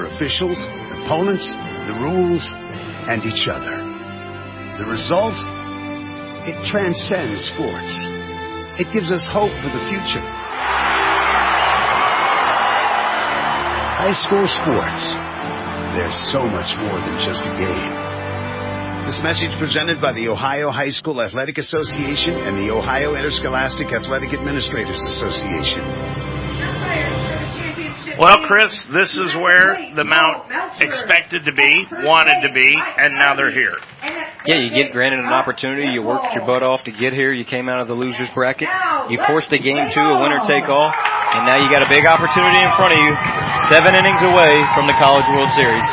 for officials, opponents, the rules, and each other. The result? It transcends sports. It gives us hope for the future. High school sports. There's so much more than just a game. This message presented by the Ohio High School Athletic Association and the Ohio Interscholastic Athletic Administrators Association. Well, Chris, this is where the Mount expected to be, wanted to be, and now they're here. Yeah, you get granted an opportunity. You worked your butt off to get here. You came out of the losers bracket. You forced a game two, a winner take all, and now you got a big opportunity in front of you. Seven innings away from the College World Series.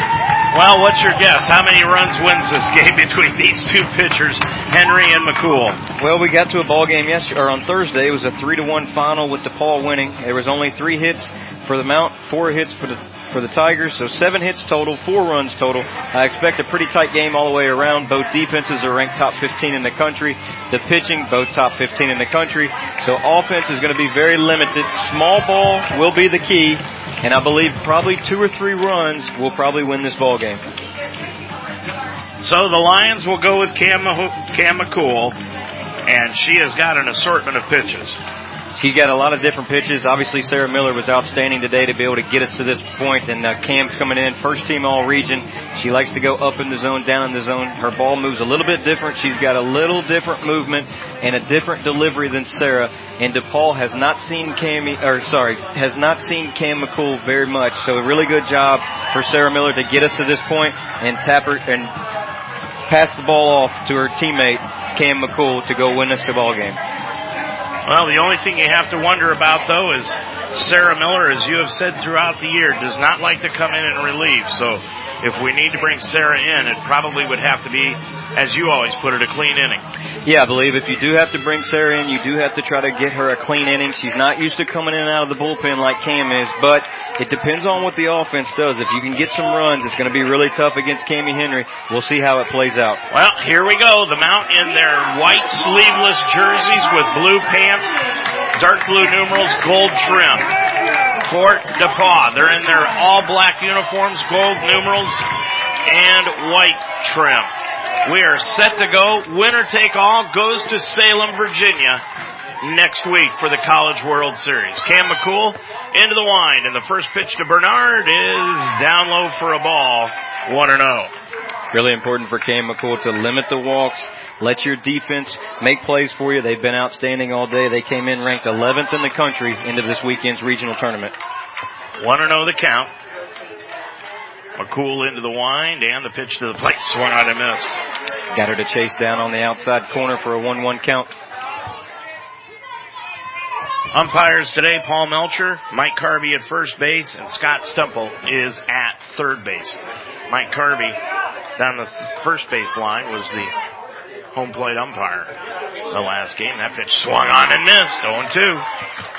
Well, what's your guess? How many runs wins this game between these two pitchers, Henry and McCool? Well, we got to a ball game yesterday, or on Thursday. It was a three to one final with DePauw winning. There was only three hits for the Mount, four hits for the for the Tigers. So seven hits total, four runs total. I expect a pretty tight game all the way around. Both defenses are ranked top 15 in the country. The pitching, both top 15 in the country. So offense is going to be very limited. Small ball will be the key, and I believe probably two or three runs will probably win this ball game. So the Lions will go with Cam, Cam McCool, and she has got an assortment of pitches. She's got a lot of different pitches. Obviously, Sarah Miller was outstanding today to be able to get us to this point. and uh, Cam's coming in, first team all region. She likes to go up in the zone, down in the zone. Her ball moves a little bit different. She's got a little different movement and a different delivery than Sarah. And DePauw has not seen Cami, or sorry, has not seen Cam McCool very much. So a really good job for Sarah Miller to get us to this point and tap her and pass the ball off to her teammate Cam McCool to go win us the ball game. Well, the only thing you have to wonder about though is Sarah Miller, as you have said throughout the year, does not like to come in and relieve. So if we need to bring Sarah in, it probably would have to be, as you always put it, a clean inning. Yeah, I believe if you do have to bring Sarah in, you do have to try to get her a clean inning. She's not used to coming in and out of the bullpen like Cam is, but it depends on what the offense does. If you can get some runs, it's going to be really tough against Cami Henry. We'll see how it plays out. Well, here we go. The Mount in their white sleeveless jerseys with blue pants, dark blue numerals, gold trim. Fort DePauw. They're in their all black uniforms, gold numerals, and white trim. We are set to go. Winner take all goes to Salem, Virginia next week for the College World Series. Cam McCool into the wind, and the first pitch to Bernard is down low for a ball, 1 0. Really important for Cam McCool to limit the walks, let your defense make plays for you. They've been outstanding all day. They came in ranked 11th in the country into this weekend's regional tournament. 1 0 the count. McCool into the wind and the pitch to the plate. Swung out and missed. Got her to chase down on the outside corner for a 1-1 count. Umpires today, Paul Melcher, Mike Carby at first base, and Scott Stemple is at third base. Mike Carby down the first base line was the home plate umpire the last game. That pitch swung on and missed, 0-2.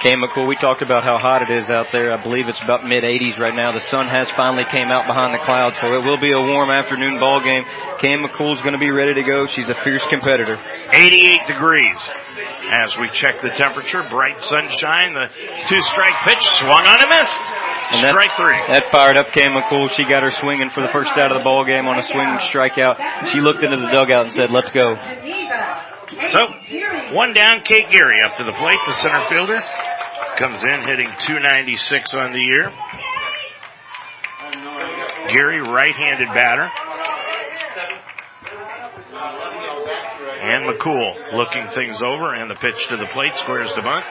Cam McCool, we talked about how hot it is out there. I believe it's about mid 80s right now. The sun has finally came out behind the clouds, so it will be a warm afternoon ball game. Cam McCool's going to be ready to go. She's a fierce competitor. 88 degrees as we check the temperature. Bright sunshine. The two strike pitch swung on and missed. And that, strike three. That fired up Cam McCool. She got her swinging for the first out of the ball game on a swinging strikeout. She looked into the dugout and said, let's go. So, one down, Kate Geary up to the plate, the center fielder. Comes in hitting 296 on the year. Geary, right-handed batter. And McCool looking things over and the pitch to the plate squares the bunt.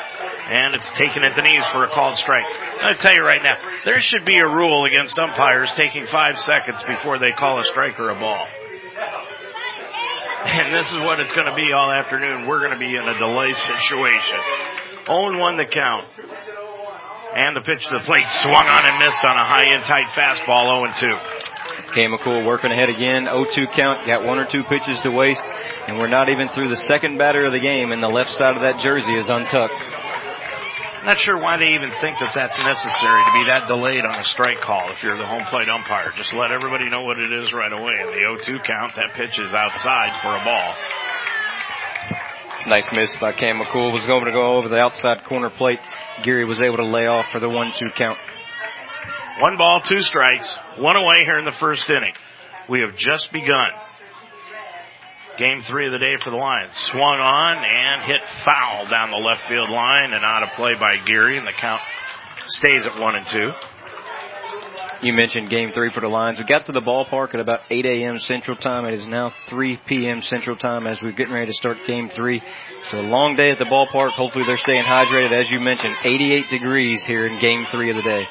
And it's taken at the knees for a called strike. I tell you right now, there should be a rule against umpires taking five seconds before they call a strike or a ball. And this is what it's going to be all afternoon. We're going to be in a delay situation. 0-1 the count. And the pitch to the plate swung on and missed on a high and tight fastball 0-2. Kay McCool working ahead again. 0-2 count. Got one or two pitches to waste. And we're not even through the second batter of the game and the left side of that jersey is untucked. Not sure why they even think that that's necessary to be that delayed on a strike call if you're the home plate umpire. Just let everybody know what it is right away. In the 0-2 count, that pitch is outside for a ball. Nice miss by Cam McCool. Was going to go over the outside corner plate. Geary was able to lay off for the one-two count. One ball, two strikes, one away here in the first inning. We have just begun. Game three of the day for the Lions. Swung on and hit foul down the left field line and out of play by Geary and the count stays at one and two. You mentioned game three for the Lions. We got to the ballpark at about 8 a.m. Central Time. It is now 3 p.m. Central Time as we're getting ready to start game three. It's a long day at the ballpark. Hopefully they're staying hydrated. As you mentioned, 88 degrees here in game three of the day.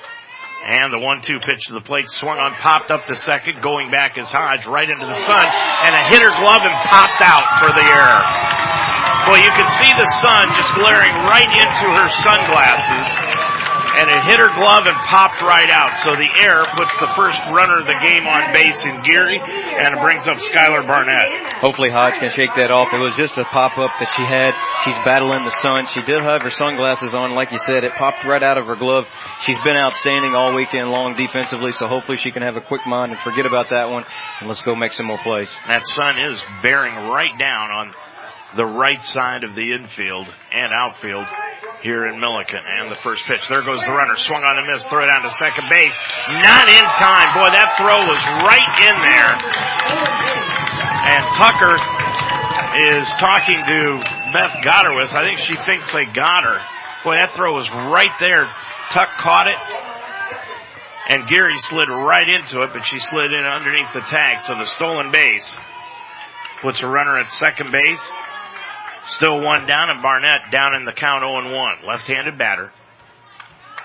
And the one-two pitch to the plate swung on, popped up to second, going back is Hodge right into the sun, and a hitter glove and popped out for the error. Well, you can see the sun just glaring right into her sunglasses and it hit her glove and popped right out. So the air puts the first runner of the game on base in Geary, and it brings up Skylar Barnett. Hopefully Hodge can shake that off. It was just a pop up that she had. She's battling the sun. She did have her sunglasses on, like you said. It popped right out of her glove. She's been outstanding all weekend long defensively, so hopefully she can have a quick mind and forget about that one, and let's go make some more plays. That sun is bearing right down on the right side of the infield and outfield here in Millikin. And the first pitch. There goes the runner. Swung on a miss. Throw down to second base. Not in time. Boy, that throw was right in there. And Tucker is talking to Beth Gotterwitz. I think she thinks they got her. Boy, that throw was right there. Tuck caught it. And Geary slid right into it, but she slid in underneath the tag. So the stolen base puts a runner at second base. Still one down and Barnett down in the count 0-1. Left-handed batter.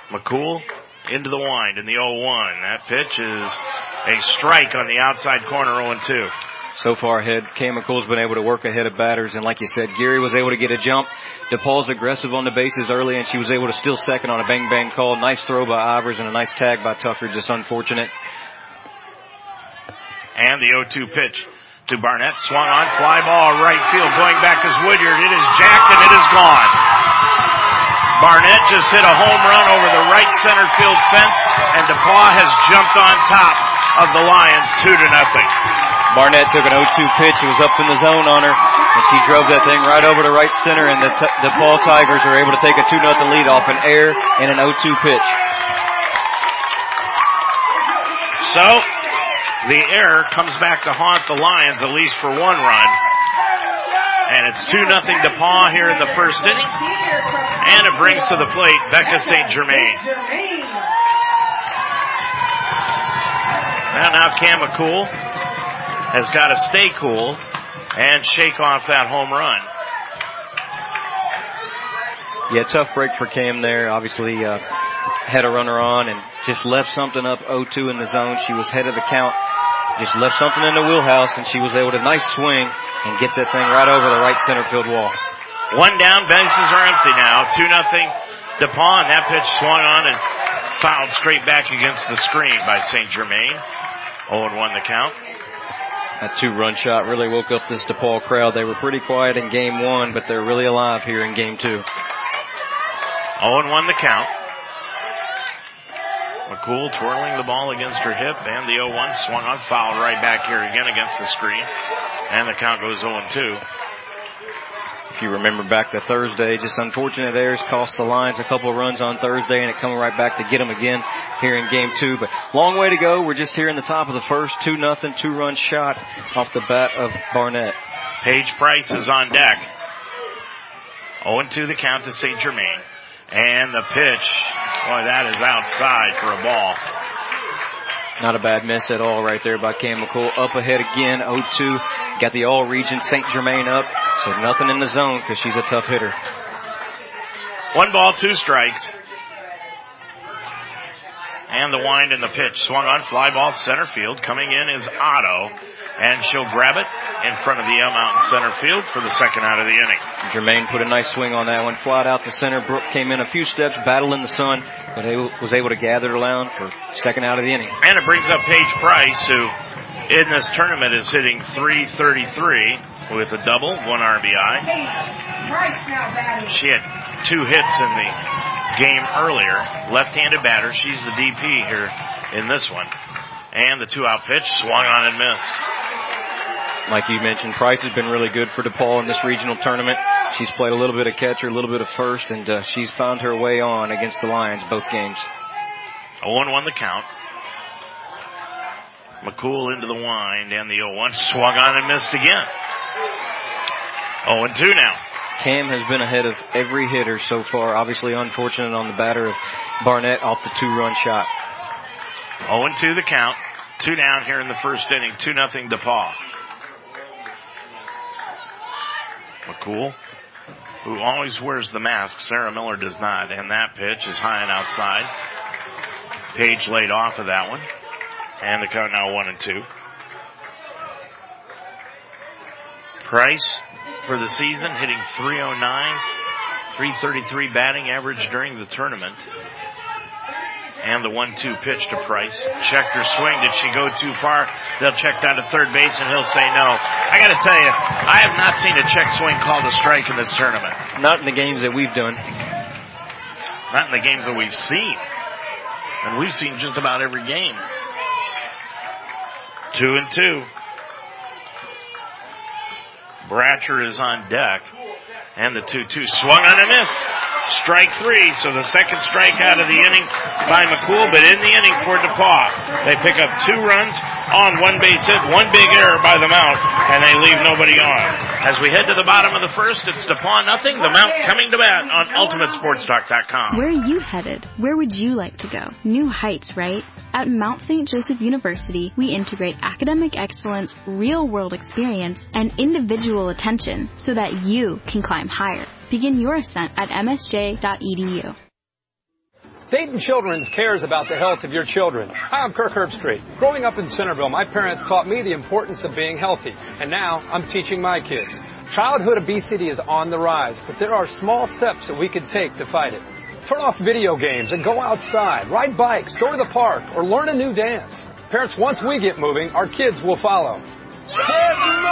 McCool into the wind in the 0-1. That pitch is a strike on the outside corner 0-2. So far ahead, Cam McCool's been able to work ahead of batters, and like you said, Geary was able to get a jump. DePauw's aggressive on the bases early, and she was able to steal second on a bang bang call. Nice throw by Ivers and a nice tag by Tucker, just unfortunate. And the 0-2 pitch to Barnett. Swung on, fly ball, right field. Going back is Woodyard. It is jacked and it is gone. Barnett just hit a home run over the right center field fence, and DePauw has jumped on top of the Lions two to nothing. Barnett took an 0-2 pitch. It was up in the zone on her, and she drove that thing right over to right center, and the t- DePauw Tigers are able to take a 2 nothing lead off an air and an 0-2 pitch. So, the error comes back to haunt the Lions at least for one run. And it's 2 nothing Paw here in the first inning. And it brings to the plate Becca St. Germain. Now, now Cam McCool has got to stay cool and shake off that home run. Yeah, tough break for Cam there. Obviously, uh, had a runner on and just left something up 0-2 in the zone. She was head of the count just left something in the wheelhouse and she was able to nice swing and get that thing right over the right center field wall. One down, bases are empty now. Two nothing. DePauw, that pitch swung on and fouled straight back against the screen by St. Germain. 0 1 the count. That two run shot really woke up this DePauw crowd. They were pretty quiet in game one, but they're really alive here in game two. 0 1 the count. McCool twirling the ball against her hip and the 0-1 swung on foul right back here again against the screen. And the count goes 0-2. If you remember back to Thursday, just unfortunate errors cost the Lions a couple of runs on Thursday and it coming right back to get them again here in game two. But long way to go. We're just here in the top of the first, two nothing, two run shot off the bat of Barnett. Paige Price is on deck. 0-2 the count to St. Germain. And the pitch Boy, that is outside for a ball. Not a bad miss at all right there by Cam McCool. Up ahead again, 0-2. Got the all region St. Germain up. So nothing in the zone because she's a tough hitter. One ball, two strikes. And the wind and the pitch. Swung on fly ball center field. Coming in is Otto and she'll grab it in front of the M out Mountain center field for the second out of the inning. Germain put a nice swing on that one, flat out the center. Brooke came in a few steps, battled in the sun, but he was able to gather it around for second out of the inning. And it brings up Paige Price, who in this tournament is hitting 333 with a double, one RBI. She had two hits in the game earlier. Left-handed batter. She's the DP here in this one. And the two out pitch swung on and missed. Like you mentioned, Price has been really good for DePauw in this regional tournament. She's played a little bit of catcher, a little bit of first, and uh, she's found her way on against the Lions both games. 0-1 the count. McCool into the wind and the 0-1 swung on and missed again. 0-2 now. Cam has been ahead of every hitter so far. Obviously unfortunate on the batter of Barnett off the two run shot. 0-2 the count. Two down here in the first inning. 2 nothing DePauw. McCool, who always wears the mask. Sarah Miller does not. And that pitch is high and outside. Page laid off of that one. And the count now one and two. Price for the season hitting 309, 333 batting average during the tournament. And the one-two pitch to Price. Checked her swing. Did she go too far? They'll check down to third base and he'll say no. I gotta tell you, I have not seen a check swing called a strike in this tournament. Not in the games that we've done. Not in the games that we've seen. And we've seen just about every game. Two and two. Bratcher is on deck. And the 2-2 swung on a miss. Strike three, so the second strike out of the inning by McCool, but in the inning for DePauw. They pick up two runs on one base hit, one big error by the Mount, and they leave nobody on. As we head to the bottom of the first, it's DePauw nothing, the Mount coming to bat on UltimateSportsTalk.com. Where are you headed? Where would you like to go? New heights, right? At Mount St. Joseph University, we integrate academic excellence, real world experience, and individual attention so that you can climb higher. Begin your ascent at msj.edu. Dayton Children's cares about the health of your children. Hi, I'm Kirk Herbstreit. Growing up in Centerville, my parents taught me the importance of being healthy, and now I'm teaching my kids. Childhood obesity is on the rise, but there are small steps that we can take to fight it. Turn off video games and go outside, ride bikes, go to the park, or learn a new dance. Parents, once we get moving, our kids will follow. Get moving!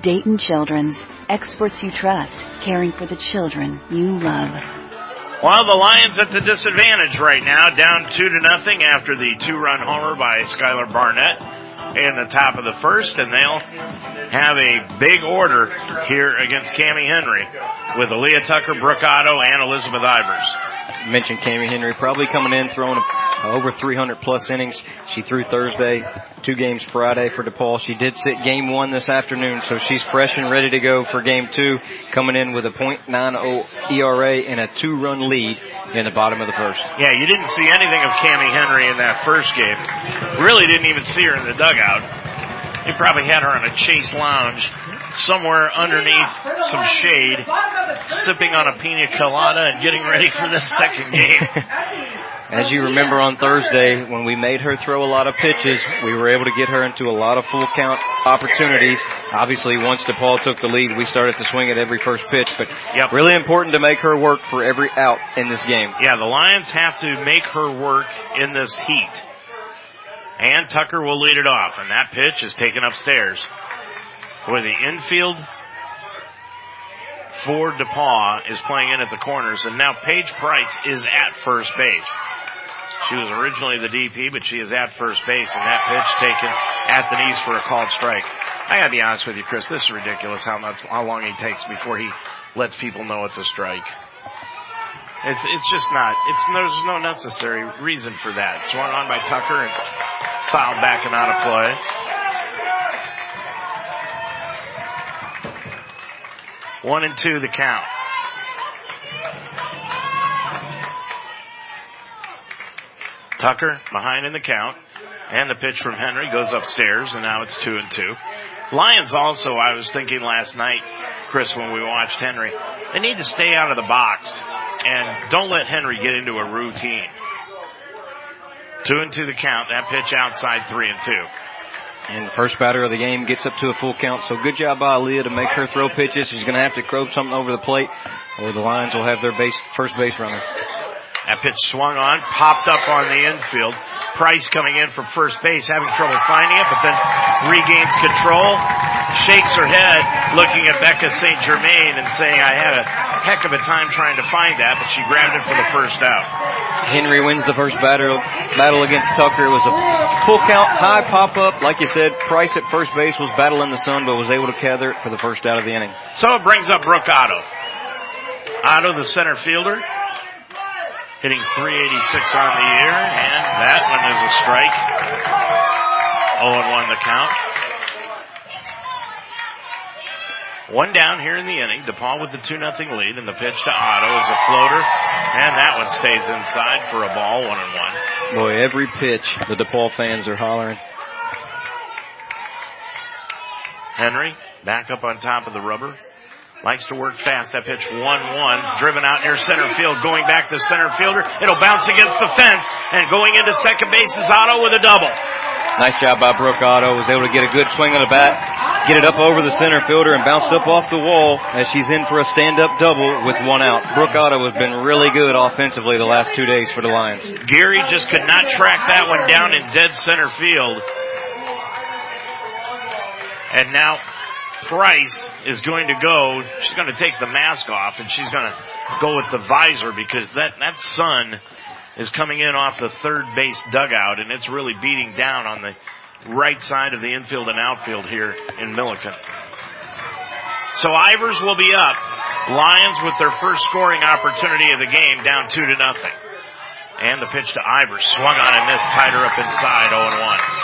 Dayton Children's, experts you trust, caring for the children you love. While the Lions at the disadvantage right now, down two to nothing after the two-run homer by Skylar Barnett in the top of the first, and they'll have a big order here against Cami Henry with Aaliyah Tucker, Brooke Otto, and Elizabeth Ivers. Mentioned Cami Henry probably coming in throwing over 300 plus innings. She threw Thursday, two games Friday for DePauw. She did sit game one this afternoon, so she's fresh and ready to go for game two, coming in with a .90 ERA and a two run lead in the bottom of the first. Yeah, you didn't see anything of Cami Henry in that first game. Really didn't even see her in the dugout. They probably had her on a chaise lounge somewhere underneath some shade, sipping on a pina colada and getting ready for the second game. As you remember on Thursday, when we made her throw a lot of pitches, we were able to get her into a lot of full count opportunities. Obviously, once DePauw took the lead, we started to swing at every first pitch, but Yep. really important to make her work for every out in this game. Yeah, the Lions have to make her work in this heat. And Tucker will lead it off, and that pitch is taken upstairs. Boy, the infield for DePauw is playing in at the corners, and now Paige Price is at first base. She was originally the DP, but she is at first base, and that pitch taken at the knees for a called strike. I gotta be honest with you, Chris, this is ridiculous how much, how long he takes before he lets people know it's a strike. It's, it's just not, it's, there's no necessary reason for that. Swung on by Tucker and fouled back and out of play. One and two the count. Tucker behind in the count. And the pitch from Henry goes upstairs and now it's two and two. Lions also, I was thinking last night, Chris, when we watched Henry, they need to stay out of the box and don't let Henry get into a routine. Two and two the count. That pitch outside three and two. And the first batter of the game gets up to a full count. So good job by Aaliyah to make her throw pitches. She's going to have to throw something over the plate, or the Lions will have their base first base runner. That pitch swung on, popped up on the infield. Price coming in from first base, having trouble finding it, but then regains control, shakes her head, looking at Becca St. Germain and saying, I had a heck of a time trying to find that, but she grabbed it for the first out. Henry wins the first battle battle against Tucker. It was a full count, high pop up. Like you said, Price at first base was battling the sun, but was able to gather it for the first out of the inning. So it brings up Brooke Otto. Otto, the center fielder. Hitting 386 on the year, and that one is a strike. 0 1 the count. One down here in the inning. DePauw with the 2 nothing lead, and the pitch to Otto is a floater, and that one stays inside for a ball, 1 and 1. Boy, every pitch the DePauw fans are hollering. Henry back up on top of the rubber. Likes to work fast. That pitch 1-1. Driven out near center field. Going back to center fielder. It'll bounce against the fence. And going into second base is Otto with a double. Nice job by Brooke Otto. Was able to get a good swing of the bat, get it up over the center fielder, and bounced up off the wall as she's in for a stand-up double with one out. Brooke Otto has been really good offensively the last two days for the Lions. Geary just could not track that one down in dead center field. And now Price is going to go. She's going to take the mask off and she's going to go with the visor because that, that sun is coming in off the third base dugout and it's really beating down on the right side of the infield and outfield here in Millikin. So Ivers will be up. Lions with their first scoring opportunity of the game down two to nothing. And the pitch to Ivers swung on and missed, tied her up inside 0-1.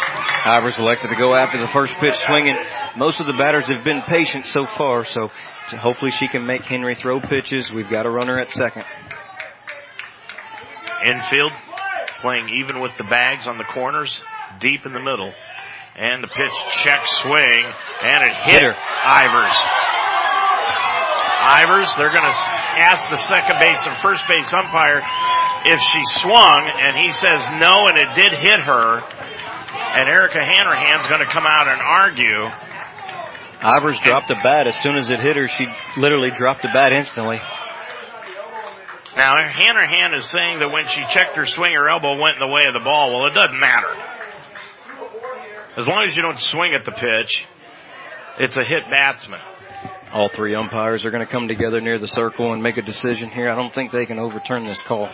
Ivers elected to go after the first pitch swinging. Most of the batters have been patient so far, so hopefully she can make Henry throw pitches. We've got a runner at second. Infield playing even with the bags on the corners, deep in the middle. And the pitch check swing, and it hit, her. Ivers. Ivers, they're going to ask the second base and first base umpire if she swung, and he says no, and it did hit her. And Erica Hanrahan's going to come out and argue. Ivers dropped a bat as soon as it hit her. She literally dropped the bat instantly. Now, Hanrahan is saying that when she checked her swing, her elbow went in the way of the ball. Well, it doesn't matter. As long as you don't swing at the pitch, it's a hit batsman. All three umpires are going to come together near the circle and make a decision here. I don't think they can overturn this call.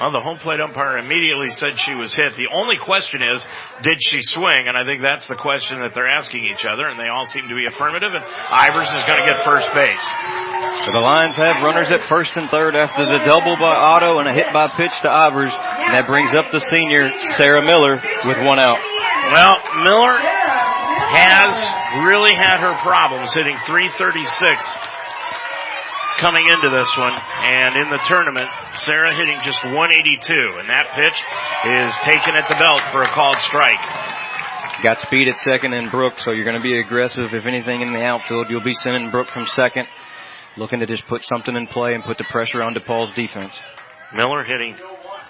Well, the home plate umpire immediately said she was hit. The only question is, did she swing? And I think that's the question that they're asking each other, and they all seem to be affirmative, and Ivers is going to get first base. So the Lions have runners at first and third after the double by Otto and a hit by pitch to Ivers, and that brings up the senior, Sarah Miller, with one out. Well, Miller has really had her problems hitting 336 coming into this one. And in the tournament, Sarah hitting just 182. And that pitch is taken at the belt for a called strike. Got speed at second and Brooke, so you're going to be aggressive. If anything in the outfield, you'll be sending Brooke from second, looking to just put something in play and put the pressure on DePauw's defense. Miller hitting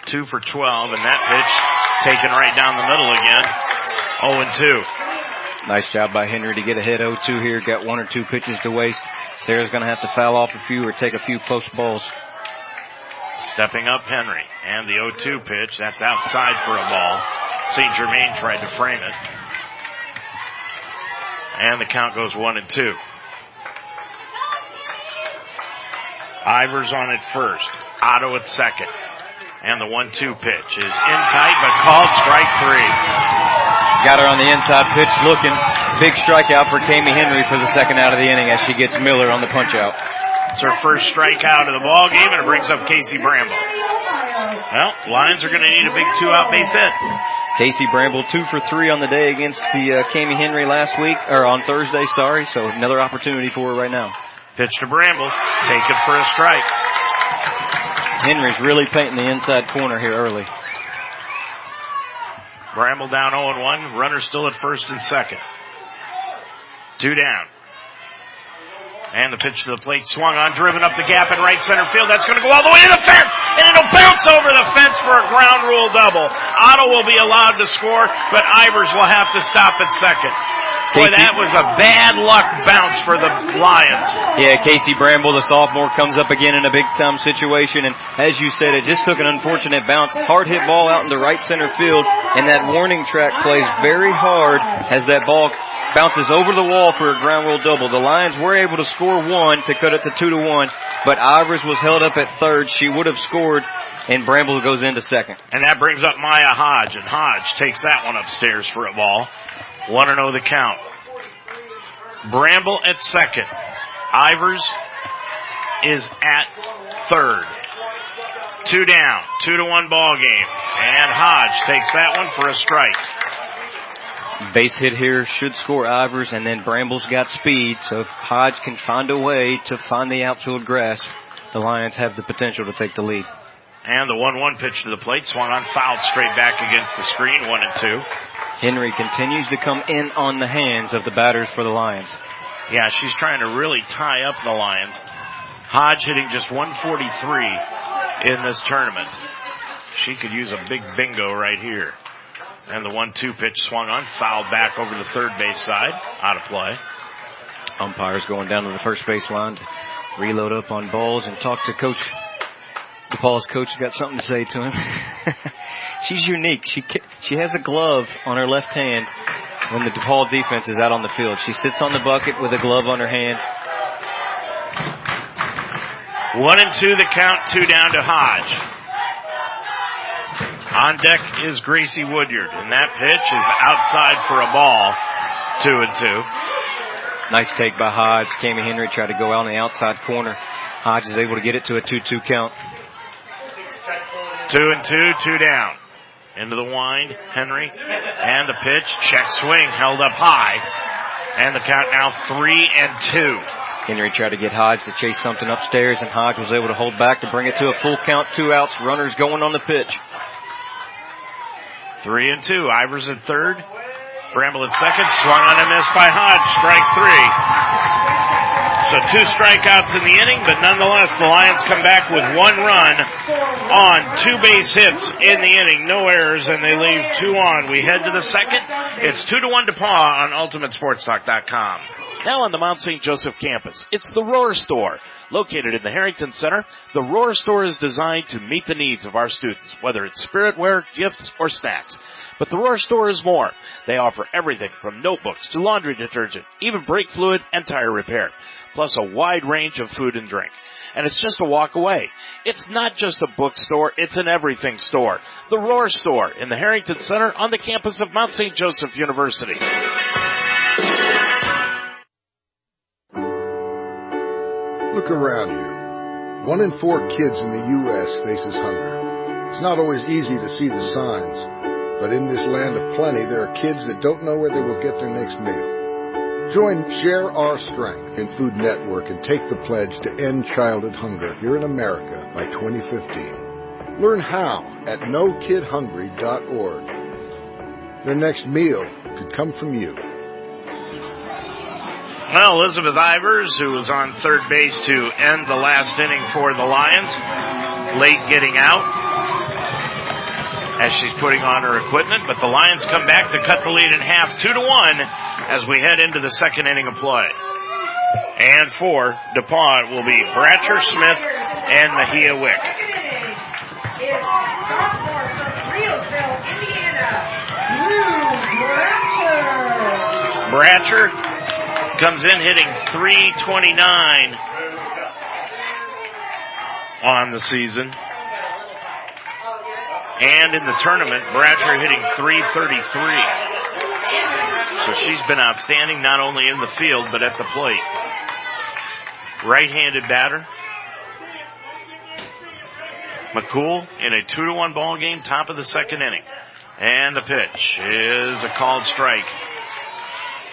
two for 12, and that pitch taken right down the middle again. 0 and 2. Nice job by Henry to get ahead 0-2 here. Got one or two pitches to waste. Sarah's going to have to foul off a few or take a few post balls. Stepping up Henry and the 0-2 pitch. That's outside for a ball. St. Germain tried to frame it. And the count goes one and two. Ivers on it first. Otto at second. And the one-two pitch is in tight but called strike three. Got her on the inside pitch looking. Big strikeout for Cami Henry for the second out of the inning as she gets Miller on the punch out. It's her first strikeout of the ball game and it brings up Casey Bramble. Well, Lions are going to need a big two out base hit. Casey Bramble two for three on the day against the uh, Cami Henry last week, or on Thursday, sorry. So another opportunity for her right now. Pitch to Bramble. Take it for a strike. Henry's really painting the inside corner here early. Bramble down 0-1. Runner still at first and second. Two down. And the pitch to the plate swung on, driven up the gap in right center field. That's going to go all the way to the fence, and it'll bounce over the fence for a ground rule double. Otto will be allowed to score, but Ivers will have to stop at second. Boy, that was a bad luck bounce for the Lions. Yeah, Casey Bramble, the sophomore, comes up again in a big time situation, and as you said, it just took an unfortunate bounce. Hard hit ball out in the right center field, and that warning track plays very hard as that ball bounces over the wall for a ground rule double. The Lions were able to score one to cut it to two to one, but Ivers was held up at third. She would have scored, and Bramble goes into second. And that brings up Maya Hodge, and Hodge takes that one upstairs for a ball. One and zero the count. Bramble at second. Ivers is at third. Two down, two to one ball game. And Hodge takes that one for a strike. Base hit here should score Ivers, and then Bramble's got speed, so if Hodge can find a way to find the outfield grass, the Lions have the potential to take the lead. And the 1-1 pitch to the plate swung on fouled straight back against the screen, one and two. Henry continues to come in on the hands of the batters for the Lions. Yeah, she's trying to really tie up the Lions. Hodge hitting just 143 in this tournament. She could use a big bingo right here. And the one-two pitch swung on, fouled back over the third base side, out of play. Umpires going down to the first base line to reload up on balls and talk to Coach. DePauw's coach got something to say to him. She's unique. She she has a glove on her left hand when the DePauw defense is out on the field. She sits on the bucket with a glove on her hand. One and two, the count, two down to Hodge. On deck is Gracie Woodyard, and that pitch is outside for a ball. Two and two. Nice take by Hodge. Cami Henry tried to go out on the outside corner. Hodge is able to get it to a 2-2 count. Two and two, two down. Into the wind, Henry, and the pitch, check swing, held up high. And the count now three and two. Henry tried to get Hodge to chase something upstairs, and Hodge was able to hold back to bring it to a full count, two outs, runners going on the pitch. Three and two. Ivers at third. Bramble at second. Swung on and missed by Hodge. Strike three. So two strikeouts in the inning, but nonetheless the Lions come back with one run on two base hits in the inning. No errors and they leave two on. We head to the second. It's two to one DePauw on UltimateSportsTalk.com. Now on the Mount St. Joseph campus, it's the Roar Store. Located in the Harrington Center, the Roar Store is designed to meet the needs of our students, whether it's spiritware, gifts, or snacks. But the Roar Store is more. They offer everything from notebooks to laundry detergent, even brake fluid and tire repair, plus a wide range of food and drink. And it's just a walk away. It's not just a bookstore, it's an everything store. The Roar Store in the Harrington Center on the campus of Mount St. Joseph University. Look around you. One in four kids in the U.S. faces hunger. It's not always easy to see the signs, but in this land of plenty, there are kids that don't know where they will get their next meal. Join Share Our Strength in Food Network and take the pledge to end childhood hunger here in America by 2015. Learn how at NoKidHungry.org. Their next meal could come from you. Well, Elizabeth Ivers, who was on third base to end the last inning for the Lions, late getting out as she's putting on her equipment, but the Lions come back to cut the lead in half, two to one, as we head into the second inning of play. And for DePauw will be Bratcher, Smith, and Mahia Wick. Bratcher comes in hitting 329 on the season. And in the tournament, Bratcher hitting 333. So she's been outstanding not only in the field, but at the plate. Right-handed batter. McCool in a two to one ball game, top of the second inning. And the pitch is a called strike.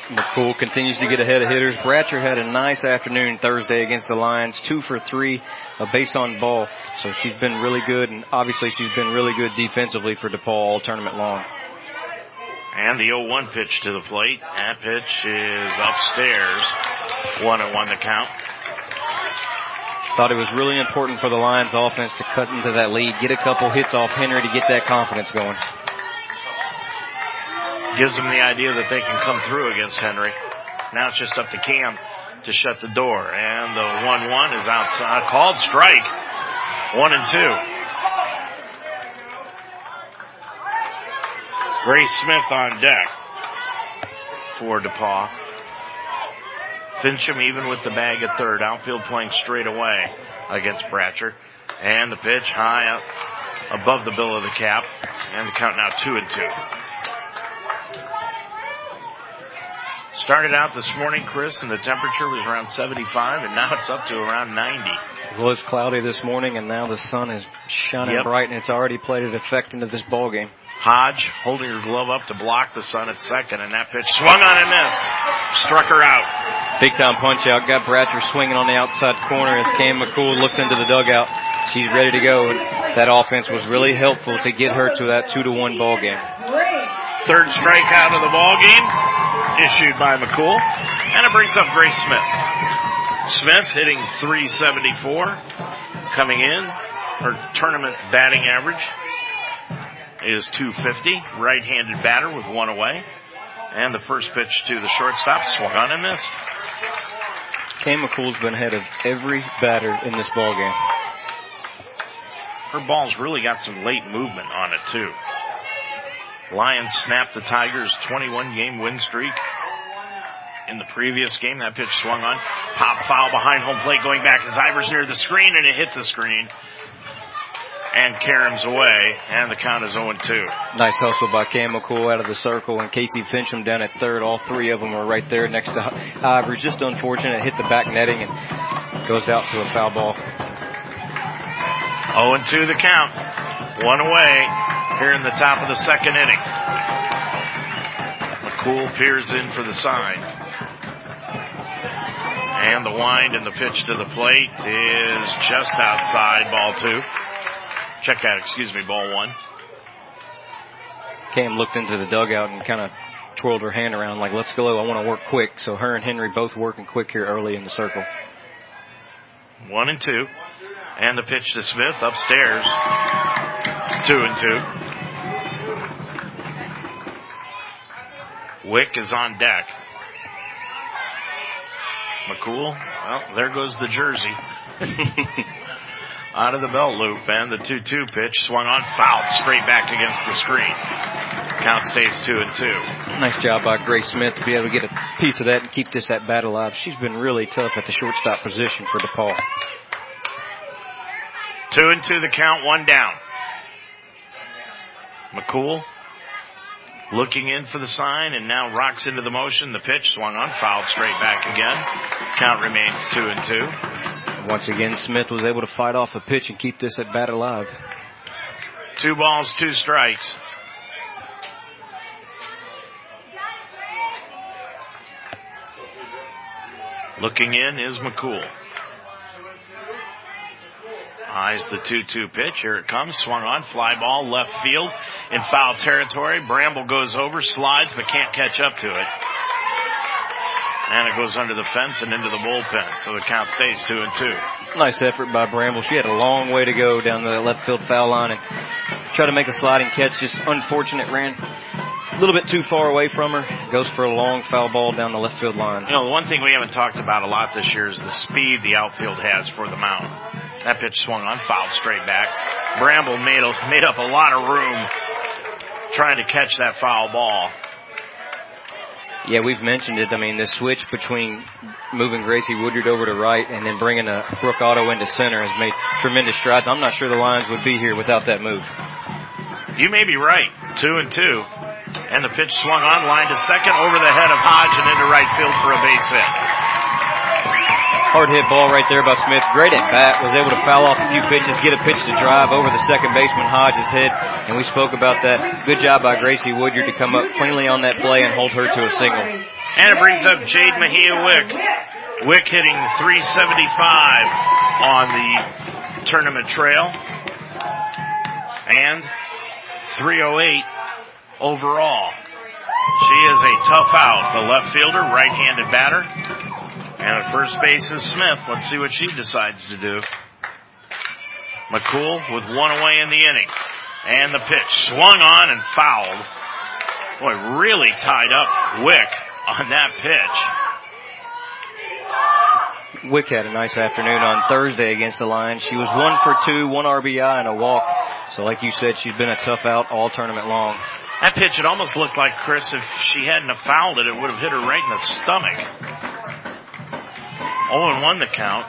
McCool continues to get ahead of hitters. Bratcher had a nice afternoon Thursday against the Lions, two for three, Uh, a base on ball. So she's been really good, and obviously she's been really good defensively for DePauw all tournament long. And the 0-1 pitch to the plate. That pitch is upstairs. One and one to count. Thought it was really important for the Lions offense to cut into that lead, get a couple hits off Henry to get that confidence going gives them the idea that they can come through against Henry. Now it's just up to Cam to shut the door. And the 1-1 is outside. Called strike. One and two. Grace Smith on deck for DePauw. Fincham even with the bag at third. Outfield playing straight away against Bratcher. And the pitch high up above the bill of the cap. And the count now two and two. Started out this morning, Chris, and the temperature was around 75, and now it's up to around 90. It was cloudy this morning, and now the sun is shining Yep. bright, and it's already played an effect into this ball game. Hodge holding her glove up to block the sun at second, and that pitch swung on and missed. Struck her out. Big time punch out. Got Bratcher swinging on the outside corner as Cam McCool looks into the dugout. She's ready to go. That offense was really helpful to get her to that two to one ball game. Third strikeout of the ball game issued by McCool, and it brings up Grace Smith. Smith hitting 374, coming in. Her tournament batting average is 250. Right-handed batter with one away. And the first pitch to the shortstop swung on and missed. Cam McCool's been ahead of every batter in this ball game. Her ball's really got some late movement on it too. Lions snapped the Tigers 21 game win streak. In the previous game, that pitch swung on. Pop foul behind home plate going back as Ivers near the screen and it hit the screen. And Karen's away and the count is 0-2. Nice hustle by Cam McCool out of the circle and Casey Fincham down at third. All three of them are right there next to Ivers. Just unfortunate. Hit the back netting and goes out to a foul ball. 0-2 the count. One away here in the top of the second inning. McCool peers in for the sign. And the wind and the pitch to the plate is just outside ball two. Check that, excuse me, ball one. Cam looked into the dugout and kind of twirled her hand around like, let's go. I want to work quick. So her and Henry both working quick here early in the circle. One and two. And the pitch to Smith upstairs. Two and two. Wick is on deck. McCool, well, there goes the jersey. Out of the belt loop and the 2-2 pitch swung on fouled straight back against the screen. Count stays two and two. Nice job by Grace Smith to be able to get a piece of that and keep this at bat alive. She's been really tough at the shortstop position for DePauw. Two and two the count, one down. McCool looking in for the sign and now rocks into the motion. The pitch swung on, fouled straight back again. Count remains two and two. Once again, Smith was able to fight off a pitch and keep this at bat alive. Two balls, two strikes. Looking in is McCool. Eyes the 2-2 pitch. Here it comes. Swung on. Fly ball left field in foul territory. Bramble goes over, slides, but can't catch up to it. And it goes under the fence and into the bullpen. So the count stays two and two. Nice effort by Bramble. She had a long way to go down the left field foul line and try to make a sliding catch. Just unfortunate. Ran a little bit too far away from her. Goes for a long foul ball down the left field line. You know, the one thing we haven't talked about a lot this year is the speed the outfield has for the mound. That pitch swung on, fouled straight back. Bramble made a, made up a lot of room trying to catch that foul ball. Yeah, we've mentioned it. I mean, the switch between moving Gracie Woodyard over to right and then bringing a Brooke Otto into center has made tremendous strides. I'm not sure the Lions would be here without that move. You may be right. Two and two. And the pitch swung on, line to second, over the head of Hodge and into right field for a base hit. Hard hit ball right there by Smith. Great at bat. Was able to foul off a few pitches, get a pitch to drive over the second baseman Hodge's head. And we spoke about that. Good job by Gracie Woodyard to come up cleanly on that play and hold her to a single. And it brings up Jade Mejia Wick. Wick hitting 375 on the tournament trail. And 308 overall. She is a tough out. The left fielder, right-handed batter. And at first base is Smith. Let's see what she decides to do. McCool with one away in the inning. And the pitch swung on and fouled. Boy, really tied up Wick on that pitch. Wick had a nice afternoon on Thursday against the Lions. She was one for two, one RBI and a walk. So like you said, she's been a tough out all tournament long. That pitch, it almost looked like Chris, if she hadn't have fouled it, it would have hit her right in the stomach. 0 and 1 the count.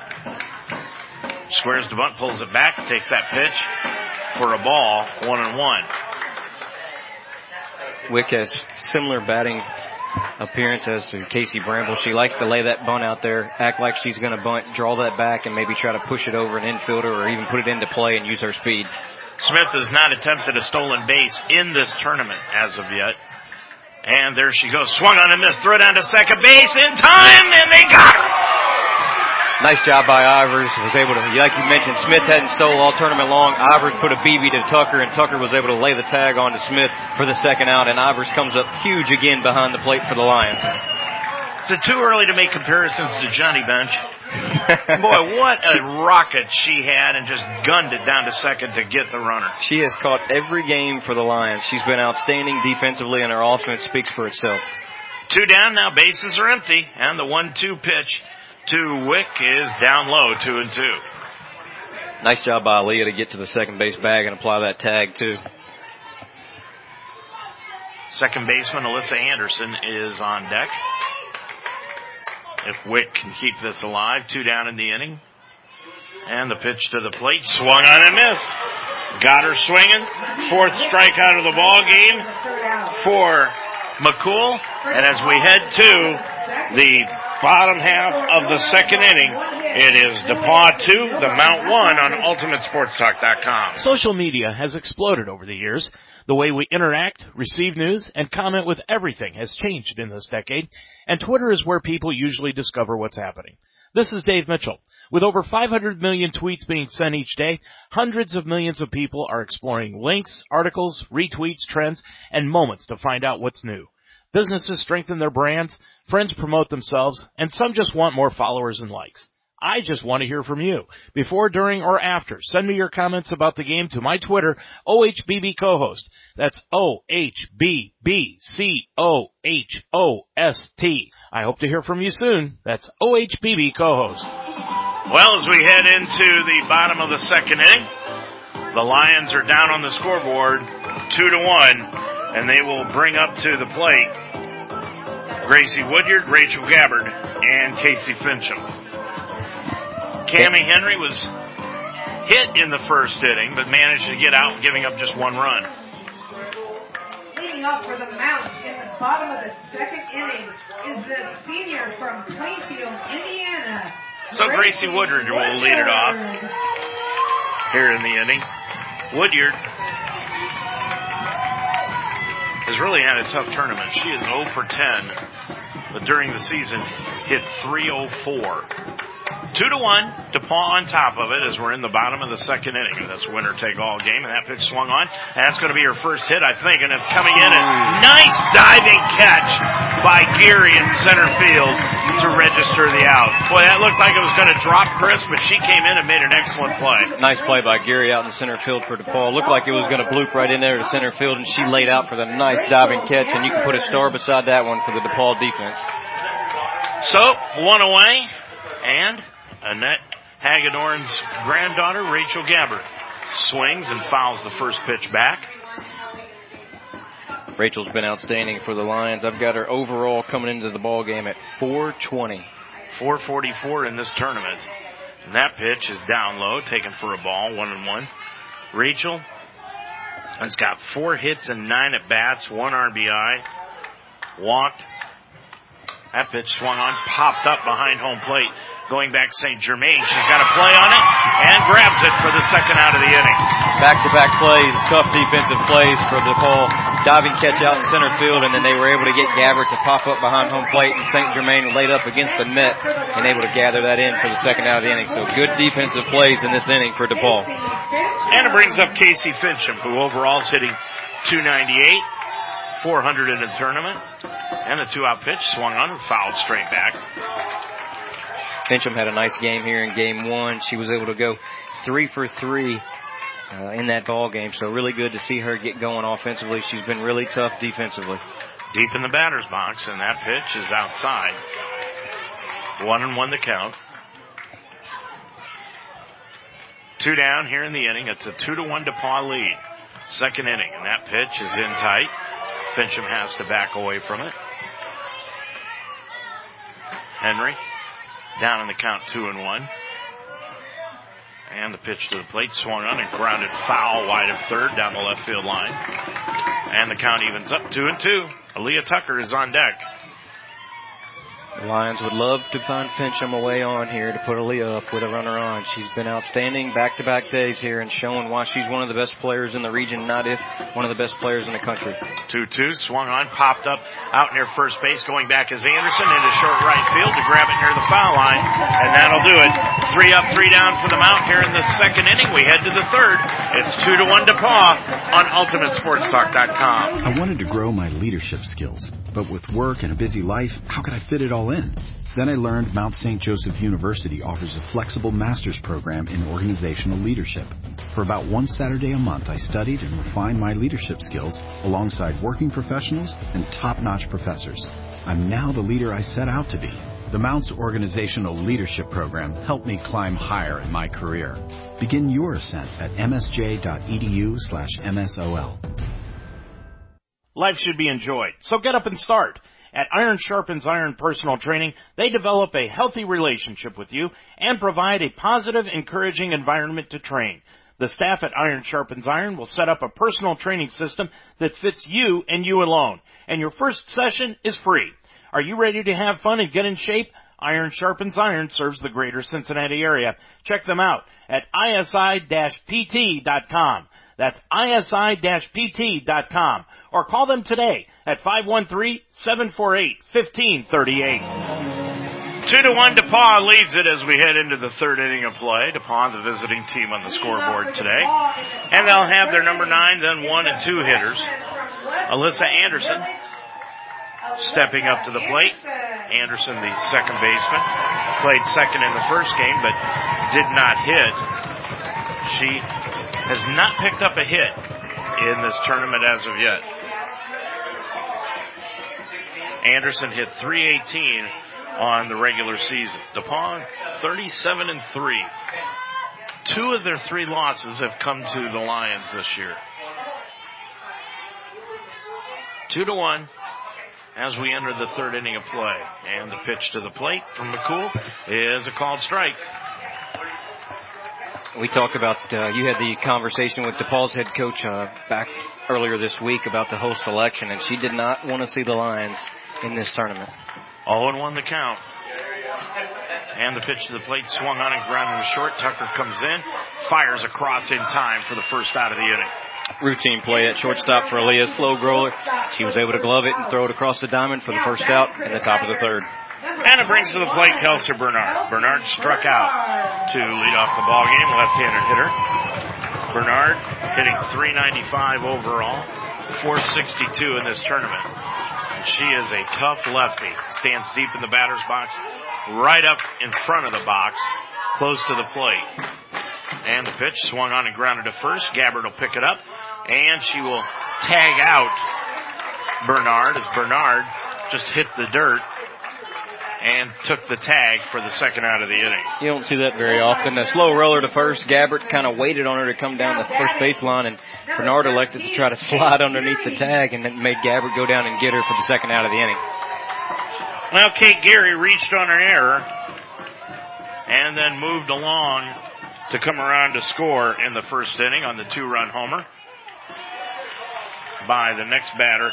Squares the bunt, pulls it back, takes that pitch for a ball, 1 and 1. Wick has similar batting appearance as to Casey Bramble. She likes to lay that bunt out there, act like she's going to bunt, draw that back, and maybe try to push it over an infielder or even put it into play and use her speed. Smith has not attempted a stolen base in this tournament as of yet. And there she goes. Swung on a miss. Throw down to second base in time, and they got her. Nice job by Ivers. Was able to, like you mentioned, Smith hadn't stole all tournament long. Ivers put a BB to Tucker, and Tucker was able to lay the tag on to Smith for the second out, and Ivers comes up huge again behind the plate for the Lions. Is it too early to make comparisons to Johnny Bench? Boy, what a rocket she had and just gunned it down to second to get the runner. She has caught every game for the Lions. She's been outstanding defensively, and her offense speaks for itself. Two down now, bases are empty, and the one-two pitch to Wick is down low, two and two. Nice job by Aaliyah to get to the second base bag and apply that tag too. Second baseman Alyssa Anderson is on deck. If Wick can keep this alive, two down in the inning. And the pitch to the plate, swung on and missed. Got her swinging. Fourth strikeout of the ball game for McCool. And as we head to the bottom half of the second inning. It is DePauw 2, the Mount 1 on UltimateSportsTalk.com. Social media has exploded over the years. The way we interact, receive news, and comment with everything has changed in this decade, and Twitter is where people usually discover what's happening. This is Dave Mitchell. With over 500 million tweets being sent each day, hundreds of millions of people are exploring links, articles, retweets, trends, and moments to find out what's new. Businesses strengthen their brands, friends promote themselves, and some just want more followers and likes. I just want to hear from you. Before, during, or after, send me your comments about the game to my Twitter, OHBB co-host. That's O-H-B-B-C-O-H-O-S-T. I hope to hear from you soon. That's OHBB. Well, as we head into the bottom of the second inning, the Lions are down on the scoreboard, two to one, and they will bring up to the plate Gracie Woodyard, Rachel Gabbard, and Casey Fincham. Cami Henry was hit in the first inning, but managed to get out, giving up just one run. Leading off for the Mount in the bottom of the second inning is the senior from Plainfield, Indiana. So Gracie Woodyard will lead it off here in the inning. Woodyard has really had a tough tournament. She is 0 for 10, but during the season hit 304. Two to one, DePauw on top of it as we're in the bottom of the second inning. And that's winner take all game, and that pitch swung on. That's going to be her first hit, I think, and it's coming in. A nice diving catch by Geary in center field to register the out. Boy, that looked like it was going to drop Chris, but she came in and made an excellent play. Nice play by Geary out in center field for DePauw. Looked like it was going to bloop right in there to center field, and she laid out for the nice diving catch, and you can put a star beside that one for the DePauw defense. So, one away, and Annette Hagedorn's granddaughter, Rachel Gabbard, swings and fouls the first pitch back. Rachel's been outstanding for the Lions. I've got her overall coming into the ball game at 420. 444 in this tournament. And that pitch is down low, taken for a ball, one and one. Rachel has got four hits and nine at bats, one RBI, walked. That pitch swung on, popped up behind home plate going back St. Germain. She's got a play on it and grabs it for the second out of the inning. Back to back plays, tough defensive plays for DePauw. Diving catch out in center field and then they were able to get Gabbard to pop up behind home plate and St. Germain laid up against the net and able to gather that in for the second out of the inning. So good defensive plays in this inning for DePauw. And it brings up Casey Fincham, who overall is hitting 298, 400 in the tournament. And the two out pitch swung on and fouled straight back. Fincham had a nice game here in game one. She was able to go three for three uh, in that ball game. So really good to see her get going offensively. She's been really tough defensively. Deep in the batter's box, and that pitch is outside. One and one to count. Two down here in the inning. It's a two to one DePauw lead. Second inning, and that pitch is in tight. Fincham has to back away from it. Henry down in the count two and one. And the pitch to the plate swung on and grounded foul wide of third down the left field line. And the count evens up two and two. Aaliyah Tucker is on deck. The Lions would love to find Fincham away on here to put Aaliyah up with a runner on. She's been outstanding back-to-back days here and showing why she's one of the best players in the region, not if one of the best players in the country. 2-2, swung on, popped up out near first base, going back as Anderson into short right field to grab it near the foul line, and that'll do it. Three up, three down for the Mount here in the second inning. We head to the third. It's two to one DePauw on UltimateSportsTalk.com. I wanted to grow my leadership skills, but with work and a busy life, how could I fit it all in? Then I learned Mount St. Joseph University offers a flexible master's program in organizational leadership. For about one Saturday a month, I studied and refined my leadership skills alongside working professionals and top-notch professors. I'm now the leader I set out to be. The Mounts Organizational Leadership Program helped me climb higher in my career. Begin your ascent at msj.edu slash msol. Life should be enjoyed, so get up and start. At Iron Sharpens Iron Personal Training, they develop a healthy relationship with you and provide a positive, encouraging environment to train. The staff at Iron Sharpens Iron will set up a personal training system that fits you and you alone. And your first session is free. Are you ready to have fun and get in shape? Iron Sharpens Iron serves the greater Cincinnati area. Check them out at isi-pt.com. That's isi-pt.com or call them today at 513-748-1538. Two to one, DePauw leads it as we head into the third inning of play. DePauw, the visiting team on the scoreboard today. And they'll have their number nine, then one and two hitters. Alyssa Anderson stepping up to the plate. Anderson, the second baseman, played second in the first game, but did not hit. She has not picked up a hit in this tournament as of yet. Anderson hit 318 on the regular season. DePauw 37 and 3. Two of their three losses have come to the Lions this year. Two to one as we enter the third inning of play. And the pitch to the plate from McCool is a called strike. We talked about, uh, you had the conversation with DePauw's head coach uh, back earlier this week about the host selection, and she did not want to see the Lions in this tournament. 0 1 the count. And the pitch to the plate swung on and grounded short. Tucker comes in, fires across in time for the first out of the inning. Routine play at shortstop for Aaliyah, slow grower. She was able to glove it and throw it across the diamond for the first out in the top of the third. And it brings to the plate Kelsey Bernard. Bernard struck out to lead off the ball game, left-handed hitter. Bernard hitting 395 overall, 462 in this tournament. And she is a tough lefty. Stands deep in the batter's box, right up in front of the box, close to the plate. And the pitch swung on and grounded to first. Gabbard will pick it up, and she will tag out Bernard as Bernard just hit the dirt and took the tag for the second out of the inning. You don't see that very often. A slow roller to first. Gabbard kind of waited on her to come down the first baseline, and Bernard elected to try to slide underneath the tag, and it made Gabbard go down and get her for the second out of the inning. Well, Kate Geary reached on an error and then moved along to come around to score in the first inning on the two-run homer by the next batter,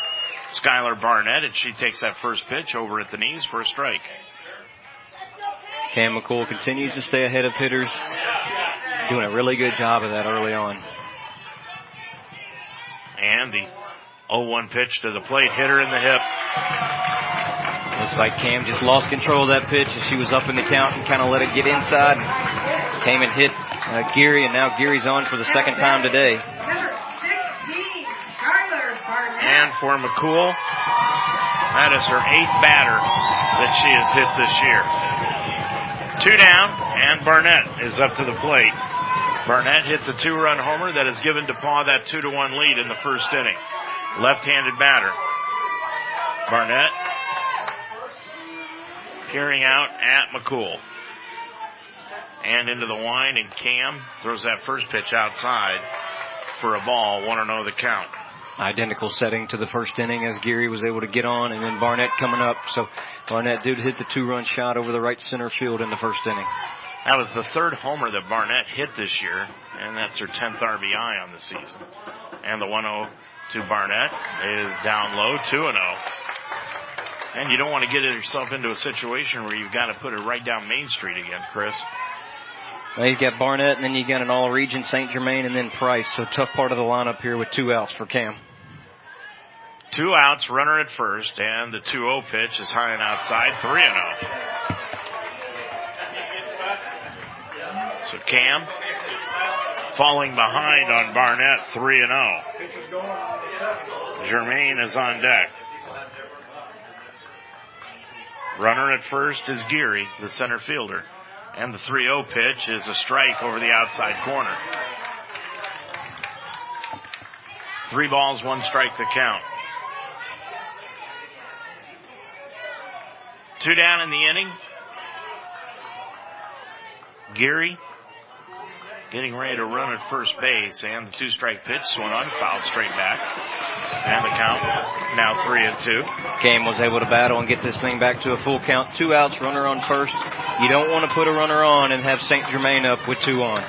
Skylar Barnett, and she takes that first pitch over at the knees for a strike. Cam McCool continues to stay ahead of hitters, doing a really good job of that early on. And the 0-1 pitch to the plate, hitter in the hip. Looks like Cam just lost control of that pitch as she was up in the count and kind of let it get inside. Came and hit uh, Geary, and now Geary's on for the second time today. And for McCool, that is her eighth batter that she has hit this year. Two down, and Barnett is up to the plate. Barnett hit the two-run homer that has given DePauw that two to one lead in the first inning. Left-handed batter. Barnett peering out at McCool. And into the wind, and Cam throws that first pitch outside for a ball. 1-0 the count. Identical setting to the first inning as Geary was able to get on, and then Barnett coming up. So Barnett did hit the two-run shot over the right center field in the first inning. That was the third homer that Barnett hit this year, and that's her 10th RBI on the season. And the 1-0 to Barnett is down low, 2-0. And you don't want to get yourself into a situation where you've got to put it right down Main Street again, Chris. Well, you've got Barnett, and then you've got an all-region St. Germain, and then Price. So tough part of the lineup here with two outs for Cam. Two outs, runner at first, and the 2-0 pitch is high and outside, 3 0. So Cam falling behind on Barnett, 3 0. Germain is on deck. Runner at first is Geary, the center fielder. And the 3-0 pitch is a strike over the outside corner. Three balls, one strike the count. Two down in the inning. Geary getting ready to run at first base, and the two strike pitch swung on, fouled straight back. And the count now three and two. Cam was able to battle and get this thing back to a full count. Two outs, runner on first. You don't want to put a runner on and have St. Germain up with two on.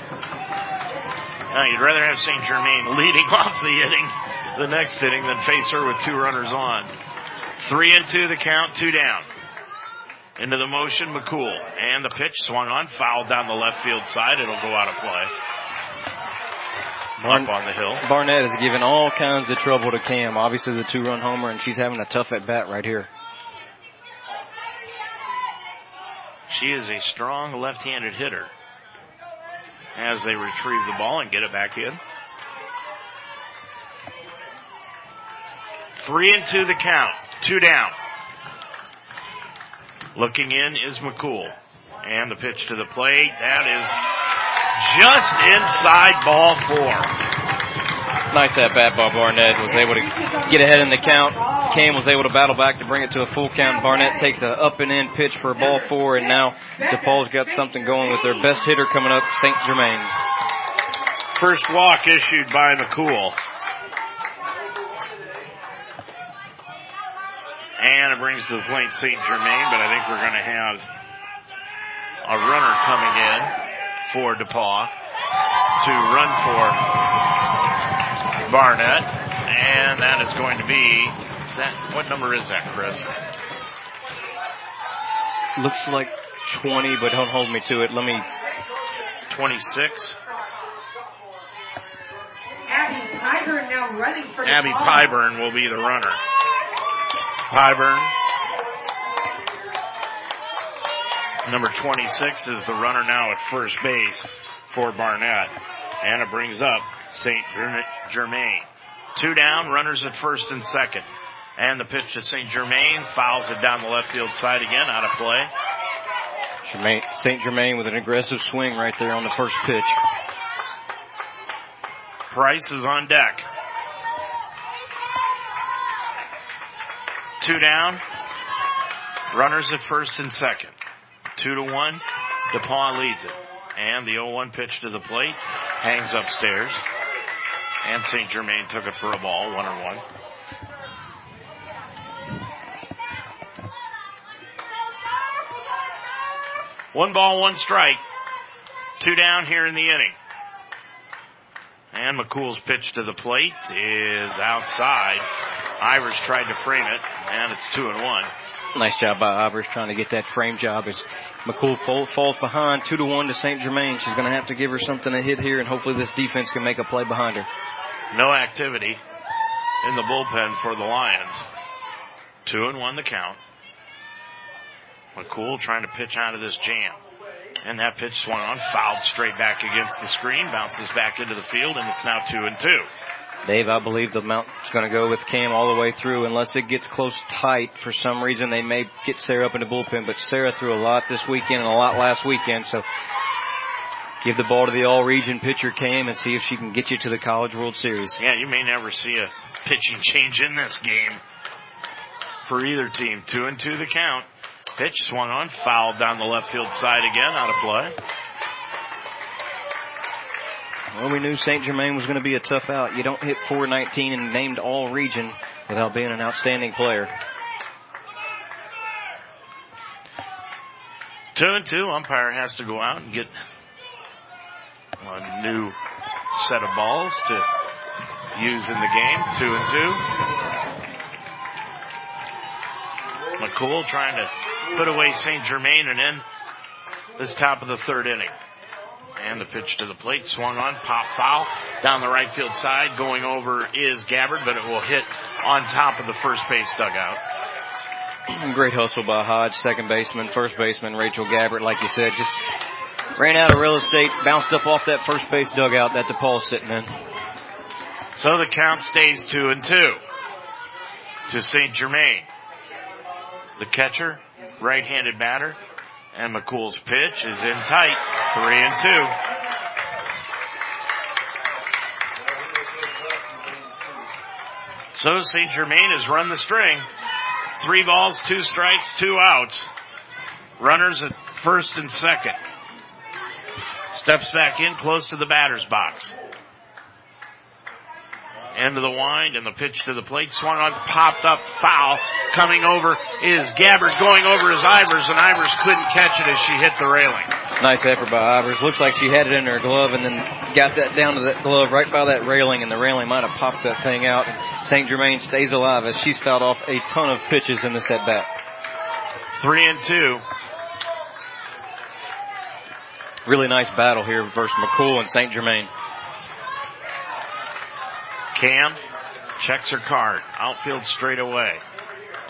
Now, you'd rather have St. Germain leading off the inning, the next inning, than face her with two runners on. Three and two, the count, two down. Into the motion, McCool. And the pitch swung on, fouled down the left field side. It'll go out of play. Up on the hill. Barnett has given all kinds of trouble to Cam. Obviously the two run homer and she's having a tough at bat right here. She is a strong left-handed hitter as they retrieve the ball and get it back in. Three and two the count. Two down. Looking in is McCool. And the pitch to the plate. That is just inside ball four. Nice at bat by Barnett. Was able to get ahead in the count. Cam was able to battle back to bring it to a full count. Barnett takes a up and in pitch for ball four, and now DePauw's got something going with their best hitter coming up, St. Germain. First walk issued by McCool. And it brings to the plate St. Germain, but I think we're going to have a runner coming in for DePauw to run for Barnett. And that is going to be, is that, what number is that, Chris? Looks like 20, but don't hold me to it. Let me. 26. Abby Pyburn now running for Abby the ball. Pyburn will be the runner. Pyburn. Number 26 is the runner now at first base for Barnett. And it brings up St. Germain. Two down, runners at first and second. And the pitch to St. Germain fouls it down the left field side again, out of play. Germain, St. Germain with an aggressive swing right there on the first pitch. Price is on deck. Two down. Runners at first and second. Two to one. DePauw leads it. And the 0-1 pitch to the plate hangs upstairs. And St. Germain took it for a ball, one and one. One ball, one strike. Two down here in the inning. And McCool's pitch to the plate is outside. Ivers tried to frame it, and it's two and one. Nice job by Ivers trying to get that frame job as McCool fall, falls behind two to one to St. Germain. She's going to have to give her something to hit here, and hopefully this defense can make a play behind her. No activity in the bullpen for the Lions. Two and one the count. McCool trying to pitch out of this jam. And that pitch swung on, fouled straight back against the screen, bounces back into the field, and it's now two and two. Dave, I believe the mount is going to go with Cam all the way through unless it gets close tight. For some reason, they may get Sarah up in the bullpen, but Sarah threw a lot this weekend and a lot last weekend, so give the ball to the all-region pitcher Cam and see if she can get you to the College World Series. Yeah, you may never see a pitching change in this game for either team. Two and two the count. Pitch swung on, fouled down the left field side again, out of play. Well, we knew St. Germain was going to be a tough out. You don't hit 419 and named all region without being an outstanding player. Two and two, umpire has to go out and get a new set of balls to use in the game. Two and two. McCool trying to put away St. Germain and in this top of the third inning. And the pitch to the plate swung on, pop foul down the right field side. Going over is Gabbard, but it will hit on top of the first base dugout. Great hustle by Hodge, second baseman, first baseman, Rachel Gabbard, like you said, just ran out of real estate, bounced up off that first base dugout that DePauw's sitting in. So the count stays two and two to St. Germain. The catcher, right-handed batter, and McCool's pitch is in tight, three and two. So St. Germain has run the string. Three balls, two strikes, two outs. Runners at first and second. Steps back in close to the batter's box. End of the wind and the pitch to the plate. Swung on, popped up, foul. Coming over is Gabbard going over his Ivers and Ivers couldn't catch it as she hit the railing. Nice effort by Ivers. Looks like she had it in her glove and then got that down to that glove right by that railing and the railing might have popped that thing out. St. Germain stays alive as she's fouled off a ton of pitches in this at bat. Three and two. Really nice battle here versus McCool and St. Germain. Cam checks her card. Outfield straight away.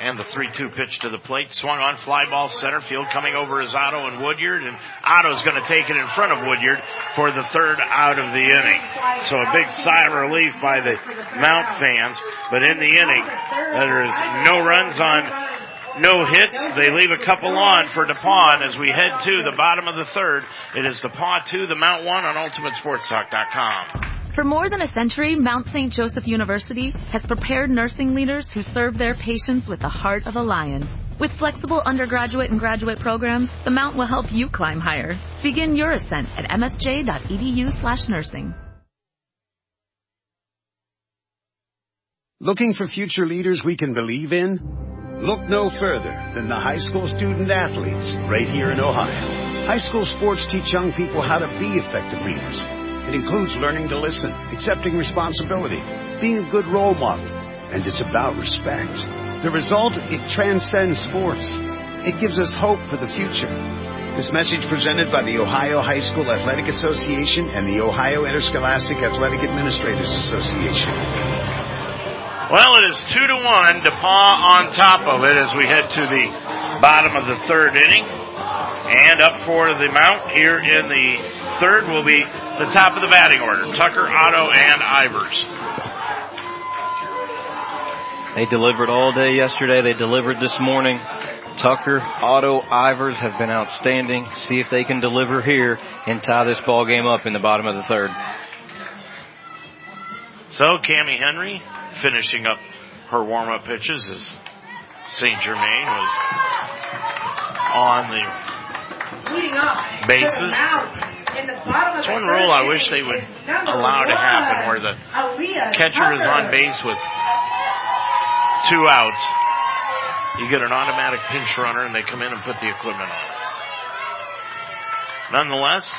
And the 3-2 pitch to the plate. Swung on fly ball center field coming over is Otto and Woodyard. And Otto's going to take it in front of Woodyard for the third out of the inning. So a big sigh of relief by the Mount fans. But in the inning, there is no runs on no hits. They leave a couple on for DePauw. As we head to the bottom of the third, it is DePauw 2, the Mount 1 on UltimateSportsTalk.com. For more than a century, Mount St. Joseph University has prepared nursing leaders who serve their patients with the heart of a lion. With flexible undergraduate and graduate programs, the Mount will help you climb higher. Begin your ascent at msj.edu slash nursing. Looking for future leaders we can believe in? Look no further than the high school student athletes right here in Ohio. High school sports teach young people how to be effective leaders. It includes learning to listen, accepting responsibility, being a good role model, and it's about respect. The result, it transcends sports. It gives us hope for the future. This message presented by the Ohio High School Athletic Association and the Ohio Interscholastic Athletic Administrators Association. Well, it is two to one. DePauw on top of it as we head to the bottom of the third inning. And up for the mount here in the third will be the top of the batting order. Tucker, Otto, and Ivers. They delivered all day yesterday. They delivered this morning. Tucker, Otto, Ivers have been outstanding. See if they can deliver here and tie this ball game up in the bottom of the third. So Cami Henry finishing up her warm-up pitches as St. Germain was on the bases. It's one rule I wish they would allow to happen where the catcher is on base with two outs. You get an automatic pinch runner and they come in and put the equipment on. Nonetheless,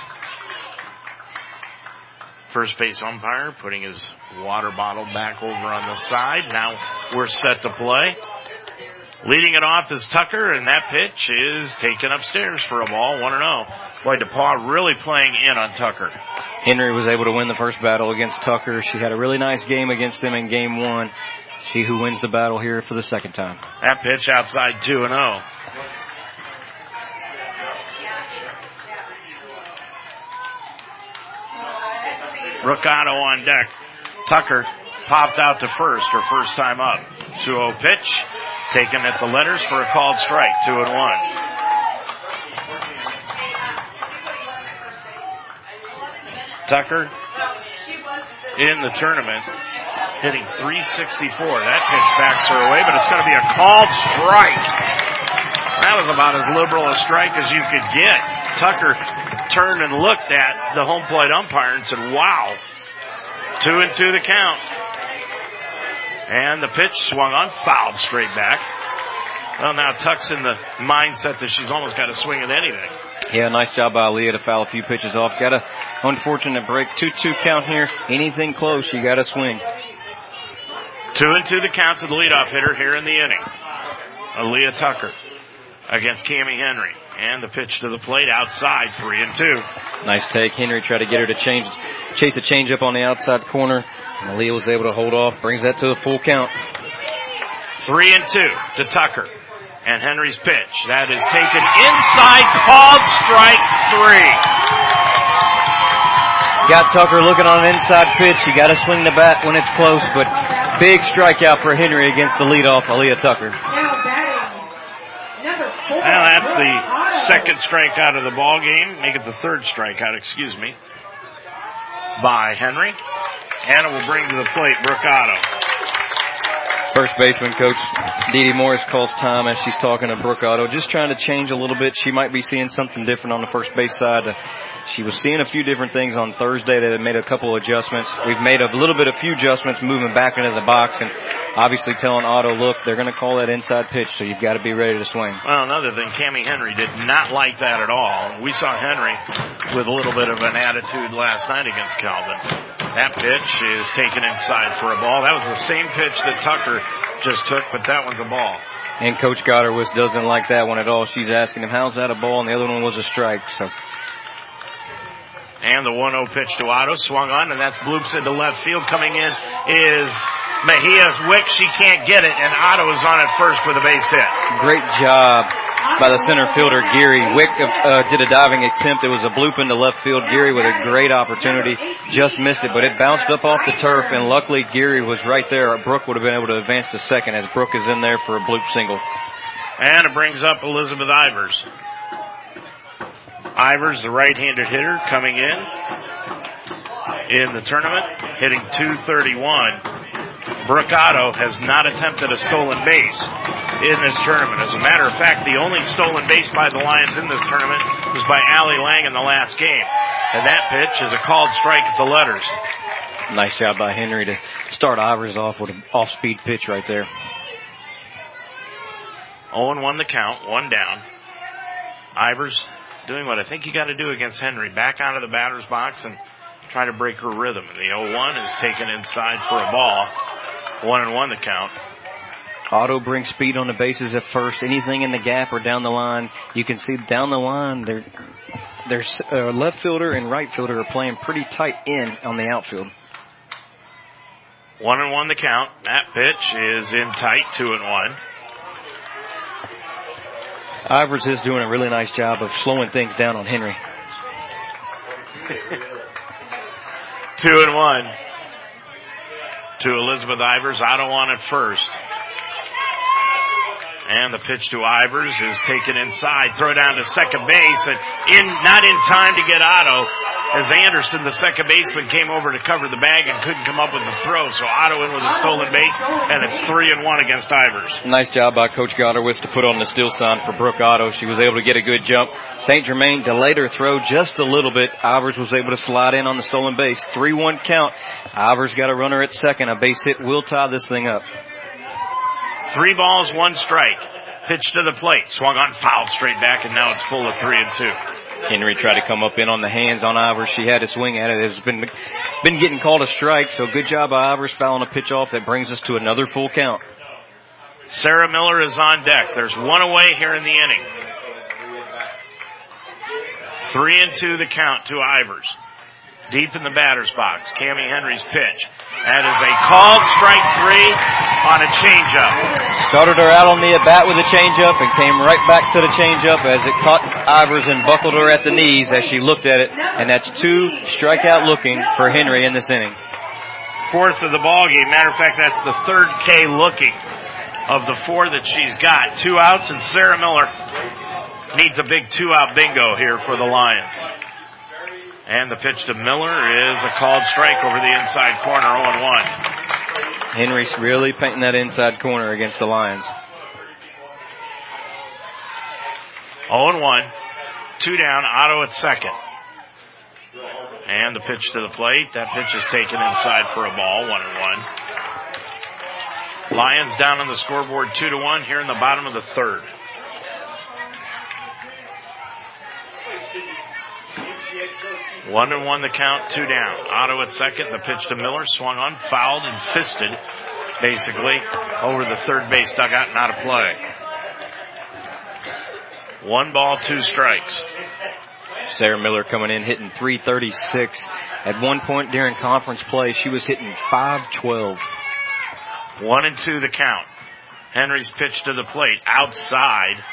first base umpire putting his water bottle back over on the side. Now we're set to play. Leading it off is Tucker, and that pitch is taken upstairs for a ball, 1-0. Boy, DePauw really playing in on Tucker. Henry was able to win the first battle against Tucker. She had a really nice game against them in game one. See who wins the battle here for the second time. That pitch outside 2 and 0. Riccardo on deck. Tucker popped out to first, her first time up. 2-0 pitch, taken at the letters for a called strike, 2 and 1. Tucker in the tournament hitting 364. That pitch backs her away, but it's going to be a called strike. That was about as liberal a strike as you could get. Tucker turned and looked at the home plate umpire and said, wow. Two and two the count. And the pitch swung on, fouled straight back. Well, now Tuck's in the mindset that she's almost got to swing at anything. Yeah, nice job by Leah to foul a few pitches off. Got a unfortunate break. 2-2 count here. Anything close, you got to swing. Two and two the count to the leadoff hitter here in the inning. Aaliyah Tucker against Cami Henry. And the pitch to the plate outside, three and two. Nice take. Henry tried to get her to change, chase a changeup on the outside corner. And Aaliyah was able to hold off, brings that to the full count. Three and two to Tucker. And Henry's pitch. That is taken inside, called strike three. Got Tucker looking on an inside pitch. You got to swing the bat when it's close, but big strikeout for Henry against the leadoff, Aaliyah Tucker. Well, that's the second strikeout of the ball game. Make it the third strikeout, excuse me, by Henry. It will bring to the plate Brooke Otto. First baseman coach Dee Dee Morris calls time as she's talking to Brooke Otto, just trying to change a little bit. She might be seeing something different on the first base side. She was seeing a few different things on Thursday that had made a couple of adjustments. We've made a little bit, a few adjustments moving back into the box and obviously telling Otto, look, they're going to call that inside pitch, so you've got to be ready to swing. Well, another thing, Cami Henry did not like that at all. We saw Henry with a little bit of an attitude last night against Calvin. That pitch is taken inside for a ball. That was the same pitch that Tucker just took, but that one's a ball. And Coach Gotterwitz doesn't like that one at all. She's asking him, how's that a ball? And the other one was a strike. So. And the 1-0 pitch to Otto swung on, and that's bloops into left field. Coming in is Mejia's Wick. She can't get it, and Otto is on at first with a base hit. Great job by the center fielder, Geary. Wick uh, did a diving attempt. It was a bloop into left field. Geary with a great opportunity. Just missed it, but it bounced up off the turf, and luckily Geary was right there. Brooke would have been able to advance to second as Brooke is in there for a bloop single. And it brings up Elizabeth Ivers. Ivers, the right-handed hitter, coming in in the tournament, hitting 231. Brooke has not attempted a stolen base in this tournament. As a matter of fact, the only stolen base by the Lions in this tournament was by Allie Lang in the last game. And that pitch is a called strike at the letters. Nice job by Henry to start Ivers off with an off-speed pitch right there. 0 1 the count, one down. Ivers doing what I think you got to do against Henry. Back out of the batter's box and try to break her rhythm. And the 0-1 is taken inside for a ball. One and one the count. Otto brings speed on the bases at first. Anything in the gap or down the line, you can see down the line, their their uh, left fielder and right fielder are playing pretty tight in on the outfield. One and one the count. That pitch is in tight, two and one. Ivers is doing a really nice job of slowing things down on Henry. two and one to Elizabeth Ivers. Otto on at first. And the pitch to Ivers is taken inside. Throw down to second base and in, not in time to get Otto as Anderson, the second baseman, came over to cover the bag and couldn't come up with the throw. So Otto in with a stolen base and it's three and one against Ivers. Nice job by Coach Gotterwitz to put on the steal sign for Brooke Otto. She was able to get a good jump. St. Germain delayed her throw just a little bit. Ivers was able to slide in on the stolen base. 3-1 count. Ivers got a runner at second. A base hit will tie this thing up. Three balls, one strike. Pitch to the plate. Swung on foul straight back and now it's full of three and two. Henry tried to come up in on the hands on Ivers. She had a swing at it. It's been been getting called a strike, so good job by Ivers fouling a pitch off. That brings us to another full count. Sarah Miller is on deck. There's one away here in the inning. Three and two the count to Ivers. Deep in the batter's box. Cami Henry's pitch. That is a called strike three on a changeup. Started her out on the at bat with a changeup and came right back to the changeup as it caught Ivers and buckled her at the knees as she looked at it. And that's two strikeout looking for Henry in this inning. Fourth of the ball game. Matter of fact, that's the third K looking of the four that she's got. Two outs and Sarah Miller needs a big two out bingo here for the Lions. And the pitch to Miller is a called strike over the inside corner, 0-1. Henry's really painting that inside corner against the Lions. 0-1. Two down, Otto at second. And the pitch to the plate. That pitch is taken inside for a ball, 1 and 1. Lions down on the scoreboard 2 to 1 here in the bottom of the third. One and one the count, two down. Otto at second, the pitch to Miller, swung on, fouled and fisted, basically, over the third base dugout and out of play. One ball, two strikes. Sarah Miller coming in hitting 336. At one point during conference play, she was hitting 512. One and two the count. Henry's pitch to the plate outside.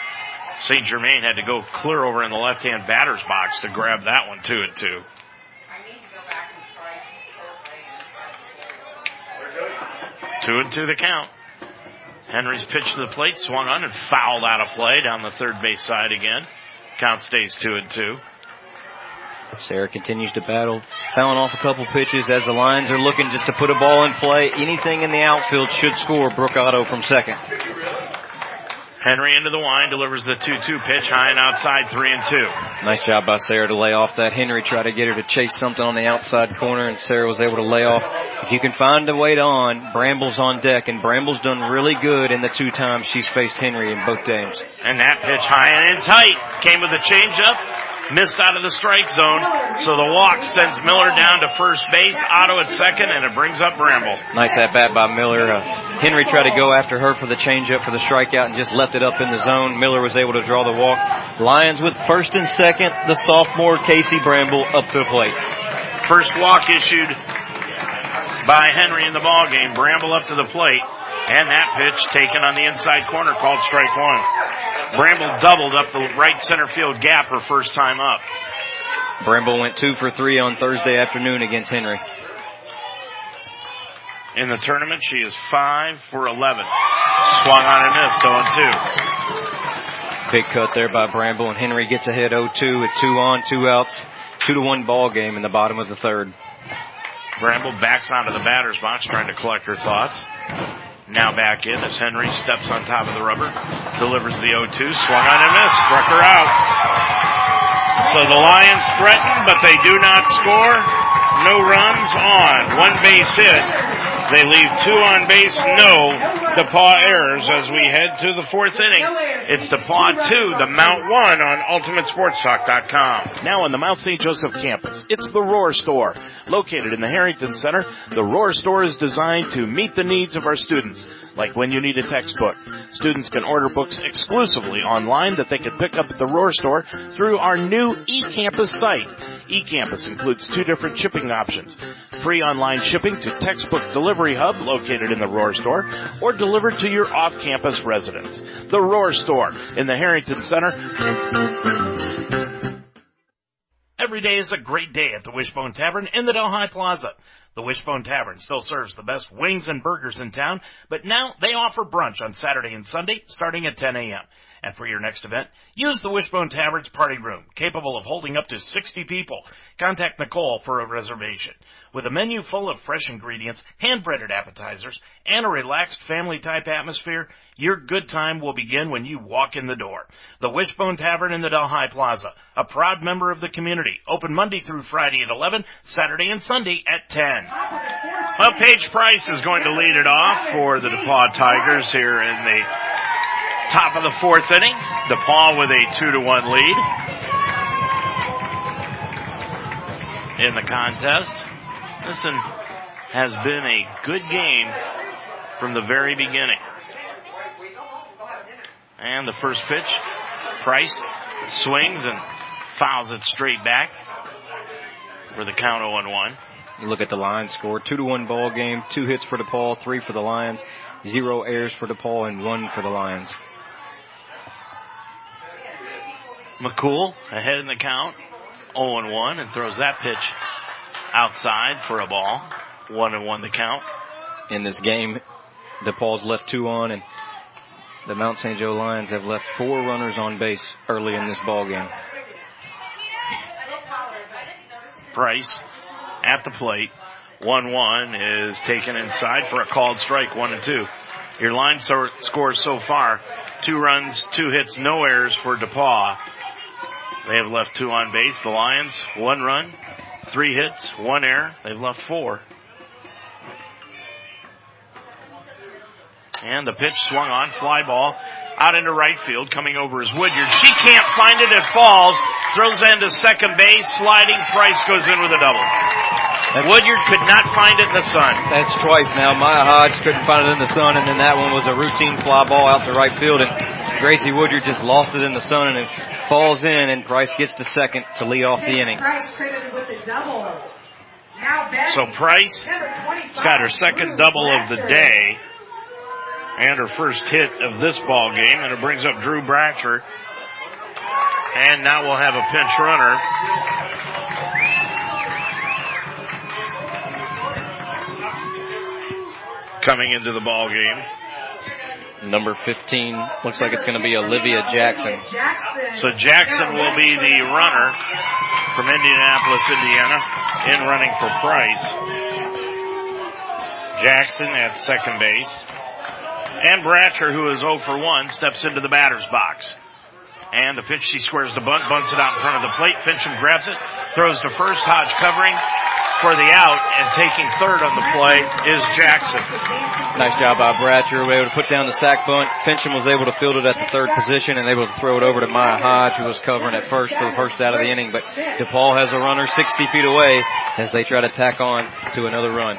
St. Germain had to go clear over in the left hand batter's box to grab that one two and two. Two and two the count. Henry's pitch to the plate, swung on and fouled out of play down the third base side again. Count stays two and two. Sarah continues to battle, fouling off a couple pitches as the Lions are looking just to put a ball in play. Anything in the outfield should score. Brooke Otto from second. Henry into the line, delivers the 2-2 pitch, high and outside, 3 and 2. Nice job by Sarah to lay off that. Henry tried to get her to chase something on the outside corner, and Sarah was able to lay off. If you can find a way to on, Bramble's on deck, and Bramble's done really good in the two times she's faced Henry in both games. And that pitch high and in tight came with a changeup missed out of the strike zone. So the walk sends Miller down to first base, Otto at second, and it brings up Bramble. Nice at bat by Miller. Uh, Henry tried to go after her for the changeup for the strikeout and just left it up in the zone. Miller was able to draw the walk. Lions with first and second. The sophomore Casey Bramble up to the plate. First walk issued by Henry in the ball game. Bramble up to the plate. And that pitch taken on the inside corner called strike one. Bramble doubled up the right center field gap her first time up. Bramble went two for three on Thursday afternoon against Henry. In the tournament, she is five for 11. Swung on and missed, 0 2. Big cut there by Bramble, and Henry gets ahead 0-2 with two on, two outs, two to one ball game in the bottom of the third. Bramble backs onto the batter's box trying to collect her thoughts. Now back in as Henry steps on top of the rubber, delivers the 0-2, swung on and missed, struck her out. So the Lions threaten, but they do not score. No runs on. One base hit. They leave two on base, no DePauw errors as we head to the fourth inning. It's DePauw 2, the Mount 1 on UltimateSportsTalk.com. Now on the Mount St. Joseph campus, it's the Roar Store. Located in the Harrington Center, the Roar Store is designed to meet the needs of our students like when you need a textbook. Students can order books exclusively online that they can pick up at the Roar store through our new eCampus site. eCampus includes two different shipping options. Free online shipping to Textbook Delivery Hub located in the Roar store or delivered to your off-campus residence. The Roar store in the Harrington Center. Every day is a great day at the Wishbone Tavern in the Delhi Plaza. The Wishbone Tavern still serves the best wings and burgers in town, but now they offer brunch on Saturday and Sunday starting at 10 a.m. And for your next event, use the Wishbone Tavern's party room, capable of holding up to 60 people. Contact Nicole for a reservation. With a menu full of fresh ingredients, hand-breaded appetizers, and a relaxed family-type atmosphere, your good time will begin when you walk in the door. The Wishbone Tavern in the Delhi Plaza, a proud member of the community, open Monday through Friday at 11, Saturday and Sunday at 10. Well, Paige Price is going to lead it off for the DePauw Tigers here in the top of the fourth inning. DePauw with a two to one lead in the contest. Listen, has been a good game from the very beginning. And the first pitch, Price swings and fouls it straight back for the count 0 1. You look at the line score, two to one ball game, two hits for DePauw, three for the Lions, zero errors for DePauw, and one for the Lions. McCool ahead in the count, 0 1, and throws that pitch outside for a ball. 1 and 1 the count. In this game, DePauw's left two on, and the Mount St. Joe Lions have left four runners on base early in this ball game. Price at the plate. 1-1 is taken inside for a called strike, 1 and 2. Your line so- scores so far, two runs, two hits, no errors for DePauw. They have left two on base. The Lions, one run, three hits, one error. They've left four. And the pitch swung on, fly ball, out into right field, coming over is Woodyard. She can't find it, it falls, throws into second base, sliding, Price goes in with a double. That's, Woodyard could not find it in the sun. That's twice now. Maya Hodge couldn't find it in the sun, and then that one was a routine fly ball out to right field, and Gracie Woodyard just lost it in the sun and it falls in and Price gets to second to lead off the inning. Price credited with the double. Now So Price has got her second double of the day and her first hit of this ball game, and it brings up Drew Bratcher. And now we'll have a pinch runner. Coming into the ball game. Number 15 looks like it's going to be Olivia Jackson. So Jackson will be the runner from Indianapolis, Indiana, in running for Price. Jackson at second base. And Bratcher, who is 0 for 1, steps into the batter's box. And the pitch, she squares the bunt, bunts it out in front of the plate. Fincham grabs it, throws to first. Hodge covering for the out, and taking third on the play is Jackson. Nice job by Bratcher. We were able to put down the sack bunt. Fincham was able to field it at the third position and able to throw it over to Maya Hodge, who was covering at first for the first out of the inning. But DePauw has a runner 60 feet away as they try to tack on to another run.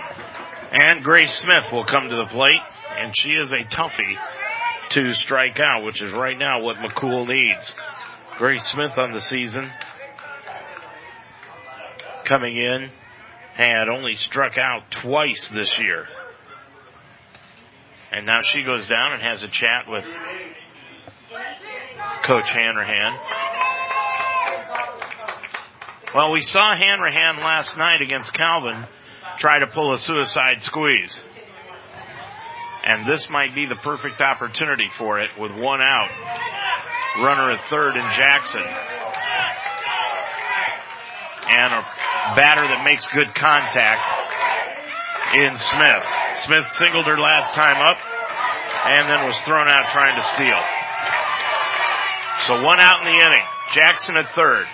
And Grace Smith will come to the plate, and she is a toughie to strike out, which is right now what McCool needs. Grace Smith on the season coming in had only struck out twice this year. And now she goes down and has a chat with Coach Hanrahan. Well, we saw Hanrahan last night against Calvin try to pull a suicide squeeze. And this might be the perfect opportunity for it with one out. Runner at third in Jackson. And a batter that makes good contact in Smith. Smith singled her last time up and then was thrown out trying to steal. So one out in the inning. Jackson at third.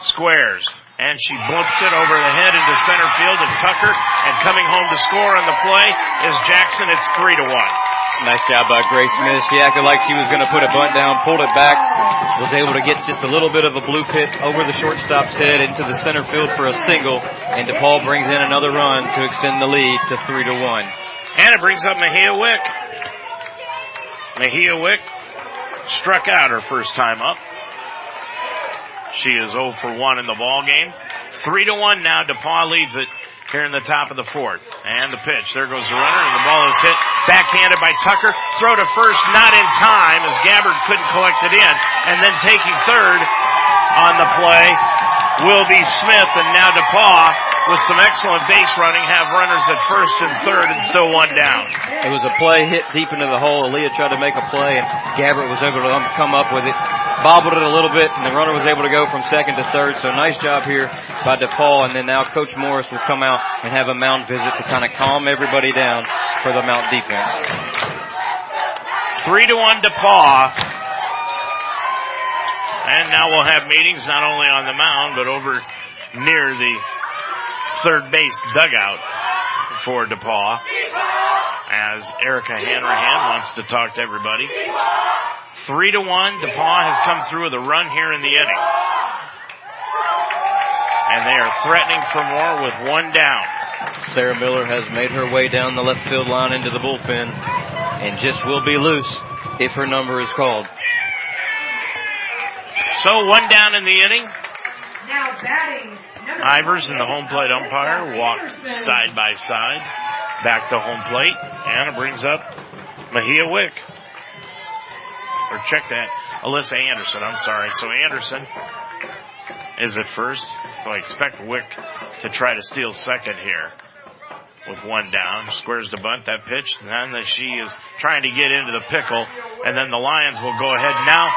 Squares. And she bumps it over the head into center field to Tucker. And coming home to score on the play is Jackson. It's three to one. Nice job by Grace Smith. She acted like she was going to put a bunt down, pulled it back, was able to get just a little bit of a blue pit over the shortstop's head into the center field for a single, and DePauw brings in another run to extend the lead to three to one. And it brings up Mahia Wick. Mahia Wick struck out her first time up. She is 0 for 1 in the ball game. 3 to 1 now. DePauw leads it here in the top of the fourth. And the pitch. There goes the runner, and the ball is hit. Backhanded by Tucker. Throw to first, not in time, as Gabbard couldn't collect it in. And then taking third on the play will be Smith, and now DePauw with some excellent base running, have runners at first and third and still one down. It was a play hit deep into the hole. Aaliyah tried to make a play and Gabbard was able to um, come up with it, bobbled it a little bit and the runner was able to go from second to third. So nice job here by DePauw and then now Coach Morris will come out and have a mound visit to kind of calm everybody down for the mount defense. Three to one DePauw. And now we'll have meetings not only on the mound, but over near the third base dugout for DePauw as Erica Hanrahan wants to talk to everybody. Three to one. DePauw has come through with a run here in the inning. And they are threatening for more with one down. Sarah Miller has made her way down the left field line into the bullpen and just will be loose if her number is called. So one down in the inning. Now batting Ivers and the home plate umpire walk side by side back to home plate, and it brings up Mahia Wick. Or check that. Alyssa Anderson, I'm sorry. So Anderson is at first. So I expect Wick to try to steal second here with one down. Squares the bunt, that pitch, and then that she is trying to get into the pickle, and then the Lions will go ahead. Now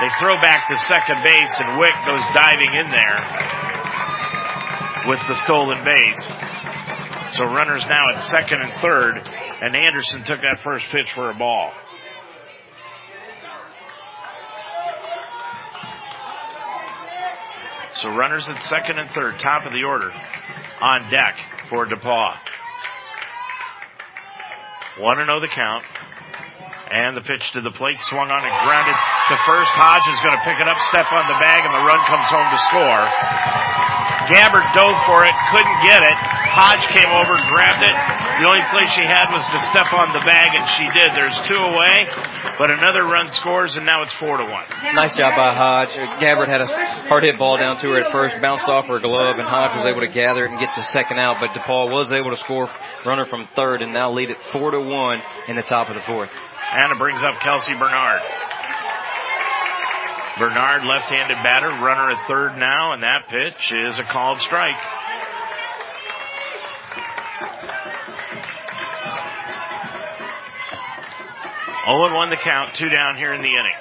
they throw back to second base, and Wick goes diving in there with the stolen base. So runners now at second and third, and Anderson took that first pitch for a ball. So runners at second and third, top of the order, on deck for DePauw. Want to know the count. And the pitch to the plate, swung on and grounded to first. Hodge is going to pick it up, step on the bag, and the run comes home to score. Gabbard dove for it, couldn't get it, Hodge came over, grabbed it. The only place she had was to step on the bag, and she did. There's two away, but another run scores, and now it's four to one. Nice job by Hodge. Gabbard had a hard hit ball down to her at first, bounced off her glove, and Hodge was able to gather it and get the second out. But DePauw was able to score runner from third, and now lead it four to one in the top of the fourth. And it brings up Kelsey Bernard. Bernard, left-handed batter, runner at third now, and that pitch is a called strike. Oh and one the count, two down here in the inning.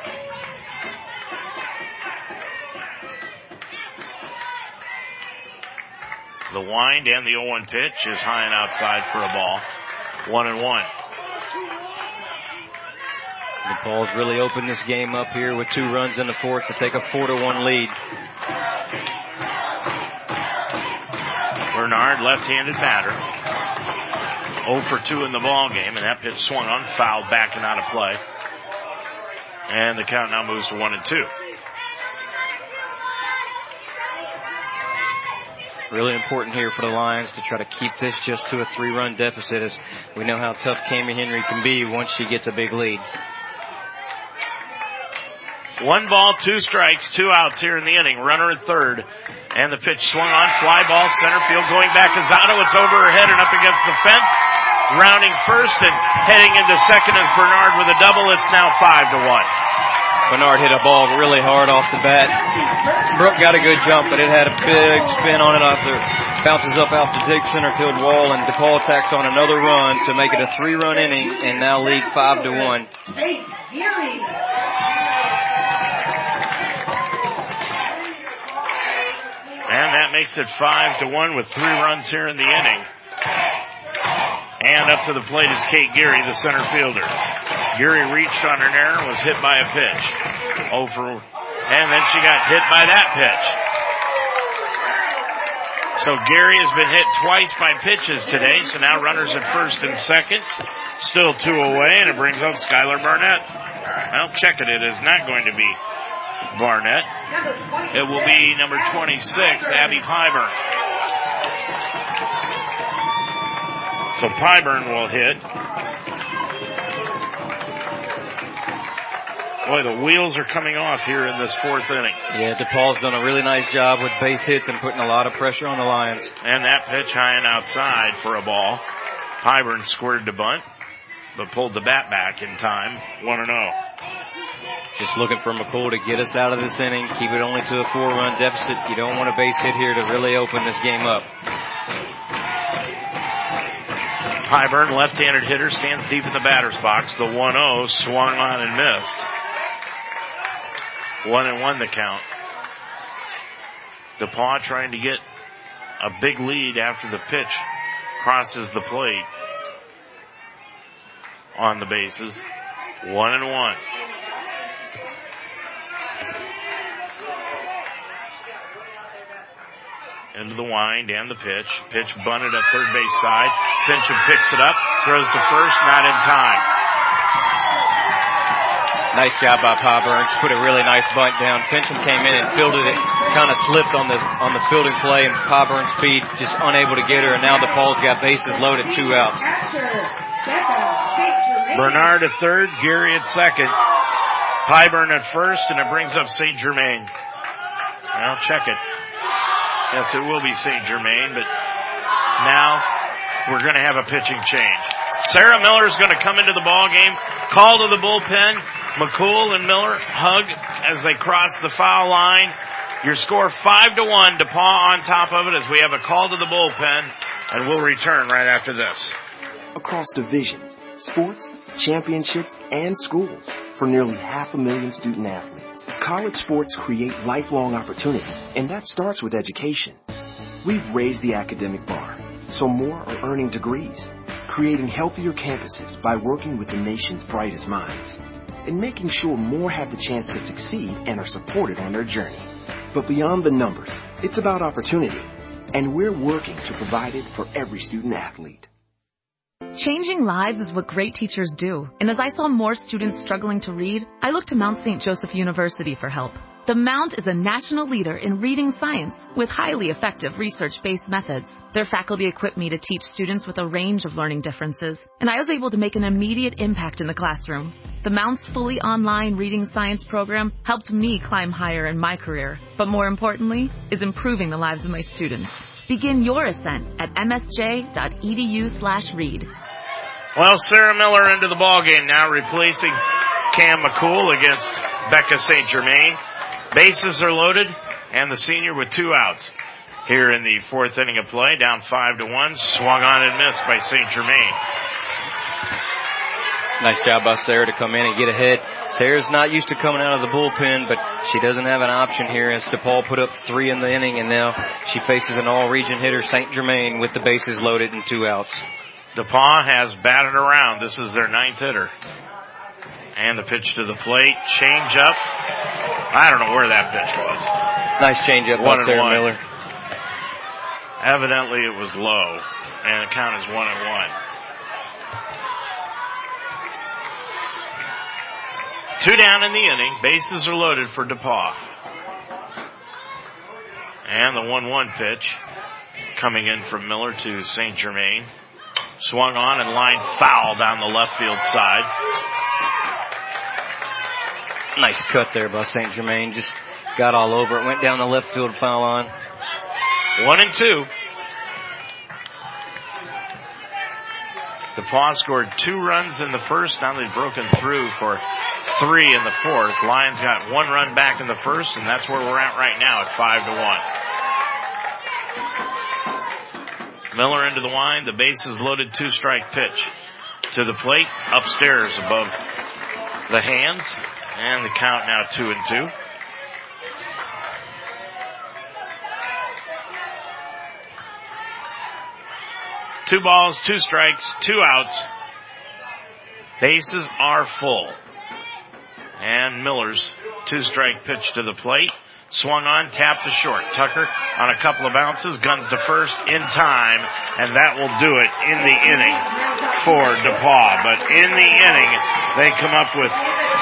The wind and the 0-1 pitch is high and outside for a ball. One and one. DePauw's really opened this game up here with two runs in the fourth to take a four to one lead. Bernard, left-handed batter. 0 for 2 in the ball game, and that pitch swung on, foul, backing out of play. And the count now moves to 1 and 2. Really important here for the Lions to try to keep this just to a three run deficit as we know how tough Cami Henry can be once she gets a big lead. One ball, two strikes, two outs here in the inning. Runner at third. And the pitch swung on, fly ball, center field, going back is Otto. It's over her head and up against the fence. Rounding first and heading into second is Bernard with a double. It's now five to one. Bernard hit a ball really hard off the bat. Brooke got a good jump, but it had a big spin on it off the bounces up out the deep center field wall, and DePauw attacks on another run to make it a three-run inning, and now lead five to one. And that makes it five to one with three runs here in the inning. And up to the plate is Kate Geary, the center fielder. Geary reached on an error, and was hit by a pitch. Over, and then she got hit by that pitch. So Geary has been hit twice by pitches today, so now runners at first and second. Still two away, and it brings up Skylar Barnett. Well, check it. It is not going to be Barnett. It will be number 26, Abby Pyburn. So Pyburn will hit. Boy, the wheels are coming off here in this fourth inning. Yeah, DePauw's done a really nice job with base hits and putting a lot of pressure on the Lions. And that pitch high and outside for a ball. Pyburn squared to bunt, but pulled the bat back in time. 1 0. Just looking for McCool to get us out of this inning, keep it only to a four run deficit. You don't want a base hit here to really open this game up. Pyburn, left-handed hitter, stands deep in the batter's box. The 1-0 swung on and missed. One and one the count. DePauw trying to get a big lead after the pitch crosses the plate on the bases. One and one. Into the wind and the pitch. Pitch bunted at third base side. Fincham picks it up, throws to first, not in time. Nice job by Pa Burns. Put a really nice bunt down. Fincham came in and fielded it. Kind of slipped on the on the fielding play, and Pyburn's speed just unable to get her. And now DePauw's got bases loaded, two outs. Bernard at third, Geary at second, Pyburn at first, and it brings up St. Germain. I'll check it. Yes, it will be St. Germain, but now we're going to have a pitching change. Sarah Miller is going to come into the ball game, call to the bullpen. McCool and Miller hug as they cross the foul line. Your score five to one. DePauw on top of it as we have a call to the bullpen, and we'll return right after this. Across divisions, sports, championships, and schools for nearly half a million student athletes. College sports create lifelong opportunity, and that starts with education. We've raised the academic bar, so more are earning degrees, creating healthier campuses by working with the nation's brightest minds, and making sure more have the chance to succeed and are supported on their journey. But beyond the numbers, it's about opportunity, and we're working to provide it for every student athlete. Changing lives is what great teachers do. And as I saw more students struggling to read, I looked to Mount St. Joseph University for help. The Mount is a national leader in reading science with highly effective research-based methods. Their faculty equipped me to teach students with a range of learning differences, and I was able to make an immediate impact in the classroom. The Mount's fully online reading science program helped me climb higher in my career, but more importantly, is improving the lives of my students. Begin your ascent at msj.edu slash read. Well, Sarah Miller into the ball game now, replacing Cam McCool against Becca St. Germain. Bases are loaded, and the senior with two outs. Here in the fourth inning of play, down five to one, swung on and missed by St. Germain. Nice job by Sarah to come in and get ahead. Sarah's not used to coming out of the bullpen, but she doesn't have an option here as DePauw put up three in the inning and now she faces an all-region hitter, St. Germain, with the bases loaded and two outs. DePauw has batted around. This is their ninth hitter. And the pitch to the plate, change up. I don't know where that pitch was. Nice change up by Sarah one. Miller. Evidently it was low, and the count is one and one. Two down in the inning. Bases are loaded for DePauw. And the 1-1 pitch coming in from Miller to St. Germain. Swung on and line foul down the left field side. Nice cut there by St. Germain. Just got all over it. Went down the left field foul line. One and two. DePauw scored two runs in the first. Now they've broken through for three in the fourth. Lions got one run back in the first, and that's where we're at right now at five to one. Miller into the wind. The bases loaded two strike pitch to the plate upstairs above the hands, and the count now two and two. Two balls, two strikes, two outs. Bases are full. And Miller's two strike pitch to the plate. Swung on, tapped to short. Tucker on a couple of bounces, guns to first in time, and that will do it in the inning for DePauw. But in the inning, they come up with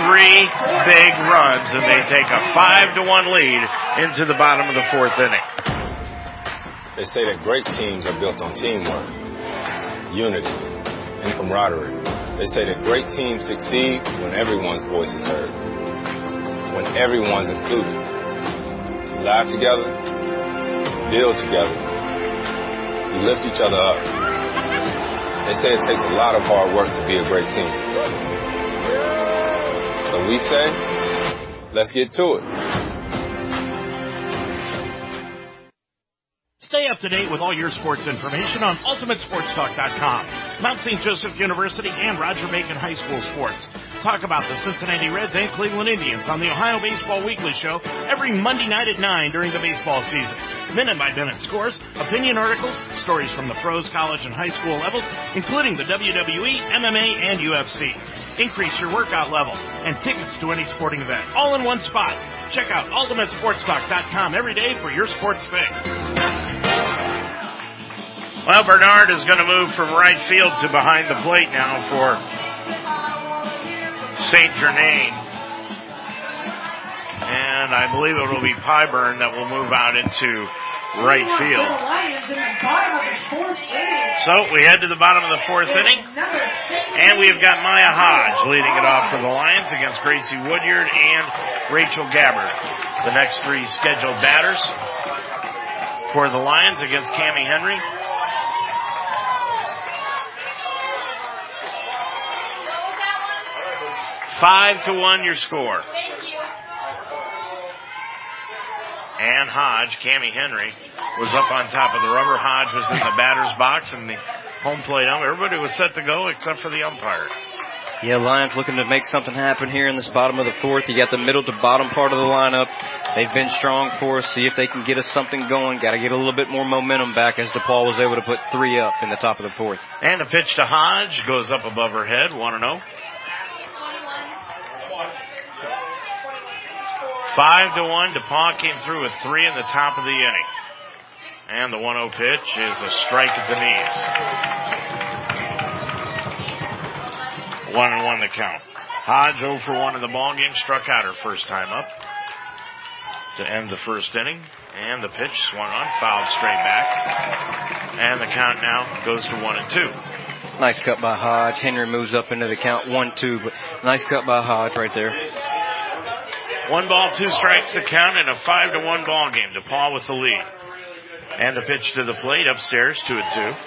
three big runs and they take a five to one lead into the bottom of the fourth inning. They say that great teams are built on teamwork, unity, and camaraderie. They say that great teams succeed when everyone's voice is heard, when everyone's included. We laugh together, build together, we lift each other up. They say it takes a lot of hard work to be a great team. So we say, let's get to it. Stay up to date with all your sports information on UltimateSportsTalk.com. Mount St. Joseph University and Roger Bacon High School sports. Talk about the Cincinnati Reds and Cleveland Indians on the Ohio Baseball Weekly Show every Monday night at 9 during the baseball season. Minute by minute scores, opinion articles, stories from the pros, college, and high school levels, including the WWE, MMA, and UFC. Increase your workout level and tickets to any sporting event all in one spot. Check out UltimateSportsTalk.com every day for your sports fix. Well, Bernard is going to move from right field to behind the plate now for St. Germain. And I believe it will be Pyburn that will move out into right field. So we head to the bottom of the fourth inning. And we have got Maya Hodge leading it off for the Lions against Gracie Woodyard and Rachel Gabbard. The next three scheduled batters for the Lions against Cami Henry. Five to one your score. And Hodge, Cami Henry, was up on top of the rubber. Hodge was in the batter's box and the home plate ump. Everybody was set to go except for the umpire. Yeah, Lions looking to make something happen here in this bottom of the fourth. You got the middle to bottom part of the lineup. They've been strong for us. See if they can get us something going. Got to get a little bit more momentum back as DePauw was able to put three up in the top of the fourth. And a pitch to Hodge goes up above her head. 1 0. Five to one. DePauw came through with three in the top of the inning. And the 1-0 pitch is a strike at the knees. One and one the count. Hodge 0 for 1 in the ball game, struck out her first time up. to end the first inning. And the pitch swung on, fouled straight back. And the count now goes to one and two. Nice cut by Hodge. Henry moves up into the count one two, but nice cut by Hodge right there. One ball, two strikes the count in a five to one ball game. DePauw with the lead. And the pitch to the plate upstairs, two and two.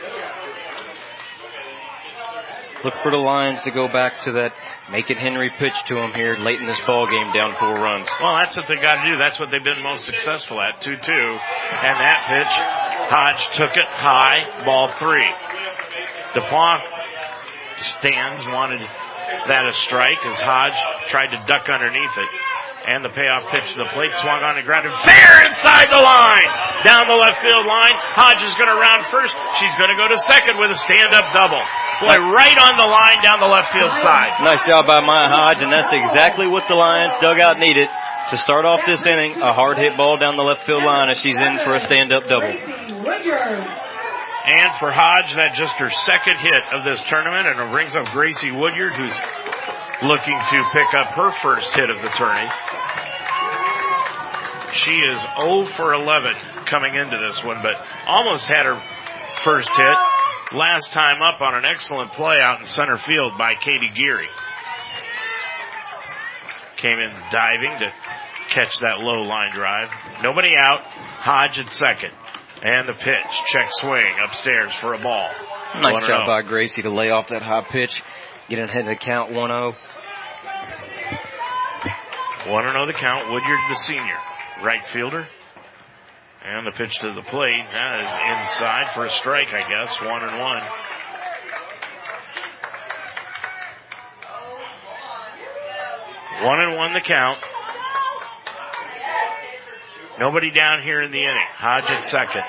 Look for the Lions to go back to that make it Henry pitch to him here late in this ball game, down four runs. Well, that's what they got to do. That's what they've been most successful at, two two. And that pitch, Hodge took it high, ball three. DePauw stands wanted that a strike as Hodge tried to duck underneath it. And the payoff pitch to the plate swung on and grounded fair inside the line. Down the left field line. Hodge is going to round first. She's going to go to second with a stand up double. Boy, right on the line down the left field side. Nice job by Maya Hodge, and that's exactly what the Lions dugout needed to start off this inning. A hard hit ball down the left field line as she's in for a stand up double. And for Hodge, that's just her second hit of this tournament, and it brings up Gracie Woodyard, who's looking to pick up her first hit of the tourney. She is 0 for 11 coming into this one, but almost had her first hit last time up on an excellent play out in center field by Katie Geary. Came in diving to catch that low line drive. Nobody out. Hodge at second. And the pitch. Check swing upstairs for a ball. Nice job oh. by Gracie to lay off that high pitch. Get ahead of the count 1-0. 1-0 the count. Woodyard the senior. Right fielder. And the pitch to the plate. That is inside for a strike, I guess. One and one. One and one the count. Nobody down here in the inning. Hodge at second.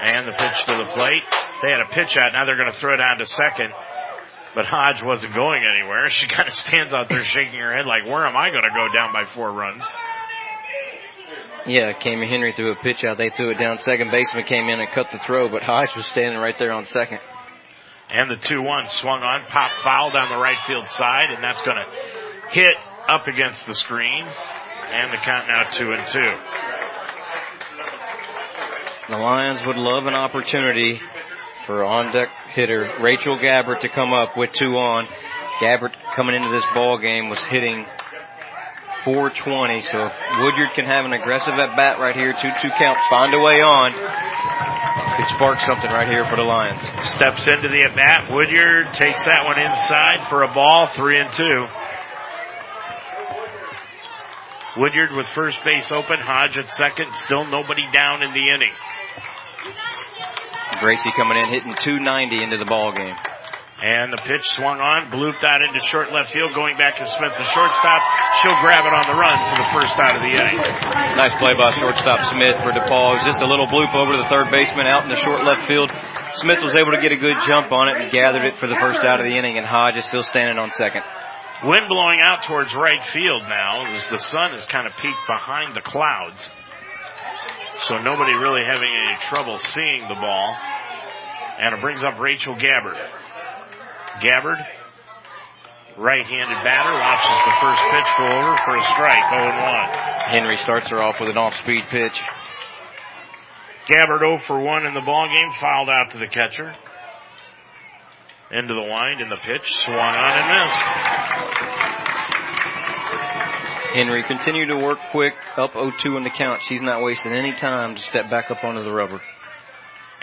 And the pitch to the plate. They had a pitch out. Now they're going to throw it down to second. But Hodge wasn't going anywhere. She kind of stands out there shaking her head like, where am I going to go down by four runs? Yeah, Cami Henry threw a pitch out. They threw it down. Second baseman came in and cut the throw, but Hodge was standing right there on second. And the 2-1 swung on, pop foul down the right field side, and that's going to hit up against the screen. And the count now two and two. The Lions would love an opportunity for on deck hitter Rachel Gabbard to come up with two on. Gabbard coming into this ball game was hitting 420. So if Woodyard can have an aggressive at bat right here, 2-2 count, find a way on, could spark something right here for the Lions. Steps into the at bat. Woodyard takes that one inside for a ball, three and two. Woodyard with first base open, Hodge at second, still nobody down in the inning. Gracie coming in hitting 290 into the ball game. And the pitch swung on, blooped out into short left field, going back to Smith, the shortstop. She'll grab it on the run for the first out of the inning. Nice play by shortstop Smith for DePauw. It was just a little bloop over to the third baseman out in the short left field. Smith was able to get a good jump on it and gathered it for the first out of the inning, and Hodge is still standing on second. Wind blowing out towards right field now as the sun is kind of peeked behind the clouds. So nobody really having any trouble seeing the ball. And it brings up Rachel Gabbard. Gabbard, right-handed batter, watches the first pitch go over for a strike, 0-1. Henry starts her off with an off-speed pitch. Gabbard 0 for 1 in the ball game, fouled out to the catcher. Into the wind, and the pitch swung on and missed. Henry continued to work quick, up 0-2 in the count. She's not wasting any time to step back up onto the rubber.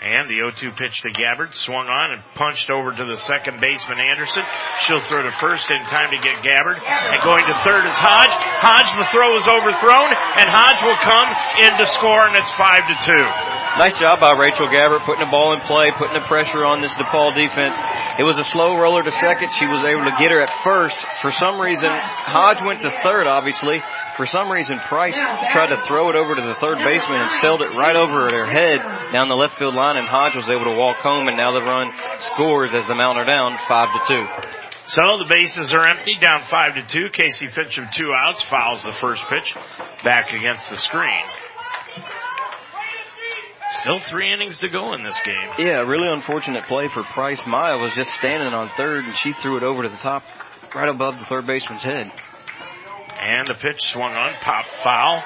And the 0-2 pitch to Gabbard swung on and punched over to the second baseman Anderson. She'll throw to first in time to get Gabbard. And going to third is Hodge. Hodge, the throw is overthrown, and Hodge will come in to score, and it's five to two. Nice job by Rachel Gabbard putting the ball in play, putting the pressure on this DePauw defense. It was a slow roller to second. She was able to get her at first. For some reason, Hodge went to third, obviously. For some reason, Price tried to throw it over to the third baseman and sailed it right over her head down the left field line, and Hodge was able to walk home, and now the run scores as the Mountain are down five to two. So the bases are empty, down five to two. Casey Fincham two outs, fouls the first pitch, back against the screen. Still three innings to go in this game. Yeah, really unfortunate play for Price. Maya was just standing on third, and she threw it over to the top, right above the third baseman's head. And the pitch swung on, pop foul.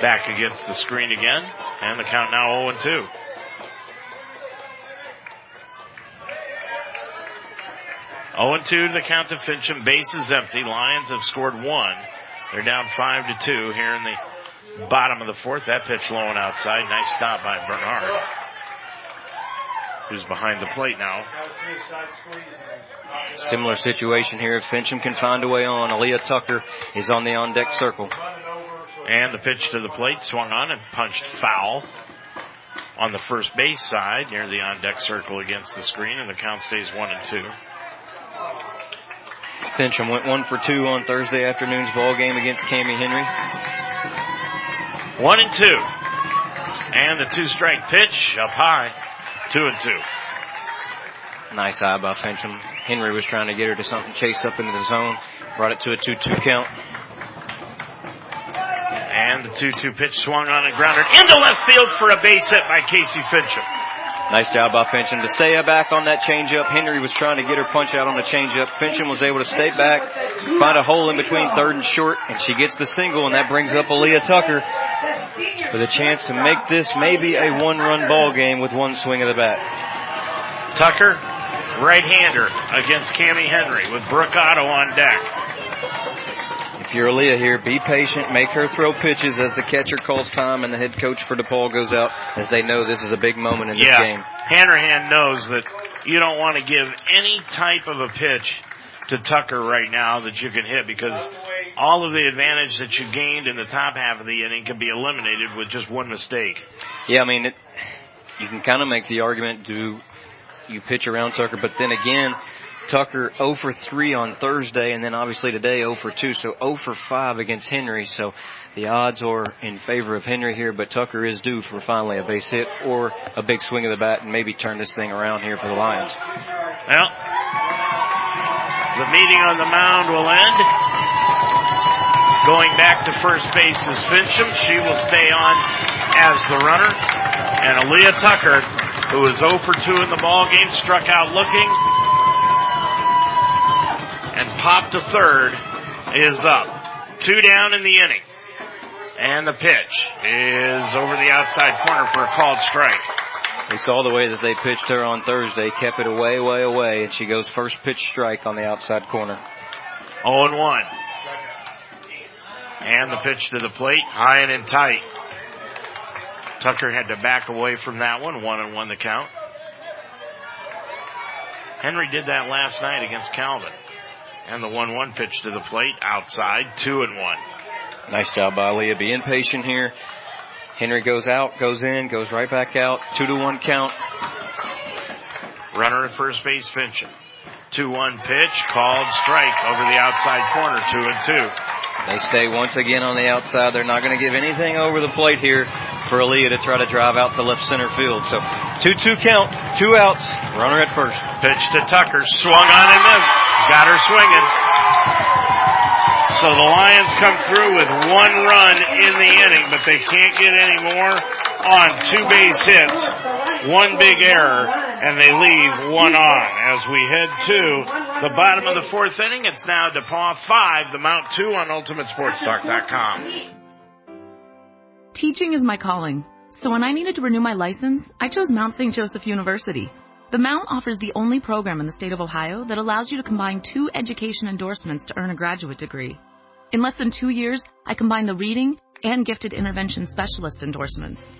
Back against the screen again. And the count now 0 2. Oh and two to the count to Fincham. Base is empty. Lions have scored one. They're down five to two here in the bottom of the fourth. That pitch low and outside. Nice stop by Bernard, who's behind the plate now. Similar situation here. If Fincham can find a way on, Aaliyah Tucker is on the on deck circle. And the pitch to the plate swung on and punched foul on the first base side near the on deck circle against the screen, and the count stays one and two. Fincham went one for two on Thursday afternoon's ball game against Cami Henry. One and two. And the two strike pitch up high. Two and two. Nice eye by Fincham. Henry was trying to get her to something, chase up into the zone, brought it to a 2-2 count. And the 2-2 pitch swung on and grounded into left field for a base hit by Casey Fincham. Nice job by Fincham to stay back on that changeup. Henry was trying to get her punch out on the changeup. Fincham was able to stay back, find a hole in between third and short, and she gets the single, and that brings up Aaliyah Tucker with a chance to make this maybe a one-run ball game with one swing of the bat. Tucker, right-hander against Cami Henry with Brooke Otto on deck. Aaliyah here, be patient, make her throw pitches as the catcher calls time and the head coach for DePauw goes out as they know this is a big moment in this yeah. game. Hanrahan knows that you don't want to give any type of a pitch to Tucker right now that you can hit because all of the advantage that you gained in the top half of the inning can be eliminated with just one mistake. Yeah, I mean, it, you can kind of make the argument, do you pitch around Tucker, but then again, Tucker 0 for 3 on Thursday, and then obviously today 0 for 2, so 0 for 5 against Henry. So the odds are in favor of Henry here, but Tucker is due for finally a base hit or a big swing of the bat and maybe turn this thing around here for the Lions. Well, the meeting on the mound will end. Going back to first base is Fincham. She will stay on as the runner. And Aaliyah Tucker, who is 0 for 2 in the ball game, struck out looking and popped to third is up. Two down in the inning. And the pitch is over the outside corner for a called strike. We saw the way that they pitched her on Thursday, kept it away, way away, and she goes first pitch strike on the outside corner. 0 and 1. And the pitch to the plate, high and in tight. Tucker had to back away from that one, 1 and 1 the count. Henry did that last night against Calvin. And the 1-1 pitch to the plate outside, 2 and 1. Nice job by Leah being patient here. Henry goes out, goes in, goes right back out. 2 to 1 count. Runner at first base, Fincham. 2-1 pitch, called strike over the outside corner, 2 and 2. They stay once again on the outside. They're not going to give anything over the plate here for Aaliyah to try to drive out to left center field. So 2-2 count, two outs, runner at first. Pitch to Tucker, swung on and missed. Got her swinging. So the Lions come through with one run in the inning, but they can't get any more on two base hits, one big error, and they leave one on as we head to the bottom of the fourth inning. It's now DePauw 5, the Mount 2 on UltimateSportsTalk.com. Teaching is my calling. So when I needed to renew my license, I chose Mount St. Joseph University. The Mount offers the only program in the state of Ohio that allows you to combine two education endorsements to earn a graduate degree. In less than two years, I combined the reading and gifted intervention specialist endorsements.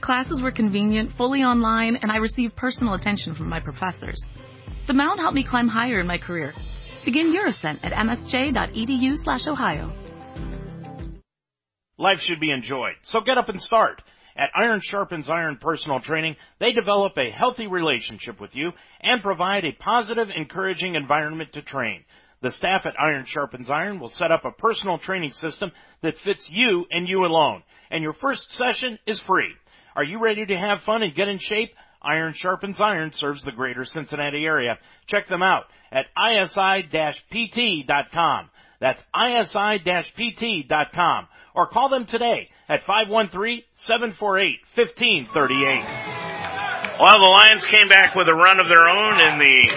Classes were convenient, fully online, and I received personal attention from my professors. The Mount helped me climb higher in my career. Begin your ascent at msj.edu slash Ohio. Life should be enjoyed, so get up and start. At Iron Sharpens Iron Personal Training, they develop a healthy relationship with you and provide a positive, encouraging environment to train. The staff at Iron Sharpens Iron will set up a personal training system that fits you and you alone. And your first session is free. Are you ready to have fun and get in shape? Iron Sharpens Iron serves the greater Cincinnati area. Check them out at isi-pt.com. That's isi-pt.com. Or call them today at 513-748-1538. Well, the Lions came back with a run of their own in the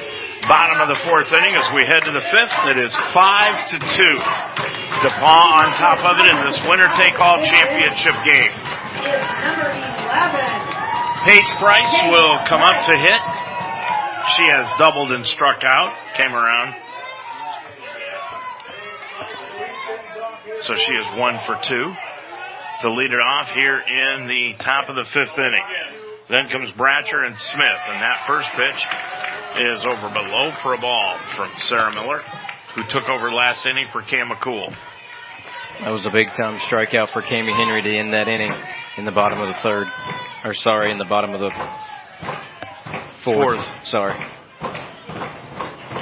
bottom of the fourth inning as we head to the fifth. It is five to two. DePauw on top of it in this winner take all championship game. Paige Price will come up to hit. She has doubled and struck out. Came around. So she is one for two to lead it off here in the top of the fifth inning. Then comes Bratcher and Smith, and that first pitch is over below for a ball from Sarah Miller, who took over last inning for Cam McCool. That was a big time strikeout for Cami Henry to end that inning in the bottom of the third. Or sorry, in the bottom of the fourth. fourth. Sorry.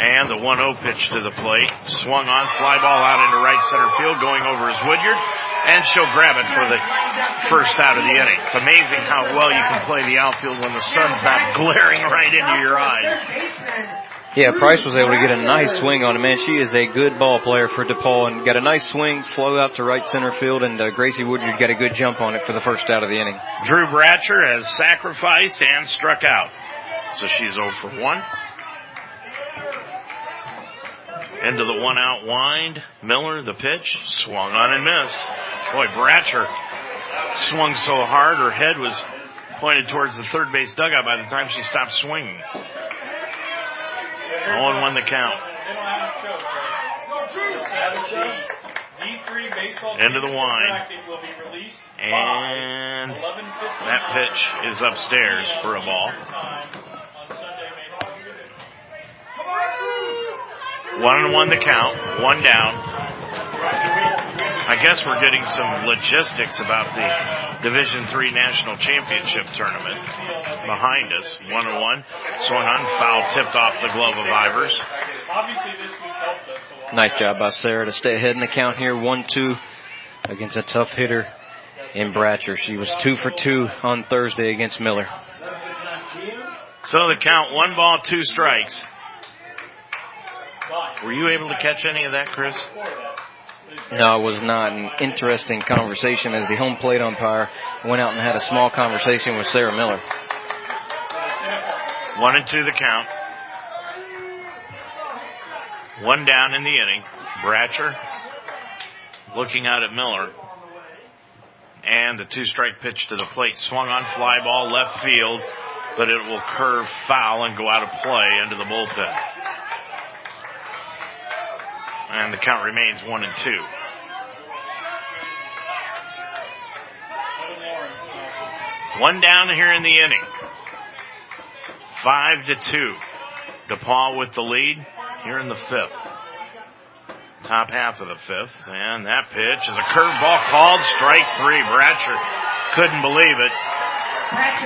And the 1-0 pitch to the plate. Swung on, fly ball out into right center field, going over is Woodyard. And she'll grab it for the first out of the inning. It's amazing how well you can play the outfield when the sun's not glaring right into your eyes. Yeah, Price was able to get a nice swing on it. Man, she is a good ball player for DePauw and got a nice swing, flow out to right center field, and uh, Gracie Woodyard got a good jump on it for the first out of the inning. Drew Bratcher has sacrificed and struck out. So she's 0 for 1. Into the one out wind. Miller, the pitch, swung on and missed. Boy, Bratcher swung so hard her head was pointed towards the third base dugout by the time she stopped swinging. 0 1 the count. Into the wind. And that pitch is upstairs for a ball. One and one the count. One down. I guess we're getting some logistics about the Division Three National Championship tournament behind us. One and one. Swung on, foul tipped off the glove of Ivers. Nice job by Sarah to stay ahead in the count here. One two against a tough hitter in Bratcher. She was two for two on Thursday against Miller. So the count one ball, two strikes. Were you able to catch any of that, Chris? No, it was not an interesting conversation as the home plate umpire went out and had a small conversation with Sarah Miller. One and two the count. One down in the inning. Bratcher looking out at Miller. And the two strike pitch to the plate swung on fly ball left field, but it will curve foul and go out of play into the bullpen. And the count remains one and two. One down here in the inning. Five to two. DePauw with the lead here in the fifth. Top half of the fifth. And that pitch is a curveball called strike three. Bratcher couldn't believe it.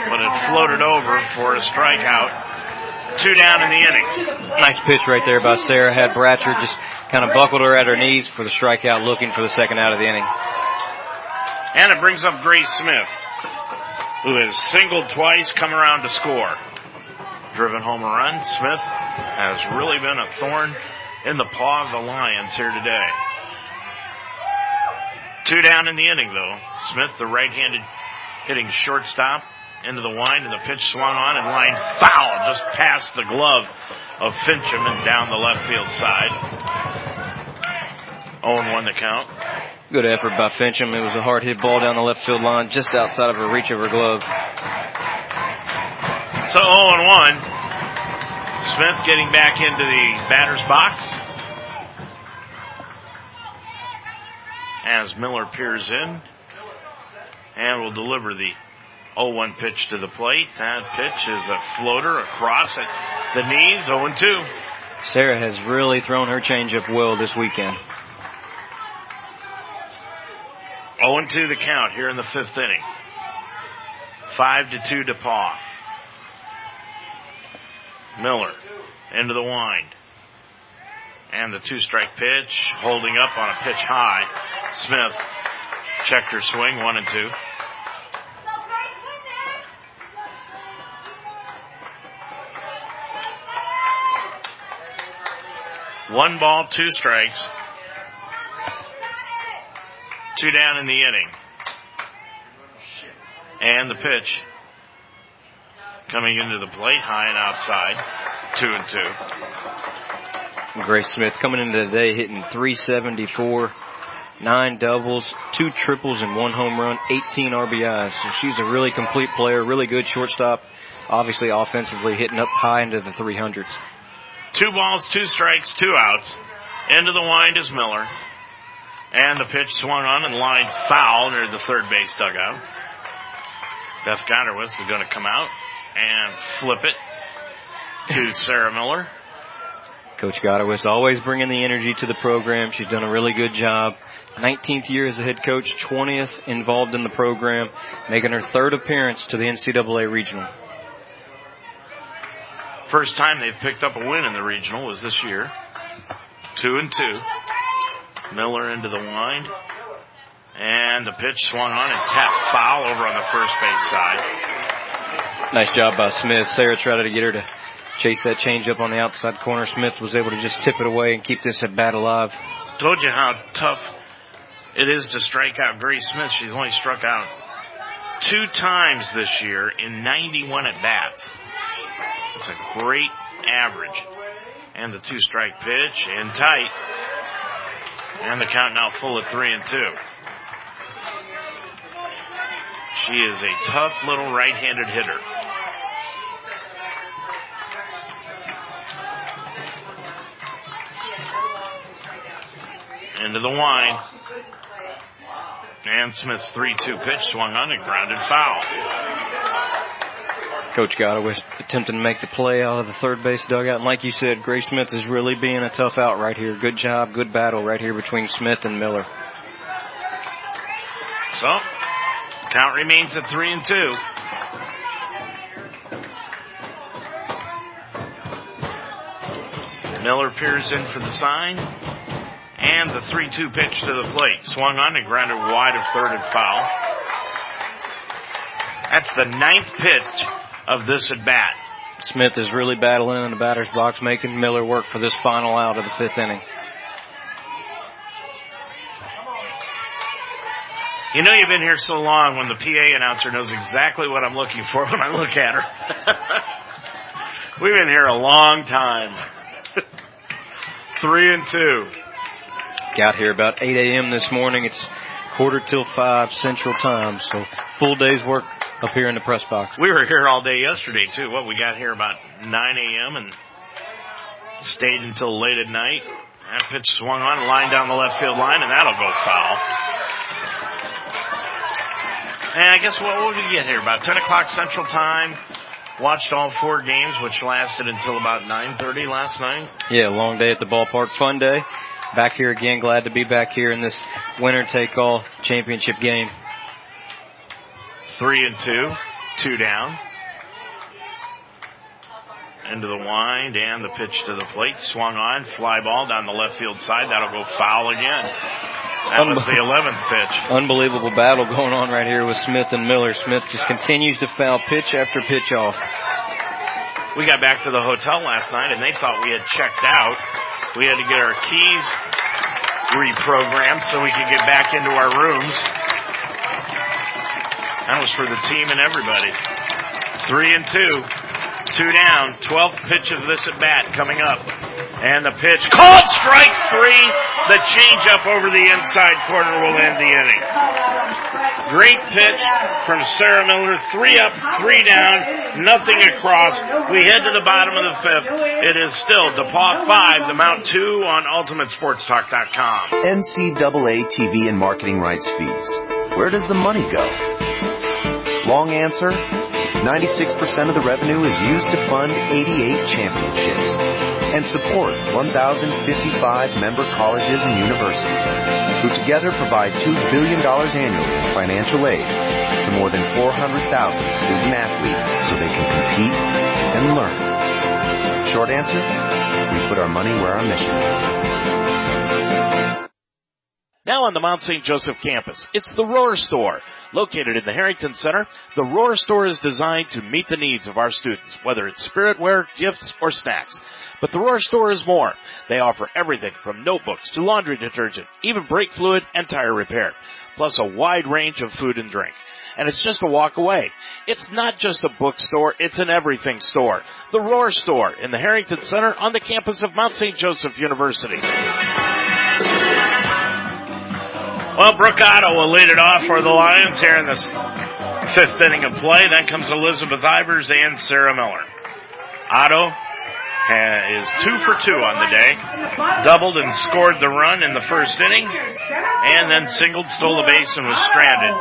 But it floated over for a strikeout. Two down in the inning. Nice pitch right there by Sarah. Had Bratcher just kind of buckled her at her knees for the strikeout, looking for the second out of the inning. And it brings up Grace Smith, who has singled twice, come around to score. Driven home a run. Smith has really been a thorn in the paw of the Lions here today. Two down in the inning though. Smith, the right-handed hitting shortstop into the wind and the pitch swung on and line foul just past the glove of Fincham and down the left field side. 0-1 the count. Good effort by Fincham. It was a hard hit ball down the left field line, just outside of her reach of her glove. So 0-1. Smith getting back into the batter's box. As Miller peers in and will deliver the 0-1 pitch to the plate. That pitch is a floater across at the knees, 0-2. Sarah has really thrown her changeup well this weekend. 0 2 the count here in the fifth inning. 5 to 2 DePauw. Miller into the wind. And the two strike pitch, holding up on a pitch high. Smith checked her swing, one and two. One ball, two strikes. Two down in the inning. And the pitch coming into the plate, high and outside. Two and two. Grace Smith coming into today hitting 374 nine doubles, two triples, and one home run, 18 RBIs. So she's a really complete player, really good shortstop. Obviously, offensively hitting up high into the 300s. Two balls, two strikes, two outs. Into the wind is Miller. And the pitch swung on and lined foul near the third base dugout. Beth Goderwitz is going to come out and flip it to Sarah Miller. Coach Goderwitz always bringing the energy to the program. She's done a really good job. 19th year as a head coach, 20th involved in the program, making her third appearance to the NCAA regional. First time they've picked up a win in the regional was this year. Two and two. Miller into the wind. And the pitch swung on and tapped foul over on the first base side. Nice job by Smith. Sarah tried to get her to chase that changeup on the outside corner. Smith was able to just tip it away and keep this at bat alive. Told you how tough it is to strike out Grace Smith. She's only struck out two times this year in 91 at bats. It's a great average. And the two strike pitch and tight. And the count now full at three and two. She is a tough little right-handed hitter. Into the wine. And Smith's 3-2 pitch swung on and grounded foul. Coach Goddard attempting to make the play out of the third base dugout. And like you said, Grace Smith is really being a tough out right here. Good job, good battle right here between Smith and Miller. So, count remains at three and two. Miller peers in for the sign. And the 3-2 pitch to the plate. Swung on and grounded wide of third and foul. That's the ninth pitch of this at bat. Smith is really battling in the batter's box, making Miller work for this final out of the fifth inning. You know you've been here so long when the PA announcer knows exactly what I'm looking for when I look at her. We've been here a long time. Three and two. Got here about 8 a.m. this morning. It's quarter till 5 Central Time, so full day's work up here in the press box. We were here all day yesterday too. What we got here about 9 a.m. and stayed until late at night. That pitch swung on and lined down the left field line, and that'll go foul. And I guess what, what did we get here? About 10 o'clock Central Time. Watched all four games, which lasted until about 9:30 last night. Yeah, long day at the ballpark, fun day back here again. Glad to be back here in this winner take all championship game. Three and two, two down. Into the wind and the pitch to the plate. Swung on, fly ball down the left field side. That'll go foul again. That was the 11th pitch. Unbelievable battle going on right here with Smith and Miller. Smith just continues to foul pitch after pitch off. We got back to the hotel last night and they thought we had checked out we had to get our keys reprogrammed so we could get back into our rooms. That was for the team and everybody. Three and two. Two down. Twelfth pitch of this at bat coming up. And the pitch called strike three. The changeup over the inside corner will end the inning. Great pitch from Sarah Miller. Three up, three down, nothing across. We head to the bottom of the fifth. It is still DePauw 5, the Mount 2 on UltimateSportsTalk.com. NCAA TV and marketing rights fees. Where does the money go? Long answer. 96% of the revenue is used to fund 88 championships and support 1,055 member colleges and universities who together provide $2 billion annually in financial aid to more than 400,000 student athletes so they can compete and learn. Short answer, we put our money where our mission is. Now on the Mount St. Joseph campus, it's the Roar Store. Located in the Harrington Center, the Roar Store is designed to meet the needs of our students, whether it's spiritware, gifts, or snacks. But the Roar Store is more. They offer everything from notebooks to laundry detergent, even brake fluid and tire repair, plus a wide range of food and drink. And it's just a walk away. It's not just a bookstore, it's an everything store. The Roar Store in the Harrington Center on the campus of Mount St. Joseph University. Well, Brooke Otto will lead it off for the Lions here in this fifth inning of play. Then comes Elizabeth Ivers and Sarah Miller. Otto is two for two on the day. Doubled and scored the run in the first inning, and then singled, stole the base, and was stranded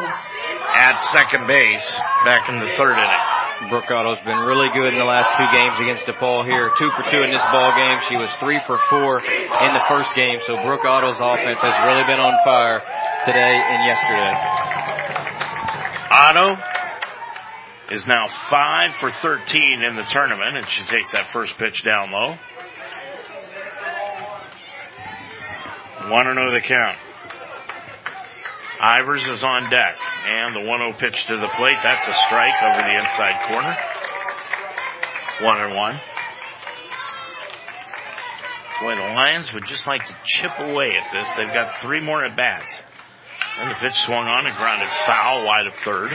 at second base back in the third inning. Brooke Otto's been really good in the last two games against DePauw here. Two for two in this ball game. She was three for four in the first game. So Brooke Otto's offense has really been on fire today and yesterday. Otto is now five for 13 in the tournament, and she takes that first pitch down low. One to oh know the count. Ivers is on deck. And the 1-0 pitch to the plate. That's a strike over the inside corner. One and one. Boy, the Lions would just like to chip away at this. They've got three more at bats. And the pitch swung on and grounded foul wide of third.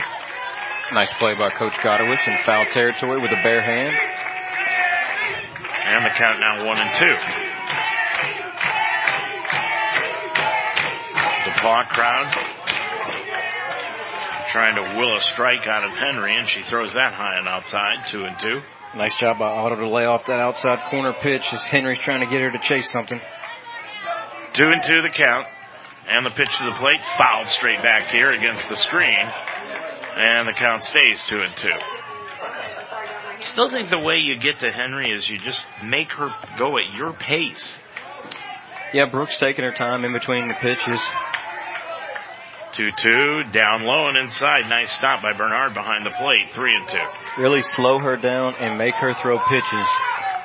Nice play by Coach Godowis in foul territory with a bare hand. And the count now one and two. The crowd trying to will a strike out of Henry, and she throws that high and outside, two and two. Nice job by Otto to lay off that outside corner pitch as Henry's trying to get her to chase something. Two and two the count. And the pitch to the plate, fouled straight back here against the screen. And the count stays two and two. Still think the way you get to Henry is you just make her go at your pace. Yeah, Brooks taking her time in between the pitches. 2-2, down low and inside. Nice stop by Bernard behind the plate. 3 and 2. Really slow her down and make her throw pitches.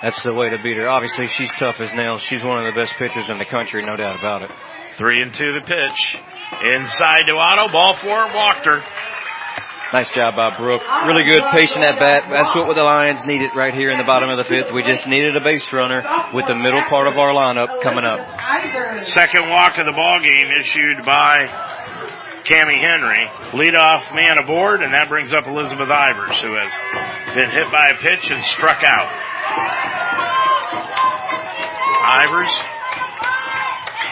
That's the way to beat her. Obviously, she's tough as nails. She's one of the best pitchers in the country, no doubt about it. 3 and 2 the pitch. Inside to Otto. Ball four, walked her. Nice job by Brooke. Really good, patient at bat. That's what the Lions needed right here in the bottom of the fifth. We just needed a base runner with the middle part of our lineup coming up. Second walk of the ball game issued by Cami Henry. Leadoff man aboard, and that brings up Elizabeth Ivers, who has been hit by a pitch and struck out. Ivers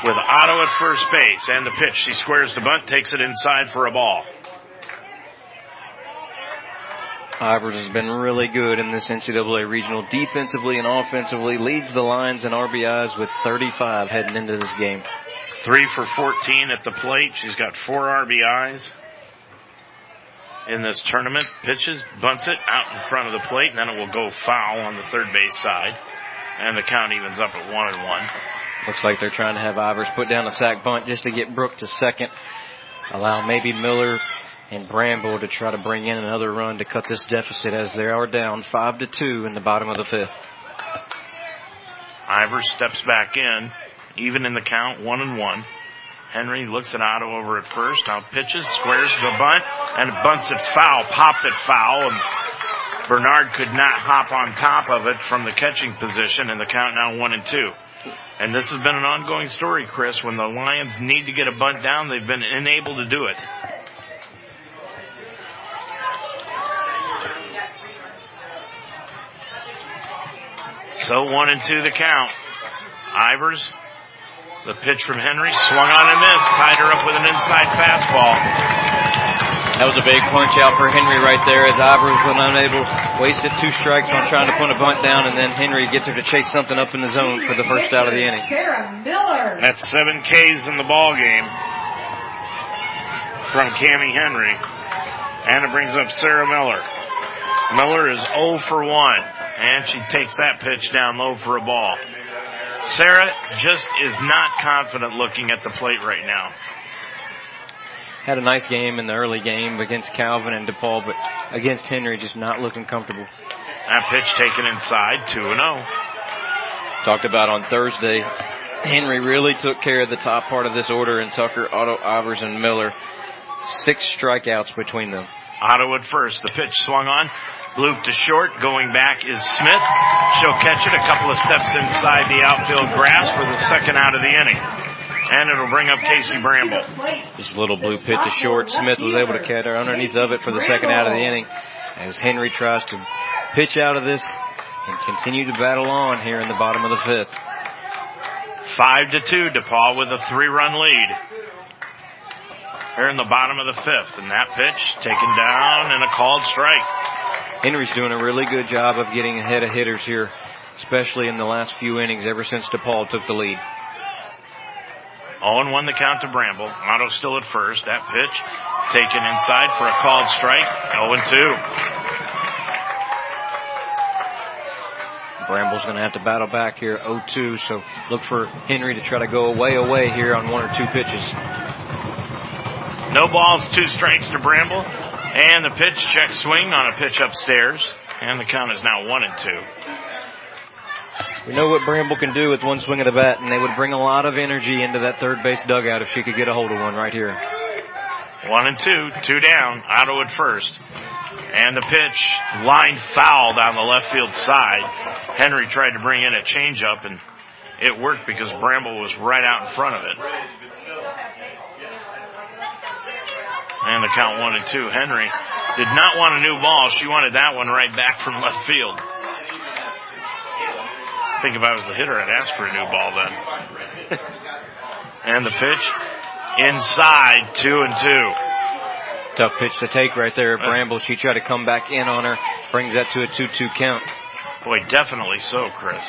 with Otto at first base and the pitch. She squares the bunt, takes it inside for a ball. Ivers has been really good in this NCAA regional defensively and offensively, leads the Lions in RBIs with 35 heading into this game. Three for 14 at the plate. She's got four RBIs in this tournament. Pitches, bunts it out in front of the plate, and then it will go foul on the third base side. And the count evens up at one and one. Looks like they're trying to have Ivers put down a sac bunt just to get Brooke to second. Allow maybe Miller and Bramble to try to bring in another run to cut this deficit as they are down five to two in the bottom of the fifth. Ivers steps back in even in the count, one and one. Henry looks at Otto over at first, now pitches, squares the bunt, and bunts it foul, popped it foul, and Bernard could not hop on top of it from the catching position, and the count now one and two. And this has been an ongoing story, Chris. When the Lions need to get a bunt down, they've been unable to do it. So one and two the count. Ivers the pitch from Henry swung on and missed, tied her up with an inside fastball. That was a big punch out for Henry right there as Ivers was unable, wasted two strikes on trying to put a bunt down and then Henry gets her to chase something up in the zone for the first out of the inning. Sarah Miller. That's seven Ks in the ball game from Cami Henry. And it brings up Sarah Miller. Miller is 0 for 1 and she takes that pitch down low for a ball. Sarah just is not confident looking at the plate right now. Had a nice game in the early game against Calvin and DePauw, but against Henry, just not looking comfortable. That pitch taken inside, 2 0. Talked about on Thursday, Henry really took care of the top part of this order, and Tucker, Otto, Ivers, and Miller. Six strikeouts between them. Otto at first. The pitch swung on. Loop to short. Going back is Smith. She'll catch it a couple of steps inside the outfield grass for the second out of the inning. And it'll bring up Casey Bramble. This little blue pit to short. Smith was able to catch her underneath of it for the second out of the inning as Henry tries to pitch out of this and continue to battle on here in the bottom of the fifth. Five to two, DePauw with a three run lead. They're in the bottom of the fifth, and that pitch taken down and a called strike. Henry's doing a really good job of getting ahead of hitters here, especially in the last few innings ever since DePauw took the lead. 0 1 the count to Bramble. Otto still at first. That pitch taken inside for a called strike. 0 2. Bramble's going to have to battle back here 0-2, so look for Henry to try to go away away here on one or two pitches. No balls, two strikes to Bramble, and the pitch check swing on a pitch upstairs, and the count is now one and two. We know what Bramble can do with one swing of the bat, and they would bring a lot of energy into that third base dugout if she could get a hold of one right here. One and two, two down, Otto at first. And the pitch, line foul down the left field side. Henry tried to bring in a changeup, and it worked because Bramble was right out in front of it. And the count one and two. Henry did not want a new ball. She wanted that one right back from left field I think if I was the hitter, I'd ask for a new ball then. and the pitch inside two and two. Tough pitch to take right there. Uh, Bramble, she tried to come back in on her, brings that to a 2-2 count. Boy, definitely so, Chris.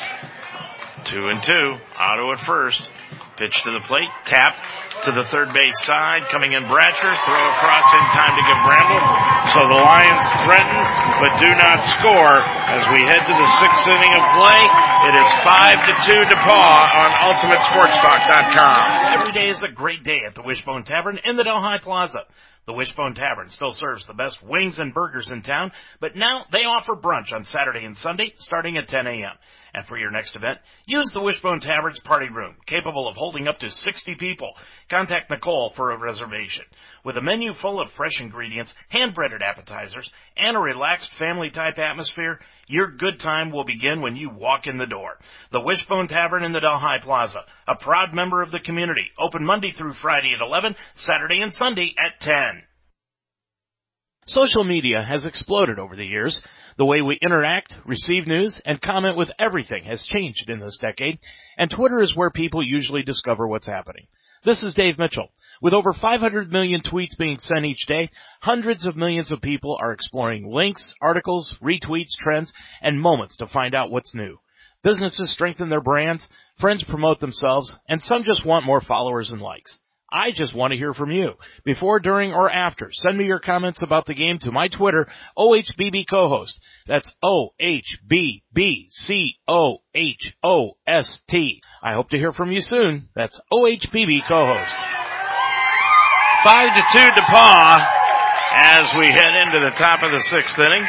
Two and two. Otto at first. Pitch to the plate. Tap to the third base side. Coming in Bratcher. Throw across in time to get Bramble. So the Lions threaten but do not score as we head to the sixth inning of play. It is five to two to DePauw on UltimateSportsTalk.com. Every day is a great day at the Wishbone Tavern in the Delhi Plaza. The Wishbone Tavern still serves the best wings and burgers in town, but now they offer brunch on Saturday and Sunday starting at 10 a.m. And for your next event, use the Wishbone Tavern's party room, capable of holding up to 60 people. Contact Nicole for a reservation. With a menu full of fresh ingredients, hand-breaded appetizers, and a relaxed family-type atmosphere, your good time will begin when you walk in the door. The Wishbone Tavern in the Delhi Plaza, a proud member of the community, open Monday through Friday at 11, Saturday and Sunday at 10. Social media has exploded over the years. The way we interact, receive news, and comment with everything has changed in this decade, and Twitter is where people usually discover what's happening. This is Dave Mitchell. With over 500 million tweets being sent each day, hundreds of millions of people are exploring links, articles, retweets, trends, and moments to find out what's new. Businesses strengthen their brands, friends promote themselves, and some just want more followers and likes. I just want to hear from you. Before, during, or after, send me your comments about the game to my Twitter, OHBB co-host. That's O-H-B-B-C-O-H-O-S-T. I hope to hear from you soon. That's OHBB. Five to two to DePauw as we head into the top of the sixth inning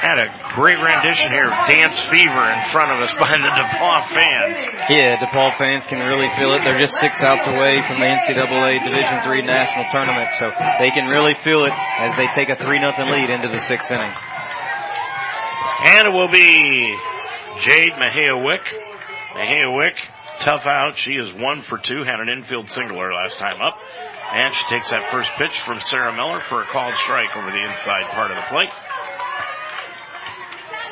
had a great rendition here of Dance Fever in front of us by the DePauw fans. Yeah, DePauw fans can really feel it. They're just six outs away from the NCAA Division III national tournament, so they can really feel it as they take a 3 nothing lead into the sixth inning. And it will be Jade Mejia Wick. Mejia Wick, tough out. She is one for two, had an infield singler last time up. And she takes that first pitch from Sarah Miller for a called strike over the inside part of the plate.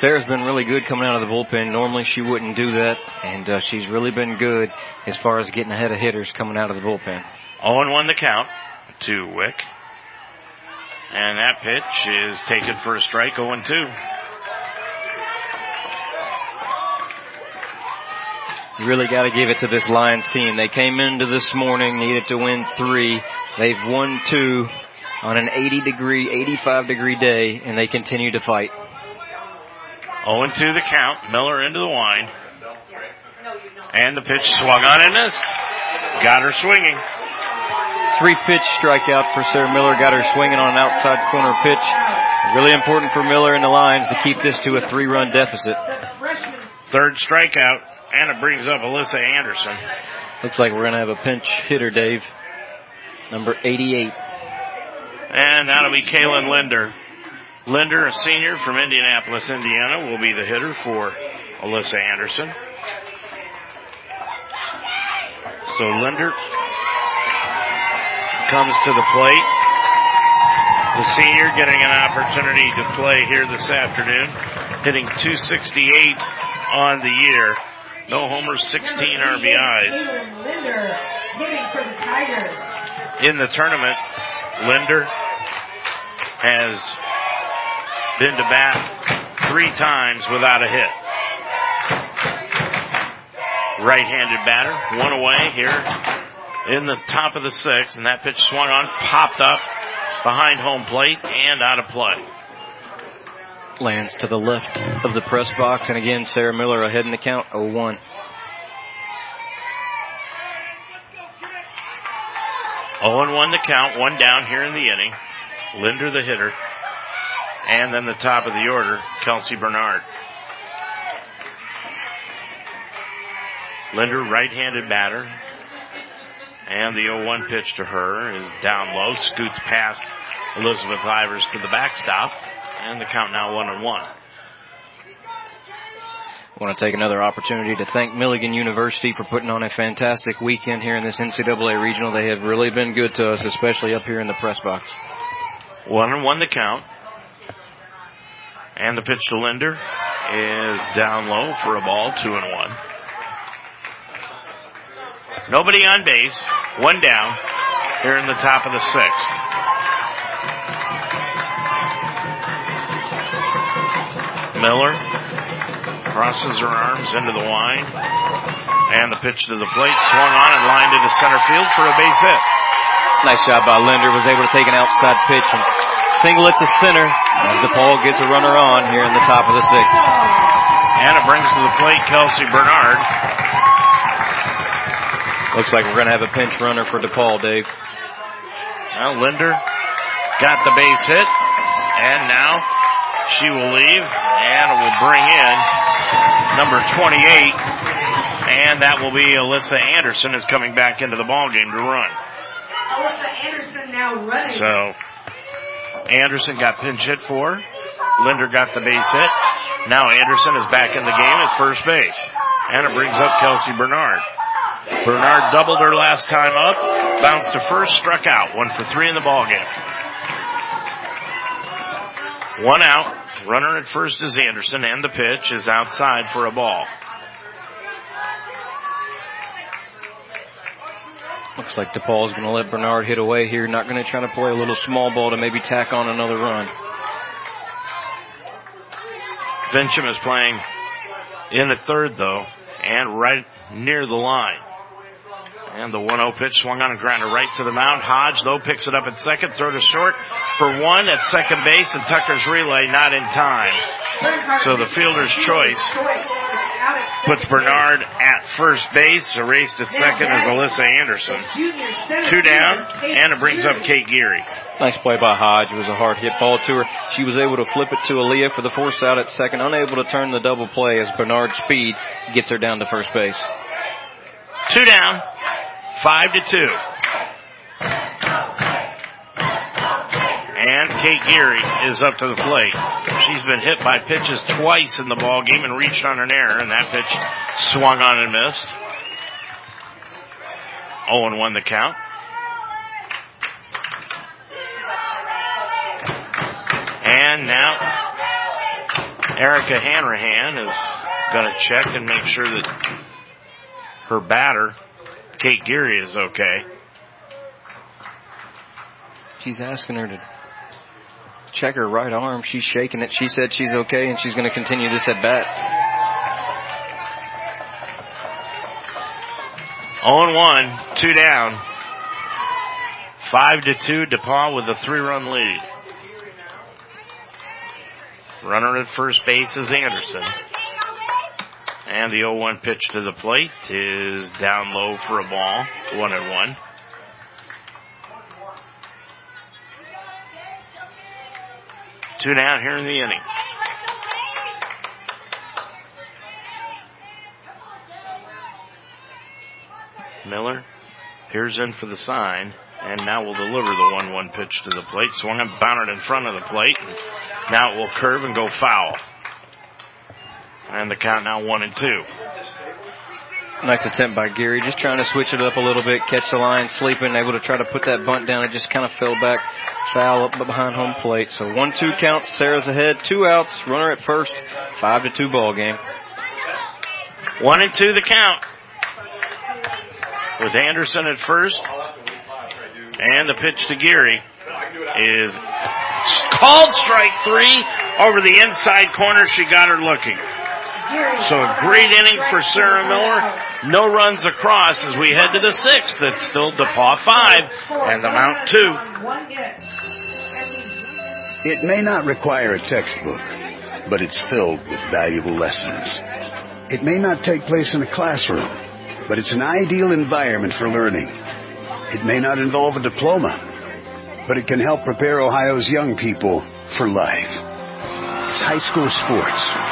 Sarah's been really good coming out of the bullpen. Normally she wouldn't do that, and uh, she's really been good as far as getting ahead of hitters coming out of the bullpen. 0-1 the count to Wick. And that pitch is taken for a strike, 0-2. Really got to give it to this Lions team. They came into this morning, needed to win three. They've won two on an 80 degree, 85 degree day, and they continue to fight. 0 2 the count. Miller into the wind. And the pitch swung on and missed. Got her swinging. Three pitch strikeout for Sarah Miller. Got her swinging on an outside corner pitch. Really important for Miller and the Lions to keep this to a three run deficit. Third strikeout. And it brings up Alyssa Anderson. Looks like we're going to have a pinch hitter, Dave. Number 88. And that'll be Kaylin Linder. Linder, a senior from Indianapolis, Indiana, will be the hitter for Alyssa Anderson. So Linder comes to the plate. The senior getting an opportunity to play here this afternoon, hitting 268 on the year. No homers, 16 RBIs. For the Tigers. in the tournament. Linder has been to bat three times without a hit. Right-handed batter, one away here in the top of the sixth, and that pitch swung on, popped up behind home plate and out of play. Lands to the left of the press box, and again, Sarah Miller ahead in the count, 0-1. Oh and 1 the count, one down here in the inning. Linder the hitter. And then the top of the order, Kelsey Bernard. Linder, right-handed batter. And the 0-1 pitch to her is down low, scoots past Elizabeth Ivers to the backstop. And the count now 1 and 1. I want to take another opportunity to thank Millikin University for putting on a fantastic weekend here in this NCAA regional. They have really been good to us, especially up here in the press box. One and one the count. And the pitch to Linder is down low for a ball, two and one. Nobody on base, one down here in the top of the sixth. Miller crosses her arms into the line, and the pitch to the plate swung on and lined into center field for a base hit. Nice job by Linder. Was able to take an outside pitch and single it to center as DePauw gets a runner on here in the top of the sixth. And it brings to the plate Kelsey Bernard. Looks like we're going to have a pinch runner for DePauw, Dave. Now Linder got the base hit, and now she will leave and will bring in number 28, and that will be Alyssa Anderson is coming back into the ball game to run. Alyssa Anderson now running. So Anderson got pinch hit for. Linder got the base hit. Now Anderson is back in the game at first base. And it brings up Kelsey Bernard. Bernard doubled her last time up, bounced to first, struck out. One for three in the ball game. One out. Runner at first is Anderson, and the pitch is outside for a ball. Looks like DePauw's going to let Bernard hit away here. Not going to try to play a little small ball to maybe tack on another run. Fincham is playing in the third though, and right near the line. And the 1-0 pitch swung on a grounder right to the mound. Hodge though picks it up at second, throw to short for one at second base, and Tucker's relay not in time. So the fielder's choice puts Bernard at first base. Erased at second is Alyssa Anderson. Two down, and it brings up Kate Geary. Nice play by Hodge. It was a hard hit ball to her. She was able to flip it to Aaliyah for the force out at second, unable to turn the double play as Bernard's speed gets her down to first base. Two down, five to two. And Kate Geary is up to the plate. She's been hit by pitches twice in the ball game and reached on an error, and that pitch swung on and missed. 0 and 1 the count. And now Erica Hanrahan is going to check and make sure that her batter, Kate Geary, is okay. She's asking her to check her right arm. She's shaking it. She said she's okay and she's going to continue this at bat. 0 and 1, two down. 5 to 2, DePauw with a three run lead. Runner at first base is Anderson. And the 0-1 pitch to the plate is down low for a ball. One and one. Two down here in the inning. Miller here's in for the sign, and now will deliver the 1-1 pitch to the plate. Swung and bounded in front of the plate. Now it will curve and go foul. And the count now one and two. Nice attempt by Geary, just trying to switch it up a little bit, catch the line, sleeping, able to try to put that bunt down. It just kind of fell back, foul up behind home plate. So one two count, Sarah's ahead, two outs, runner at first, five to two ball game. One and two the count. With Anderson at first. And the pitch to Geary is called strike three over the inside corner. She got her looking. So a great inning for Sarah Miller. No runs across as we head to the sixth. It's still DePauw five and the Mount two. It may not require a textbook, but it's filled with valuable lessons. It may not take place in a classroom, but it's an ideal environment for learning. It may not involve a diploma, but it can help prepare Ohio's young people for life. It's high school sports.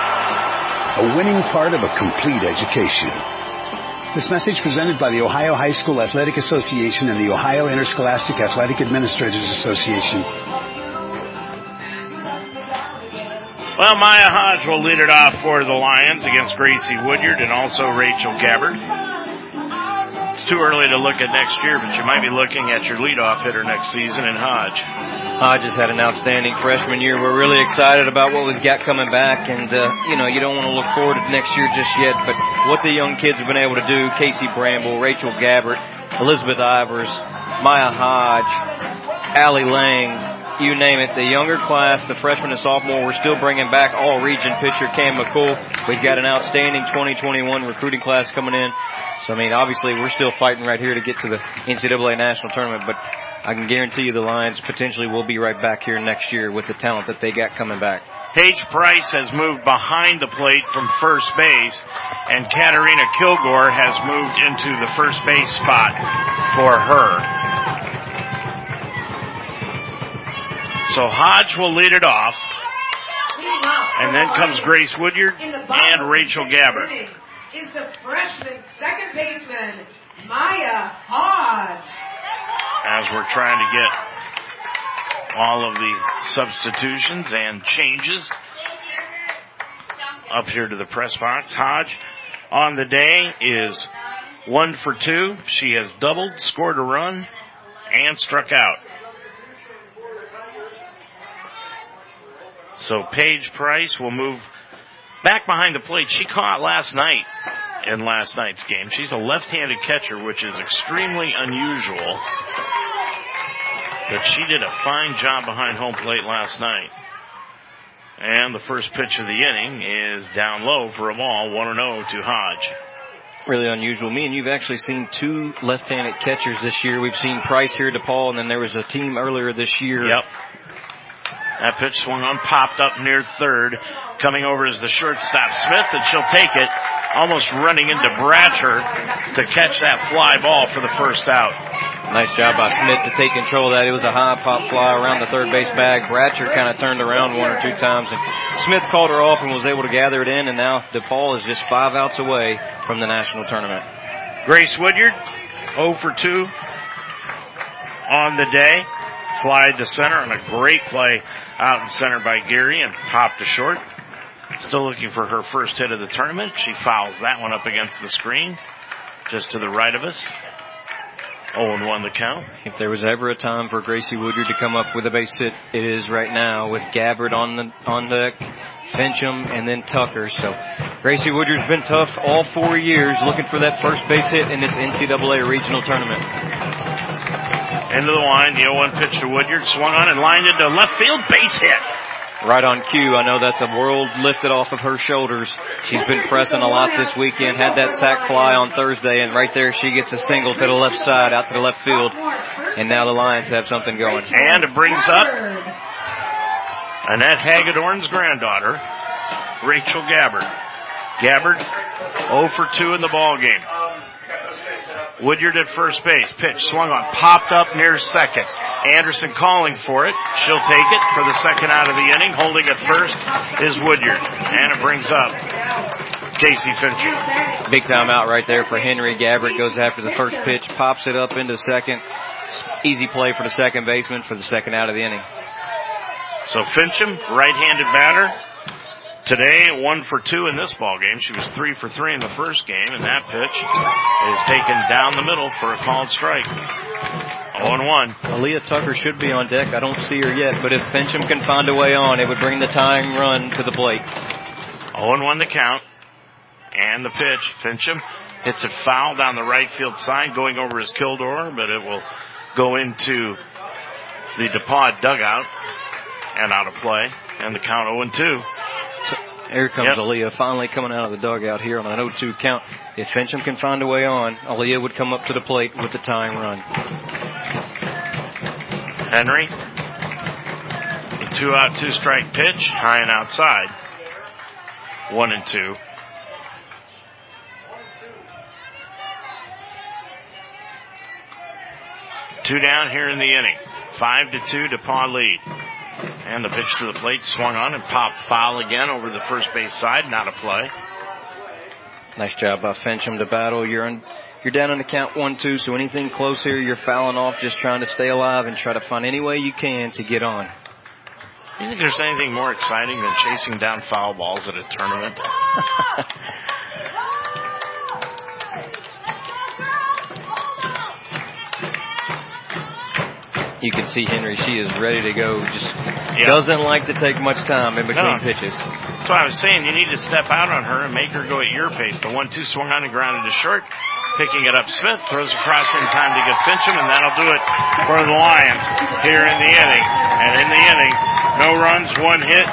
a winning part of a complete education. This message presented by the Ohio High School Athletic Association and the Ohio Interscholastic Athletic Administrators Association. Well, Maya Hodge will lead it off for the Lions against Gracie Woodyard and also Rachel Gabbard. It's too early to look at next year, but you might be looking at your leadoff hitter next season in Hodge. Hodge has had an outstanding freshman year. We're really excited about what we've got coming back, and uh, you know you don't want to look forward to next year just yet. But what the young kids have been able to do: Casey Bramble, Rachel Gabbard, Elizabeth Ivers, Maya Hodge, Allie Lang, you name it, the younger class, the freshman and sophomore, we're still bringing back all region pitcher Cam McCool. We've got an outstanding 2021 recruiting class coming in. So I mean, obviously we're still fighting right here to get to the NCAA national tournament, but I can guarantee you the Lions potentially will be right back here next year with the talent that they got coming back. Paige Price has moved behind the plate from first base, and Katarina Kilgore has moved into the first base spot for her. So Hodge will lead it off. And then comes Grace Woodyard and Rachel Gabbard. Is the freshman second baseman, Maya Hodge. As we're trying to get all of the substitutions and changes up here to the press box. Hodge on the day is one for two. She has doubled, scored a run, and struck out. So Paige Price will move back behind the plate. She caught last night in last night's game. She's a left-handed catcher, which is extremely unusual. But she did a fine job behind home plate last night. And the first pitch of the inning is down low for a ball, 1-0 to Hodge. Really unusual. Me and you've actually seen two left-handed catchers this year. We've seen Price here, DePauw, and then there was a team earlier this year. Yep. That pitch swung on, popped up near third. Coming over is the shortstop Smith, and she'll take it, almost running into Bratcher to catch that fly ball for the first out. Nice job by Smith to take control of that. It was a high pop fly around the third base bag. Bratcher kind of turned around one or two times, and Smith called her off and was able to gather it in, and now DePaul is just five outs away from the national tournament. Grace Woodyard, 0 for 2 on the day. Fly to center on a great play out in center by Geary and popped to short. Still looking for her first hit of the tournament. She fouls that one up against the screen, just to the right of us. 0 and 1 the count. If there was ever a time for Gracie Woodyard to come up with a base hit, it is right now with Gabbard on the on deck, Fincham, and then Tucker. So Gracie Woodyard's been tough all four years, looking for that first base hit in this NCAA regional tournament. Into the line, the 0-1 pitch to Woodyard, swung on and lined into left field, base hit. Right on cue. I know that's a world lifted off of her shoulders. She's been pressing a lot this weekend. Had that sac fly on Thursday, and right there she gets a single to the left side, out to the left field. And now the Lions have something going. And it brings up Annette Hagedorn's granddaughter, Rachel Gabbard. Gabbard 0 for 2 in the ball game. Woodyard at first base. Pitch swung on, popped up near second. Anderson calling for it. She'll take it for the second out of the inning. Holding at first is Woodyard. And it brings up Casey Fincham. Big time out right there for Henry. Gabbard goes after the first pitch, pops it up into second. Easy play for the second baseman for the second out of the inning. So Fincham, right-handed batter. Today, one for two in this ball game. She was three for three in the first game, and that pitch is taken down the middle for a called strike. 0-1. Aaliyah Tucker should be on deck. I don't see her yet, but if Fincham can find a way on, it would bring the tying run to the plate. 0-1 the count. And the pitch. Fincham hits it foul down the right field side, going over his Kilgore, but it will go into the DePauw dugout and out of play. And the count 0-2. So here comes yep. Aaliyah finally coming out of the dugout here on an 0-2 count. If Fincham can find a way on, Aaliyah would come up to the plate with the tying run. Henry. A two out, two strike pitch, high and outside. One and two. Two down here in the inning. Five to two, DePauw lead. And the pitch to the plate swung on and popped foul again over the first base side. Not a play. Nice job by Fincham to battle. You're in, you're down on the count one, two, so anything close here, you're fouling off, just trying to stay alive and try to find any way you can to get on. You think there's anything more exciting than chasing down foul balls at a tournament? you can see Henry. She is ready to go. Just doesn't like to take much time in between no. pitches. That's what I was saying. You need to step out on her and make her go at your pace. The one-two swung on and grounded to short. Picking it up, Smith throws across in time to get Fincham, and that'll do it for the Lions here in the inning. And in the inning, no runs, one hit,